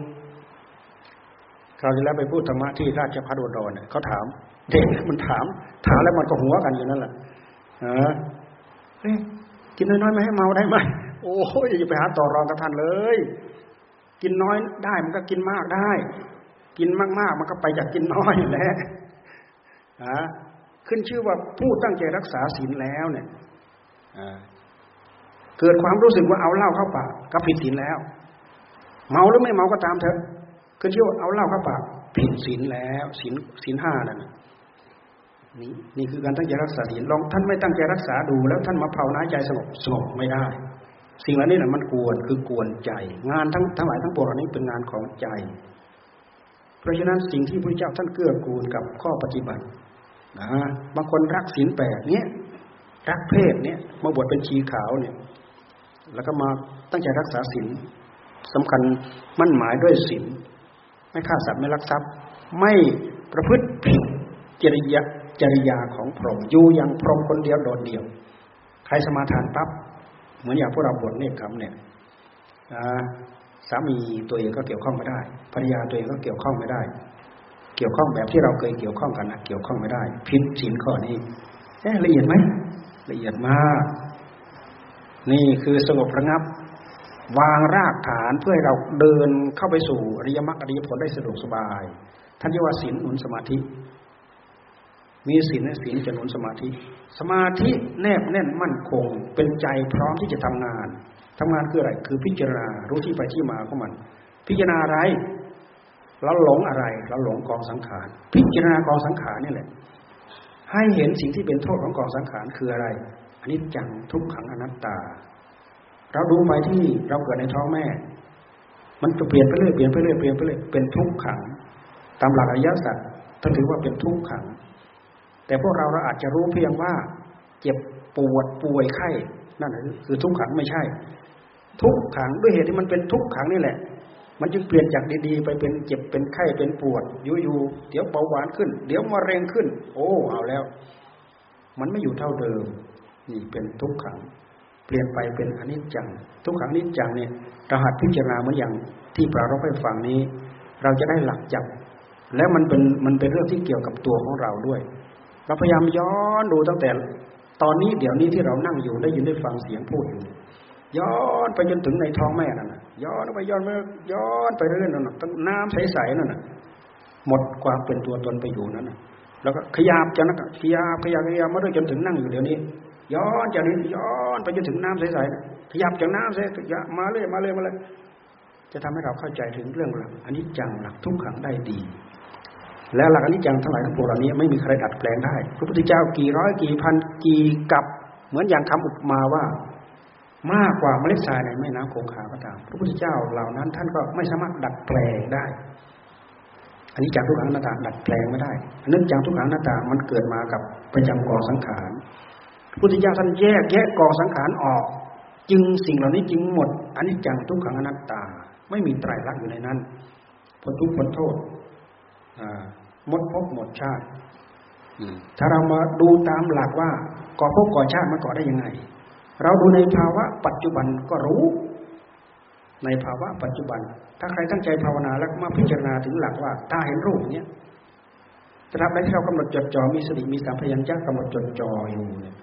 เราจะแล้วไปพูดธรรมะที่ราชพัฒน์ดรเนี่ยเขาถาม เด็กมันถาม ถามแล้วมันก็หัวกันอยู่นั่นแหละเออเฮ้กินน้อยๆไม่ให้เมาได้ไหมโอ้ยอย่าไปหาต่อรองกับท่านเลย กินน้อยได้มันก็กินมากได้ กินมากๆ มันก็ไปจากกินน้อยแหละฮะขึ้นชื่อว่าผู้ตั้งใจรักษาศีลแล้วเนี่ยเกิดความรู้สึกว่าเอาเหล้าเข้าปากก็ผิดศีลแล้ว เมาหรือไม่เมาก็ตามเถอะขึ้นชื่อว่าเอาเหล้าเข้าปากผิดศีลแล้วศีลศีลห้านั่นนี่นี่คือการตั้งใจรักษาศีลลองท่านไม่ตั้งใจรักษาดูแล้วท่านมาภาวนาใจสงบสงบไม่ได้ สิ่งเหล่านี้นะมันกวนคือกวนใจ งานทั้งทั้งหลายทั้งปวงเหล่านี้เป็นงานของใจ เพราะฉะนั้นสิ่งที่พระเจ้าท่านเกื้อกูลกับข้อปฏิบัตินะบางคนรักศีลแปดเนี้ยรักเพศเนี้ยมาบวชเป็นชีขาวเนี่ยแล้วก็มาตั้งใจรักษาศีลสำคัญมั่นหมายด้วยศีลไม่ฆ่าสัตว์ไม่ลักทรัพย์ ไม่ประพฤติผิดจริยจริยาของพรหมอยู่อย่างพรหมคนเดียวโดดเดี่ยว ใครสมาทานปั๊บเหมือนอย่างพวกเราบทเนคขมเนี่ย สามีตัวเองก็เกี่ยวข้องไม่ได้ภรรยาตัวเองก็เกี่ยวข้องไม่ได้ เกี่ยวข้องแบบที่เราเคยเกี่ยวข้องกันนะเกี่ยวข้องไม่ได้พิษสินข้อนี้เอ๊ละเอียดไหมละเอียดมาก นี่คือสงบระงับ วางรากฐานเพื่อให้เราเดินเข้าไปสู่อริยมรรคอริยผลได้สะดวกสบาย ท่านเรียกว่าศีลหนุนสมาธิ มีศีลและศีลจะหนุนสมาธิ สมาธิแนบแน่นมั่นคง เป็นใจพร้อมที่จะทำงาน ทำงานคืออะไร คือพิจารณารู้ที่ไปที่มาของมัน พิจารณาอะไรเราหลงอะไรเราหลงกองสังขาร พิจารณากองสังขารนี่แหละ ให้เห็นสิ่งที่เป็นโทษของกองสังขารคืออะไรอันนี้จังทุกขังอนัตตา เราดูไปที่เราเกิดในท้องแม่ มันจะเปลี่ยนไปเรื่อยเปลี่ยนไปเรื่อยเปลี่ยนไปเรื่อยเป็นทุกขัง ตามหลักอริยสัจท่านถือว่าเป็นทุกขัง แต่พวกเราเราอาจจะรู้เพียงว่า เจ็บปวดป่วยไข้นั่นคือทุกขังไม่ใช่ ทุกขังด้วยเหตุที่มันเป็นทุกขังนี่แหละ มันจึงเปลี่ยนจากดีๆ ไปเป็นเจ็บเป็นไข้เป็นปวดอยู่ๆเดี๋ยวเบาหวานขึ้น เดี๋ยวมะเร็งขึ้น โอ้เอาแล้ว มันไม่อยู่เท่าเดิม นี่เป็นทุกขัง เปลี่ยนไปเป็นอนิจจัง ทุกขังนิจจังเนี่ยรหัดพิจารณาเหมือนอย่างที่ปรารบให้ฟังนี้ เราจะได้หลักจับแล้วมันเป็นมันเป็นเรื่องที่เกี่ยวกับตัวของเราด้วย เราพยายามย้อนดูตั้งแต่ ตอนนี้เดี๋ยวนี้ที่เรานั่งอยู่ได้ยินได้ฟังเสียงพูดอยู่ ย้อนไปจนถึงในท้องแม่นั่นนะย้อนไปย้อนไปย้อนไปเรื่อยๆนั่นนะตั้งน้ำใสๆนั่นนะหมดความเป็นตัวตนไปอยู่นั้นนะแล้วก็ขยับจากนั้นขยับขยับขยับมาด้วยจนถึงนั่งอยู่เดี๋ยวนี้ ย้อนจากนี้ย้อนไปจนถึงน้ำใสๆขยับจากน้ำใสขยับมาเลยมาเลยมาเลยจะทำให้เราเข้าใจถึงเรื่องหลักอันนี้จังหลักทุกขังได้ดี แล้วหลักอันิจจังทั้งหลายทั้งปวงเหล่านี้ไม่มีใครดัดแปลงได้ พระพุทธเจ้ากี่ร้อยกี่พันกี่กับเหมือนอย่างคำอุปมาว่า มากกว่าเมล็ดทรายในแม่น้ำคงคาก็ตาม พระพุทธเจ้าเหล่านั้น ท่านก็ไม่สามารถดัดแปลงได้ อันนี้จากทุกขังหน้าตาดัดแปลงไม่ได้เนื่องจากทุกขังหน้าตามันเกิดมากับประจำกองสังขารพระพุทธเจ้าท่านแยกแยะกองสังขารออก จึงสิ่งเหล่านี้จึงหมดอันนี้จังทุกขังอนัตตา ไม่มีไตรลักษณ์อยู่ในนั้นพ้นทุกข์พ้นโทษหมดภพหมดชาติถ้าเรามาดูตามหลักว่าก่อภพก่อชาติมาก่อได้ยังไง เราดูในภาวะปัจจุบันก็รู้ ในภาวะปัจจุบัน ถ้าใครตั้งใจภาวนาแล้วมาพิจารณาถึงหลักว่าถ้าเห็นรูปเนี้ยตราบใดที่เรากำหนดจดจ่อมีสติมีสัมผัสยัญชนะกำหนดจดจ่ออยู่เนี่ย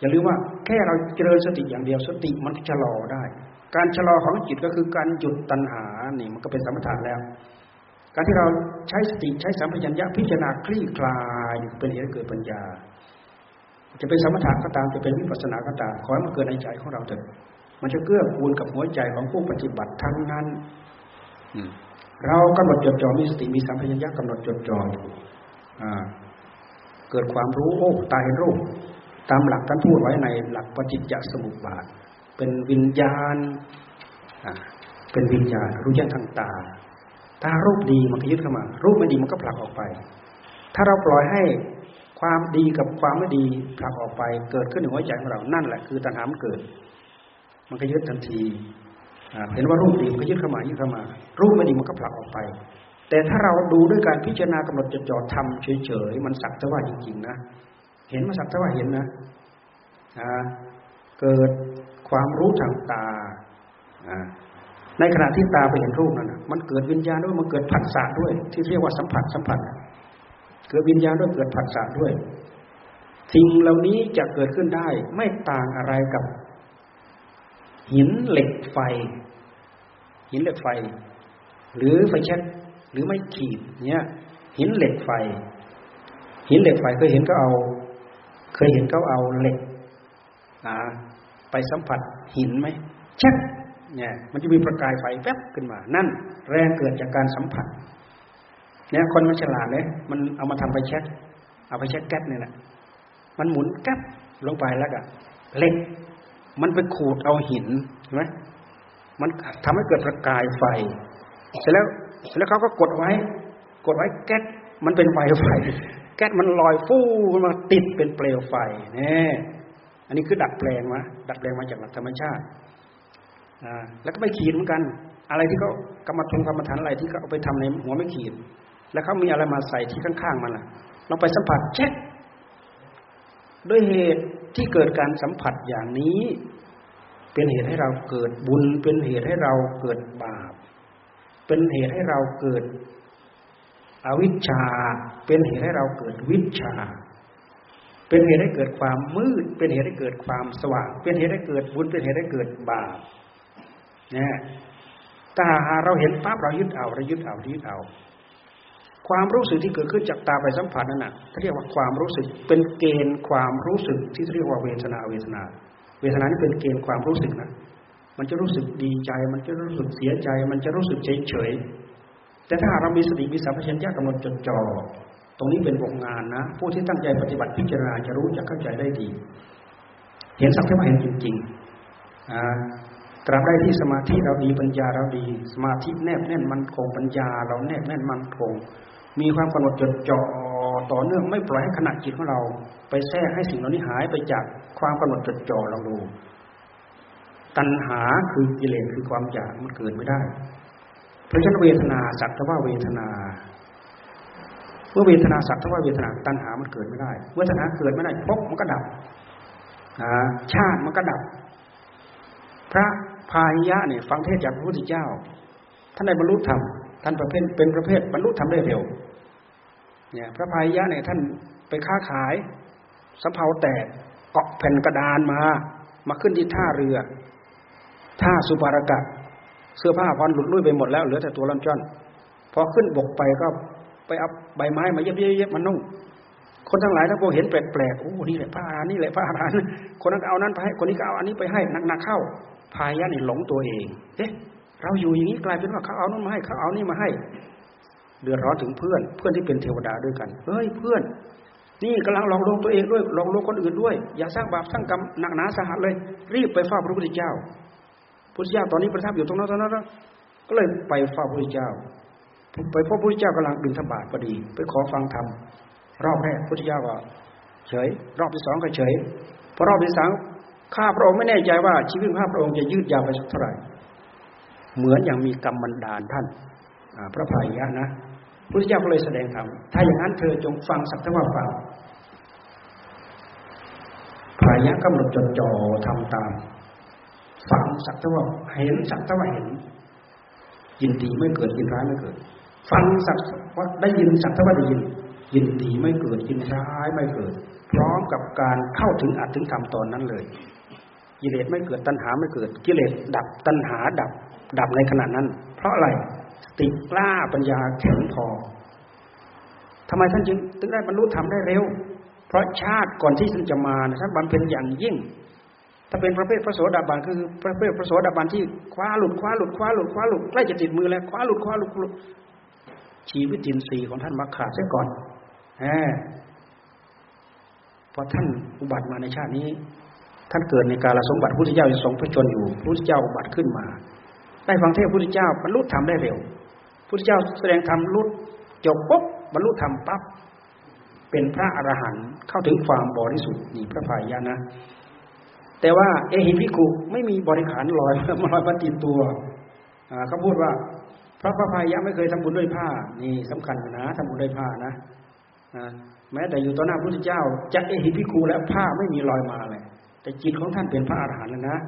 อย่าลืมว่าแค่เราเจริญสติอย่างเดียวสติมันชะลอได้ การชะลอของจิตก็คือการหยุดตัณหานี่มันก็เป็นสมถะแล้ว การที่เราใช้สติใช้สัมผััญญาพิจารณาคลี่คลายเป็นเหตุเกิดปัญญา จะเป็นสมถะก็ตามจะเป็นวิปัสสนาก็ตามขอให้มันเกิดในใจของเราเถิดมันจะเกื้อกูลกับหัวใจของผู้ปฏิบัติทั้งนั้นเรากำหนดจดจ่อมีสติมีสัมผัสัญญากำหนดจดจ่ออยู่เกิดความรู้โอ้ตายรูปตามหลักท่านพูดไว้ในหลักปฏิจจสมุปบาท เป็นวิญญาณเป็นวิญญาณรู้แจ้งทางตาถ้ารูปดีมันก็ยึดเข้ามา รูปไม่ดีมันก็ผลักออกไป ถ้าเราปล่อยให้ ความดีกับความไม่ดีผลักออกไปเกิดขึ้นในหัวใจของเรา นั่นแหละคือตัณหามันเกิด มันก็ยึดทันทีเห็นว่ารูปดีมันก็ยึดเข้ามายึดเข้ามา รูปไม่ดีมันก็ผลักออกไป แต่ถ้าเราดูด้วยการพิจารณากำหนดจดจ่อทำเฉยๆมันสักแต่ว่าจริงๆนะ เห็นมาสักแต่ว่าเห็นนะเกิดความรู้ทางตาในขณะที่ตาไปเห็นรูปนั้นมันเกิดวิญญาณด้วยมันเกิดผัสสะด้วย ที่เรียกว่าสัมผัสสัมผัส เกิดวิญญาณด้วยเกิดผัสสะด้วยสิ่งเหล่านี้จะเกิดขึ้นได้ ไม่ต่างอะไรกับ หินเหล็กไฟ หินเหล็กไฟ หรือไฟแช็กหรือไม่ขีดเนี่ยหินเหล็กไฟ หินเหล็กไฟเคยเห็นก็เอา เคยเห็นเขาเอาเหล็กไปสัมผัสหินไหมแช็กเนี่ยมันจะมีประกายไฟแป๊บขึ้นมา นั่น แรงเกิดจากการสัมผัส เนี่ยคนมันฉลาดเลยมันเอามาทำไปเช็คเอาไปเช็คแก๊สเนี่ยแหละมันหมุนแก๊สลงไปแล้วก็เล็ก มันไปขูดเอาหินเห็นไหมมันทำให้เกิดประกายไฟ เสร็จแล้วเสร็จแล้วเขาก็กดไว้ กดไว้แก๊สมันเป็นไฟไฟ แก๊สมันลอยฟู่มาติดเป็นเปลวไฟเนี่ยอันนี้คือดัดแปลงมาดัดแปลงมาจากหลักธรรมชาติอ่าแล้วก็ไม่ขีดเหมือนกัน อะไรที่เขากรรมฐานกรรมฐานอะไรที่เขาเอาไปทำในหัวไม่ขีด แล้วเขามีอะไรมาใส่ที่ข้างๆมันล่ะลองไปสัมผัสเช็คด้วยเหตุที่เกิดการสัมผัสอย่างนี้ เป็นเหตุให้เราเกิดบุญ เป็นเหตุให้เราเกิดบาป เป็นเหตุให้เราเกิดอวิชชา เป็นเหตุให้เราเกิดวิชา เป็นเหตุให้เกิดความมืด เป็นเหตุให้เกิดความสว่าง เป็นเหตุให้เกิดบุญ เป็นเหตุให้เกิดบาปเนี่ยตาเราเห็นปั๊บเรายึดเอาเรายึดเอาเรายึดเอา ความรู้สึกที่เกิดขึ้นจากตาไปสัมผัสนั่นน่ะเขาเรียกว่าความรู้สึกเป็นเกณฑ์ความรู้สึกที่เรียกว่าเวทนาเวทนา เวทนานี่เป็นเกณฑ์ความรู้สึกนะมันจะรู้สึกดีใจ มันจะรู้สึกเสียใจ มันจะรู้สึกเฉยเฉยแต่ถ้าเรามีสติมีสัมผัสญญากำหนดจดจ่อตรงนี้เป็นวงงานนะ ผู้ที่ตั้งใจปฏิบัติพิจารณาจะรู้จะเข้าใจได้ดี เห็นสักเท่าเห็นจริงๆอ่าตราบใดที่สมาธิเราดีปัญญาเราดี สมาธิแนบแน่นมันคงปัญญา เราแนบแน่นมันคง มีความกำหนดจดจ่อต่อเนื่องไม่ปล่อยให้ขณะจิตของเรา ไปแทรกให้สิ่งเหล่านี้หายไปจากความกำหนดจดจ่อเราดู ตัณหาคือกิเลสคือความอยากมันเกิดไม่ได้เพราะฉะนั้นเวทนาสัตว์ว่าเวทนา เมื่อเวทนาสัตว์ว่าเวทนาตัณหามันเกิดไม่ได้เมื่อตัณหาเกิดไม่ได้พบมันก็ดับชาติมันก็ดับ พระพาหิยะเนี่ยฟังเทศจากพระพุทธเจ้า ท่านได้บรรลุธรรมท่านประเภทเป็นประเภทบรรลุธรรมได้เร็ว เนี่ยพระพายะเนี่ยท่านไปค้าขายสำเภาแตกเกาะแผ่นกระดานมา มาขึ้นที่ท่าเรือ ท่าสุภารกะ เสื้อผ้าพอนหลุดลุ่ยไปหมดแล้วเหลือแต่ตัวลำจอนพอขึ้นบกไปก็ไปเอาใบไม้มาเย็บเย็บมันนุ่งคนทั้งหลายถ้าพวกเห็นแปลกๆโอ้นี่แหละพระอานี่แหละพระอานคนนั้นเอานั้นไปให้คนนี้ก็เอาอันนี้ไปให้หนักๆเข้าพายะนี่หลงตัวเองเอ๊ะเราอยู่อย่างนี้กลายเป็นว่าเขาเอานั้นมาให้เขาเอานี่มาให้ เดือดร้อนถึงเพื่อน เพื่อนที่เป็นเทวดาด้วยกันเฮ้ยเพื่อน นี่กำลังลองลงตัวเองด้วยลองลงคนอื่นด้วย อย่าสร้างบาปสร้างกรรมหนักหนาสาหัสเลย รีบไปเฝ้าพระพุทธเจ้าพุทธเจ้าตอนนี้ประทับอยู่ตรงนั้นตรงนั้นก็เลยไปเฝ้าพระพุทธเจ้า ไปพบพระพุทธเจ้ากำลังบิณฑบาตพอดี ไปขอฟังธรรมรอบแรกพุทธเจ้าก็เฉย รอบที่สองก็เฉยพอรอบที่สามข้าพระองค์ไม่แน่ใจว่าชีวิตข้าพระองค์จะยืดยาวไปสักเท่าไหร่เหมือนอย่างมีกรรมบันดาลท่านพระพายะนะ พุทธเจ้าก็เลยแสดงธรรมถ้าอย่างนั้นเธอจงฟังสักแต่ว่าฟังพายะกำหนดจดจ่อทำตาม ฟังสักแต่ว่าเห็นสักแต่ว่าเห็น ยินดีไม่เกิดยินร้ายไม่เกิด ฟังสักว่าได้ยินสักแต่ว่าได้ยิน ยินดีไม่เกิดยินร้ายไม่เกิด พร้อมกับการเข้าถึงอัตถึงธรรมตอนนั้นเลยกิเลสไม่เกิดตัณหาไม่เกิด กิเลสดับตัณหาดับ ดับในขณะนั้น เพราะอะไร ติกล้าปัญญาแข็งพอทำไมท่านจึงถึงได้บรรลุธรรมได้เร็ว เพราะชาติก่อนที่ท่านจะมาท่านบำเพ็ญอย่างยิ่ง ถ้าเป็นประเภทพระโสดาบันคือประเภทพระโสดาบันที่คว้าหลุดคว้าหลุดคว้าหลุดคว้าหลุดใกล้จะติดมือแล้วคว้าหลุดคว้าหลุดชีวิตจินทรีย์ของท่านมาขาดเสียก่อนแหมพอท่านอุบัติมาในชาตินี้ ท่านเกิดในกาลสมบัติพุทธเจ้าทรงพระชนอยู่พุทธเจ้าอุบัติขึ้นมา ได้ฟังเทศพุทธเจ้าบรรลุธรรมได้เร็ว พุทธเจ้าแสดงธรรมลุดจบปุ๊บบรรลุธรรมปั๊บเป็นพระอรหันต์เข้าถึงความบริสุทธิ์นี่พระพายะนะ แต่ว่าเอหิพิกุไม่มีบริขารลอยมาลอยมาติดตัวเขาพูดว่า พระพระพายะไม่เคยทำบุญด้วยผ้า นี่สำคัญนะทำบุญด้วยผ้านะแม้แต่อยู่ต่อหน้าพระพุทธเจ้าจะเอหิพิกุแล้วผ้าไม่มีลอยมาเลยแต่จิตของท่านเป็นพระอรหันต์แล้วนะ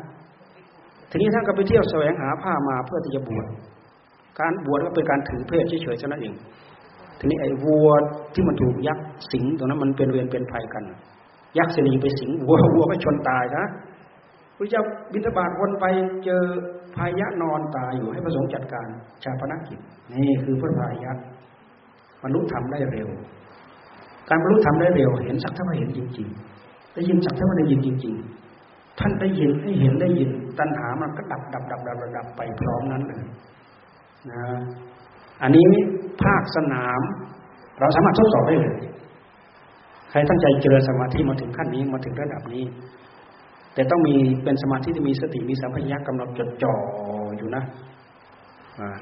ทีนี้ท่านก็ไปเที่ยวแสวงหาผ้ามาเพื่อที่จะบวช การบวชก็เป็นการถือเพศเฉยๆเท่านั้นเอง ทีนี้ไอ้วัวที่มันถูกยักษ์สิงตรงนั้นมันเป็นเวรเป็นภัยกัน ยักษ์เสนีไปสิงวัววัวไม่ชนตายนะพระเจ้าบิณฑบาตวนไปเจอพายะนอนตายอยู่ให้พระสงฆ์จัดการชาปนกิจนี่คือพระพายะบรรลุธรรมได้เร็ว การบรรลุธรรมได้เร็ว เห็นสักเท่าไหร่เห็นจริง ๆ ได้ยินสักเท่าไหร่ได้ยินจริง ๆ ท่านได้ยินให้เห็นได้ยิน ตัณหามันก็ดับดับดับดับดับไปพร้อมนั้นเลย นะอันนี้ภาคสนาม เราสามารถทดสอบได้เลย ใครตั้งใจเจริญสมาธิมาถึงขั้นนี้มาถึงระดับนี้ แต่ต้องมีเป็นสมาธิที่มีสติมีสัมผัสยักกำหนดจดจ่ออยู่นะ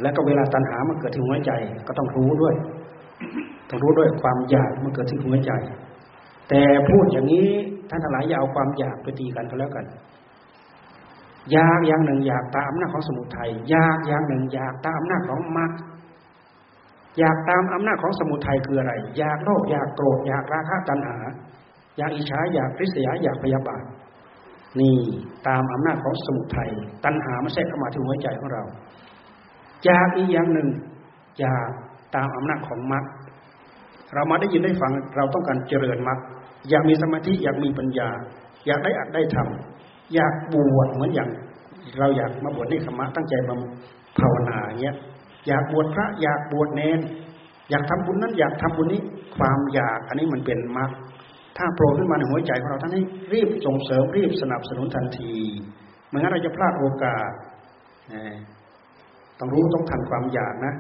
แล้วก็เวลาตัณหามันเกิดที่หัวใจก็ต้องรู้ด้วย ต้องรู้ด้วยความอยากมันเกิดที่หัวใจ แต่พูดอย่างนี้ท่านทั้งหลายอย่าเอาความอยากไปตีกันก็แล้วกัน อยากอย่างหนึ่งอยากตามอำนาจของสมุทัยอยากอย่างหนึ่งอยากตามอำนาจของมรรคอยากตามอำนาจของสมุทัยคืออะไร อยากโลภอยากโกรธอยากราคะตัณหา อยากอิจฉาอยากริษยาอยากพยาบาทนี่ตามอำนาจของสมุทัยตัณหามันแทรกเข้ามาที่หัวใจของเรา อยากอีกอย่างหนึ่ง อยากตามอำนาจของมรรคเรามาได้ยินได้ฟังเราต้องการเจริญมรรคอยากมีสมาธิอยากมีปัญญา อยากได้อัดได้ทำ อยากบวชเหมือนอย่าง เราอยากมาบวชในขมะตั้งใจมาภาวนาเงี้ยอยากบวชพระ อยากบวชเนนอยากทำบุญนั้นอยากทำบุญนี้ ความอยากอันนี้มันเป็นมรรคถ้าโผล่ขึ้นมาในหัวใจของเราท่านนี้รีบส่งเสริมรีบสนับสนุนทันทีไม่งั้นเราจะพลาดโอกาสต้องรู้ต้องทันความอยากนะ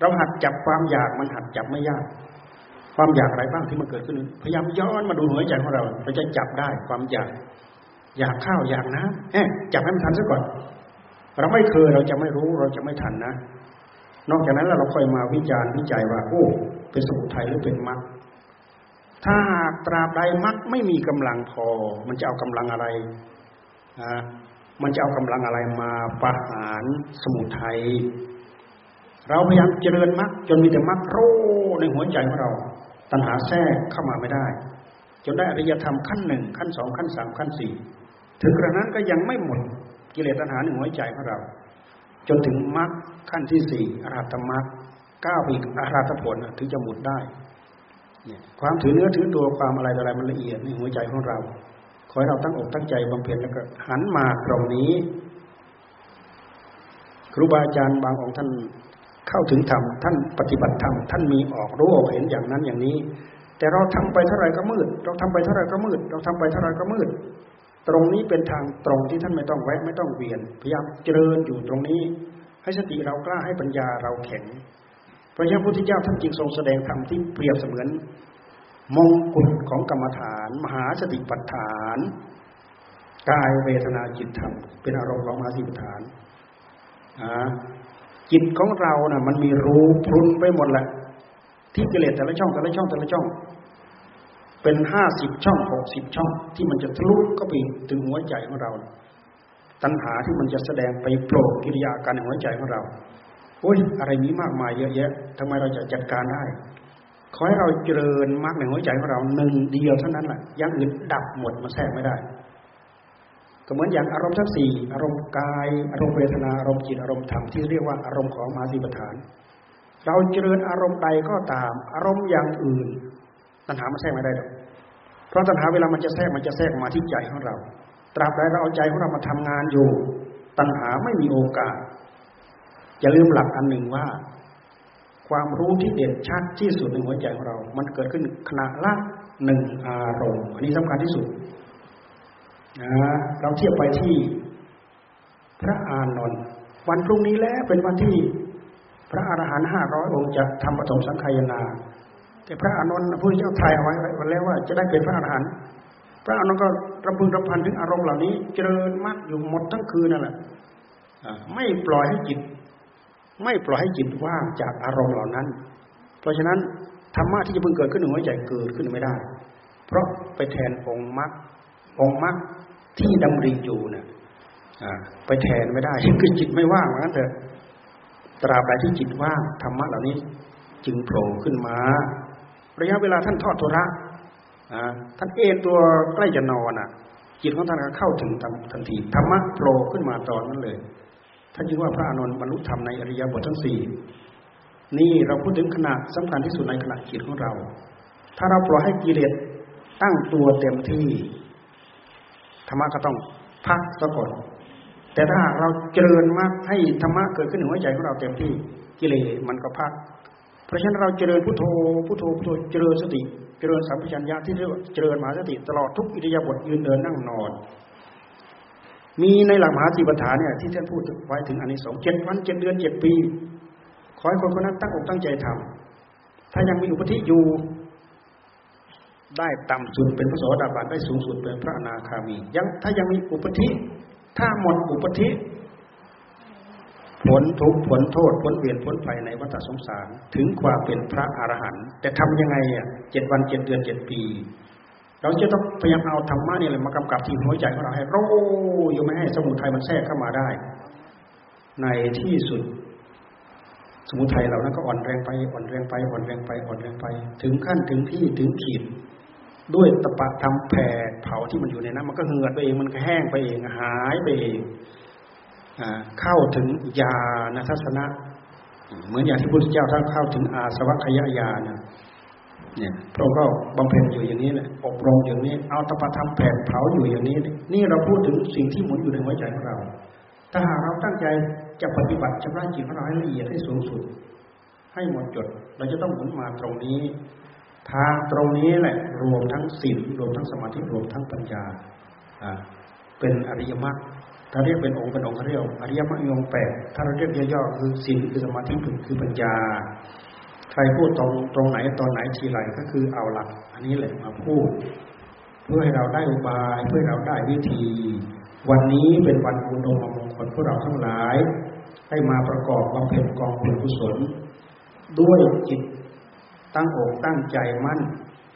เราหัดจับความอยากมันหัดจับไม่ยาก ความอยากอะไรบ้างที่มันเกิดขึ้น พยายามย้อนมาดูหัวใจของเรา เราจะจับได้ความอยาก อยากข้าวอยากน้ำเอ๊ะจับให้มันทันซะก่อน เราไม่เคยเราจะไม่รู้เราจะไม่ทันนะ นอกจากนั้นเราค่อยมาวิจารณ์วิจัยว่า โอ้เป็นสมุทัยหรือเป็นมรรคถ้าตราบใดมรรคไม่มีกำลังพอ มันจะเอากำลังอะไรอ่ามันจะเอากำลังอะไรมาประหารสมุทัยเราพยายามเจริญมรรคจนมีแต่มรรคโรในหัวใจของเรา ตัณหาแทรกเข้ามาไม่ได้ จนได้อริยธรรมขั้นหนึ่งขั้นสองขั้นสามขั้นสี่ ถึงกระนั้นก็ยังไม่หมดกิเลสตัณหาในหัวใจของเรา จนถึงมรรคขั้นที่สี่อรหัตมรรคก้าวอีกอรหัตผลถึงจะหมดได้เนี่ยความถือเนื้อถือตัวความอะไรอะไรมันละเอียดในหัวใจของเรา ขอให้เราตั้งอกตั้งใจบำเพ็ญแล้วก็หันมาตรงนี้ ครูบาอาจารย์บางองค์ท่านเข้าถึงธรรมท่านปฏิบัติธรรมท่านมีออกรู้ออกเห็นอย่างนั้นอย่างนี้ แต่เราทำไปเท่าไรก็มืด เราทำไปเท่าไรก็มืด เราทำไปเท่าไรก็มืด ตรงนี้เป็นทางตรงที่ท่านไม่ต้องแวะไม่ต้องเวียน พยายามเจริญอยู่ตรงนี้ ให้สติเรากล้าให้ปัญญาเราแข็งพระเจ้าพุทธเจ้าท่านจึงทรงแสดงธรรมที่เปรียบเสมือนมงกุฎของกรรมฐาน มหาสติปัฏฐานกายเวทนาจิตธรรมเป็นอารมณ์ของมหาสติปัฏฐานจิตของเรานะ่ะ มันมีรูพรุนไปหมดแหละที่กิเลสแต่ละช่องแต่ละช่องแต่ละช่อง เป็นห้าสิบช่องหกสิบช่อง ที่มันจะทะลุก็ไปถึงหัวใจของเรา ตัณหาที่มันจะแสดงไปโปรกิริยาการในหัวใจของเราโอ้ยอะไรมีมากมายเยอะแยะทำไมเราจะจัดการได้ ขอให้เราเจริญมากในหัวใจของเราหนึ่งเดียวเท่านั้นแหละยังอื่นดับหมดมาแทรกไม่ได้ก็เหมือนอย่างอารมณ์ทั้งสี่อารมณ์กายอารมณ์เวทนาอารมณ์จิตอารมณ์ธรรมที่เรียกว่าอารมณ์ของมาสีปฐาน เราเจริญอารมณ์ใดก็ตาม อารมณ์อย่างอื่นตัณหามันแทรกไม่ได้หรอก ราะตัณหาเวลามันจะแทรกมันจะแทรกมาที่ใจของเรา ตราบใดเราเอาใจของเรามาทำงานอยู่ ตัณหาไม่มีโอกาสอย่าลืมหลักอันหนึ่งว่า ความรู้ที่เด่นชัดที่สุดในหัวใจของเรา มันเกิดขึ้นขณะละหนึ่งอารมณ์อันนี้สำคัญที่สุดนะเราเทียบไปที่พระอานนท์วันพรุ่งนี้แล้วเป็นวันที่พระอรหันต์ห้าร้อยองค์จะทำปฐมสังขายนา แต่พระอานนท์พระเจ้าทายเอาไว้วันแล้วว่าจะได้เป็นพระอรหันต์พระอานนท์ก็รำพึงรำพันถึงอารมณ์เหล่านี้ เจริญมากอยู่หมดทั้งคืนนั่นแหละไม่ปล่อยให้จิต ไม่ปล่อยให้จิตว่างจากอารมณ์เหล่านั้น เพราะฉะนั้นธรรมะที่จะเพิ่งเกิดขึ้นในหัวใจเกิดขึ้นไม่ได้ เพราะไปแทนองค์มรรคองค์มรรคที่ดำริอยู่เนี่ยไปแทนไม่ได้คือจิตไม่ว่างเหมือนกันเถอะตราบใดที่จิตว่างธรรมะเหล่านี้จึงโผล่ขึ้นมา ระยะเวลาท่านทอดทุระท่านเอนตัวใกล้จะนอนอะ จิตของท่านก็เข้าถึงทันทีธรรมะโผล่ขึ้นมาตอนนั้นเลย ท่านจึงว่าพระอานนท์บรรลุธรรมในอริยบททั้งสี่นี่เราพูดถึงขณะสำคัญที่สุดในขณะจิตของเรา ถ้าเราปล่อยให้กิเลสตั้งตัวเต็มที่ธรรมะก็ต้องพักซะก่อนแต่ถ้าเราเจริญมากให้ธรรมะเกิดขึ้นในหัวใจของเราเต็มที่กิเลสมันก็พัก เพราะฉะนั้นเราเจริญพุทโธพุทโธพุทโธเจริญสติ เจริญสัมปชัญญะที่เรียกว่าเจริญมหาสติ ตลอดทุกอิริยาบถยืนเดินนั่งนอน มีในหลักมหาสีปัฏฐานเนี่ยที่ท่านพูดไว้ถึงอันนี้สองเจ็ดวันเจ็ดเดือนเจ็ดปี ขอให้คนคนนั้นตั้งอกตั้งใจทำถ้ายังมีอุปธิอยู่ได้ต่ำสุดเป็นพระโสดาบันได้สูงสุดเป็นพระอนาคามียังถ้ายังมีอุปธิถ้าหมดอุปธิ ผลทุกผลโทษผลเปลี่ยนผลภัยในวัฏสงสาร ถึงความเป็นพระอรหันต์แต่ทำยังไงอะเจ็ดวันเจ็ดเดือนเจ็ดปี เราจะต้องพยายามเอาธรรมะนี่แหละมากำกับที่หัวใจของเราให้โรอยู่ไม่ให้สมุทัยมันแทรกเข้ามาได้ ในที่สุด สมุทัยเรานั้นก็อ่อนแรงไปอ่อนแรงไปอ่อนแรงไปอ่อนแรงไป ถึงขั้นถึงที่ถึงขีดด้วยตะปะทำแผ่เผาที่มันอยู่ในนั้นมันก็เหือดไปเองมันก็แห้งไปเองหายไปเอง เข้าถึงญาณทัศนะ เหมือนอย่างที่พระพุทธเจ้าท่านเข้าถึงอาสวัคยายานะเนี่ยพระองค์ก็บำเพ็ญอยู่อย่างนี้แหละอบรมอย่างนี้ เอาตปะธรรมแผดเผาอยู่อย่างนี้นี่เราพูดถึงสิ่งที่หมุนอยู่ในหัวใจของเรา ถ้าหากเราตั้งใจจะปฏิบัติชำระจิตของเราให้ละเอียดให้สูงสุด ให้หมดจด เราจะต้องหมุนมาตรงนี้ ทางตรงนี้แหละ รวมทั้งศีลรวมทั้งสมาธิรวมทั้งปัญญาเป็นอริยมรรค ถ้าเรียกเป็นองค์เป็นองค์เรียกอริยมรรคองค์แปดถ้าเราเรียกย่อๆคือศีลคือสมาธิคือปัญญา ใครพูดตรงตรงไหนตอนไหนทีไรก็คือเอาหลัก อันนี้แหละมาพูด เพื่อให้เราได้อุบายเพื่อเราได้วิธี วันนี้เป็นวันอุดมมงคลพวกเราทั้งหลายให้มาประกอบบำเพ็ญกองบุญกุศล ด้วยจิตตั้งอกตั้งใจมั่น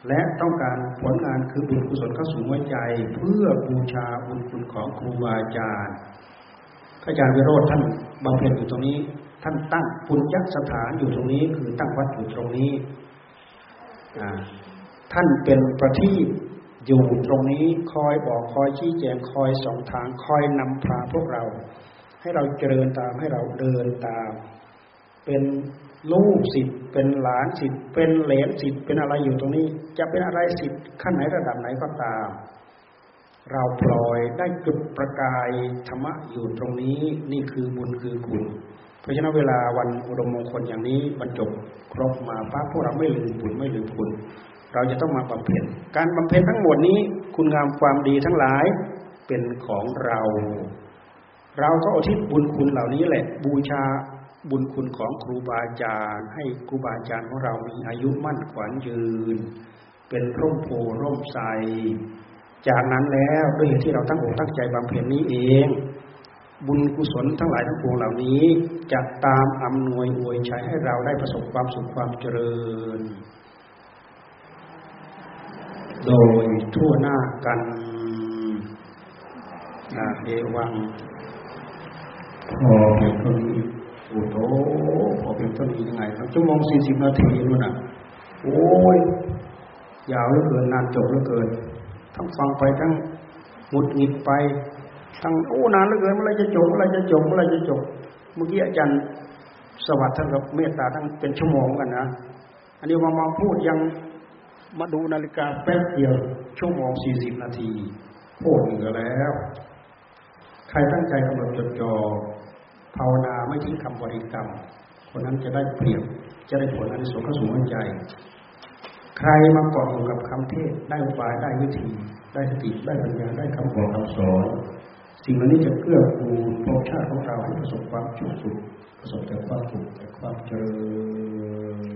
และต้องการผลงานคือบุญกุศลเข้าสู่หัวใจ เพื่อบูชาบุญคุณของครูบาอาจารย์พระอาจารย์วิโรธท่านบำเพ็ญอยู่ตรงนี้ ท่านตั้งปุญญสถานอยู่ตรงนี้ คือตั้งวัดอยู่ตรงนี้ท่านเป็นประทีปอยู่ตรงนี้คอยบอกคอยชี้แจงคอยส่องทางคอยนำพาพวกเรา ให้เราเจริญตามให้เราเดินตาม เป็น ลูกสิทธิ์เป็นหลานสิทธิ์เป็นเหลนสิทธิ์เป็นอะไรอยู่ตรงนี้ จะเป็นอะไรสิทธิ์ขั้นไหนระดับไหนก็ตาม เราปล่อยได้จุดประกายธรรมะอยู่ตรงนี้ นี่คือบุญคือคุณเพราะฉะนั้นเวลาวันอุดมมงคลอย่างนี้บรรจบครบมาปั๊บพวกเราไม่ลืมบุญไม่ลืมคุณ เราจะต้องมาบำเพ็ญการบำเพ็ญทั้งหมดนี้ คุณงามความดีทั้งหลายเป็นของเรา เราก็อุทิศบุญคุณเหล่านี้แหละ บูชา บุญคุณของครูบาอาจารย์ ให้ครูบาอาจารย์ของเรามีอายุมั่นขวัญยืน เป็นร่มโพร่มใสจากนั้นแล้วด้วยเหตุที่เราตั้งอกตั้งใจบำเพ็ญนี้เอง บุญกุศลทั้งหลายทั้งปวงเหล่านี้จะตามอำนวยอวยชัยให้เราได้ประสบความสุขความเจริญ โดยทั่วหน้ากันนาเอวังพอเพียงเท่านี้ โอ้โหพอเพียงเท่านี้ยังไงทั้งชั่วโมงสี่สิบนาทีนู่นน่ะ โอ้ย ยาวเหลือเกินนานจบเหลือเกิน ทั้งฟังไปทั้งหงุดหงิดไป ทั้งโอ้นานเหลือเกินเมื่อไรจะจบเมื่อไรจะจบเมื่อไรจะจบ เมื่อกี้อาจารย์สวัสดิ์ท่านกับเมตตาทั้งเป็นชั่วโมงกันนะอันนี้มามาพูดยังมาดูนาฬิกาแป๊บเดียวชั่วโมงสี่สิบนาทีพูดเหลือแล้ว ใครตั้งใจกำหนดจดจ่อ ภาวนาไม่ทิ้งคำบริกรรม คนนั้นจะได้เปรียบ จะได้ผลอันสูงเข้าสู่หัวใจ ใครมาเกาะอยู่กับคำเทศได้อุบายได้วิธี ได้สติได้ปัญญาได้คำบอกคำสอน สิ่งเหล่านี้จะเกื้อกูลภพชาติของเราให้ประสบความสุขประสบแต่ความสุขแต่ความเจริญ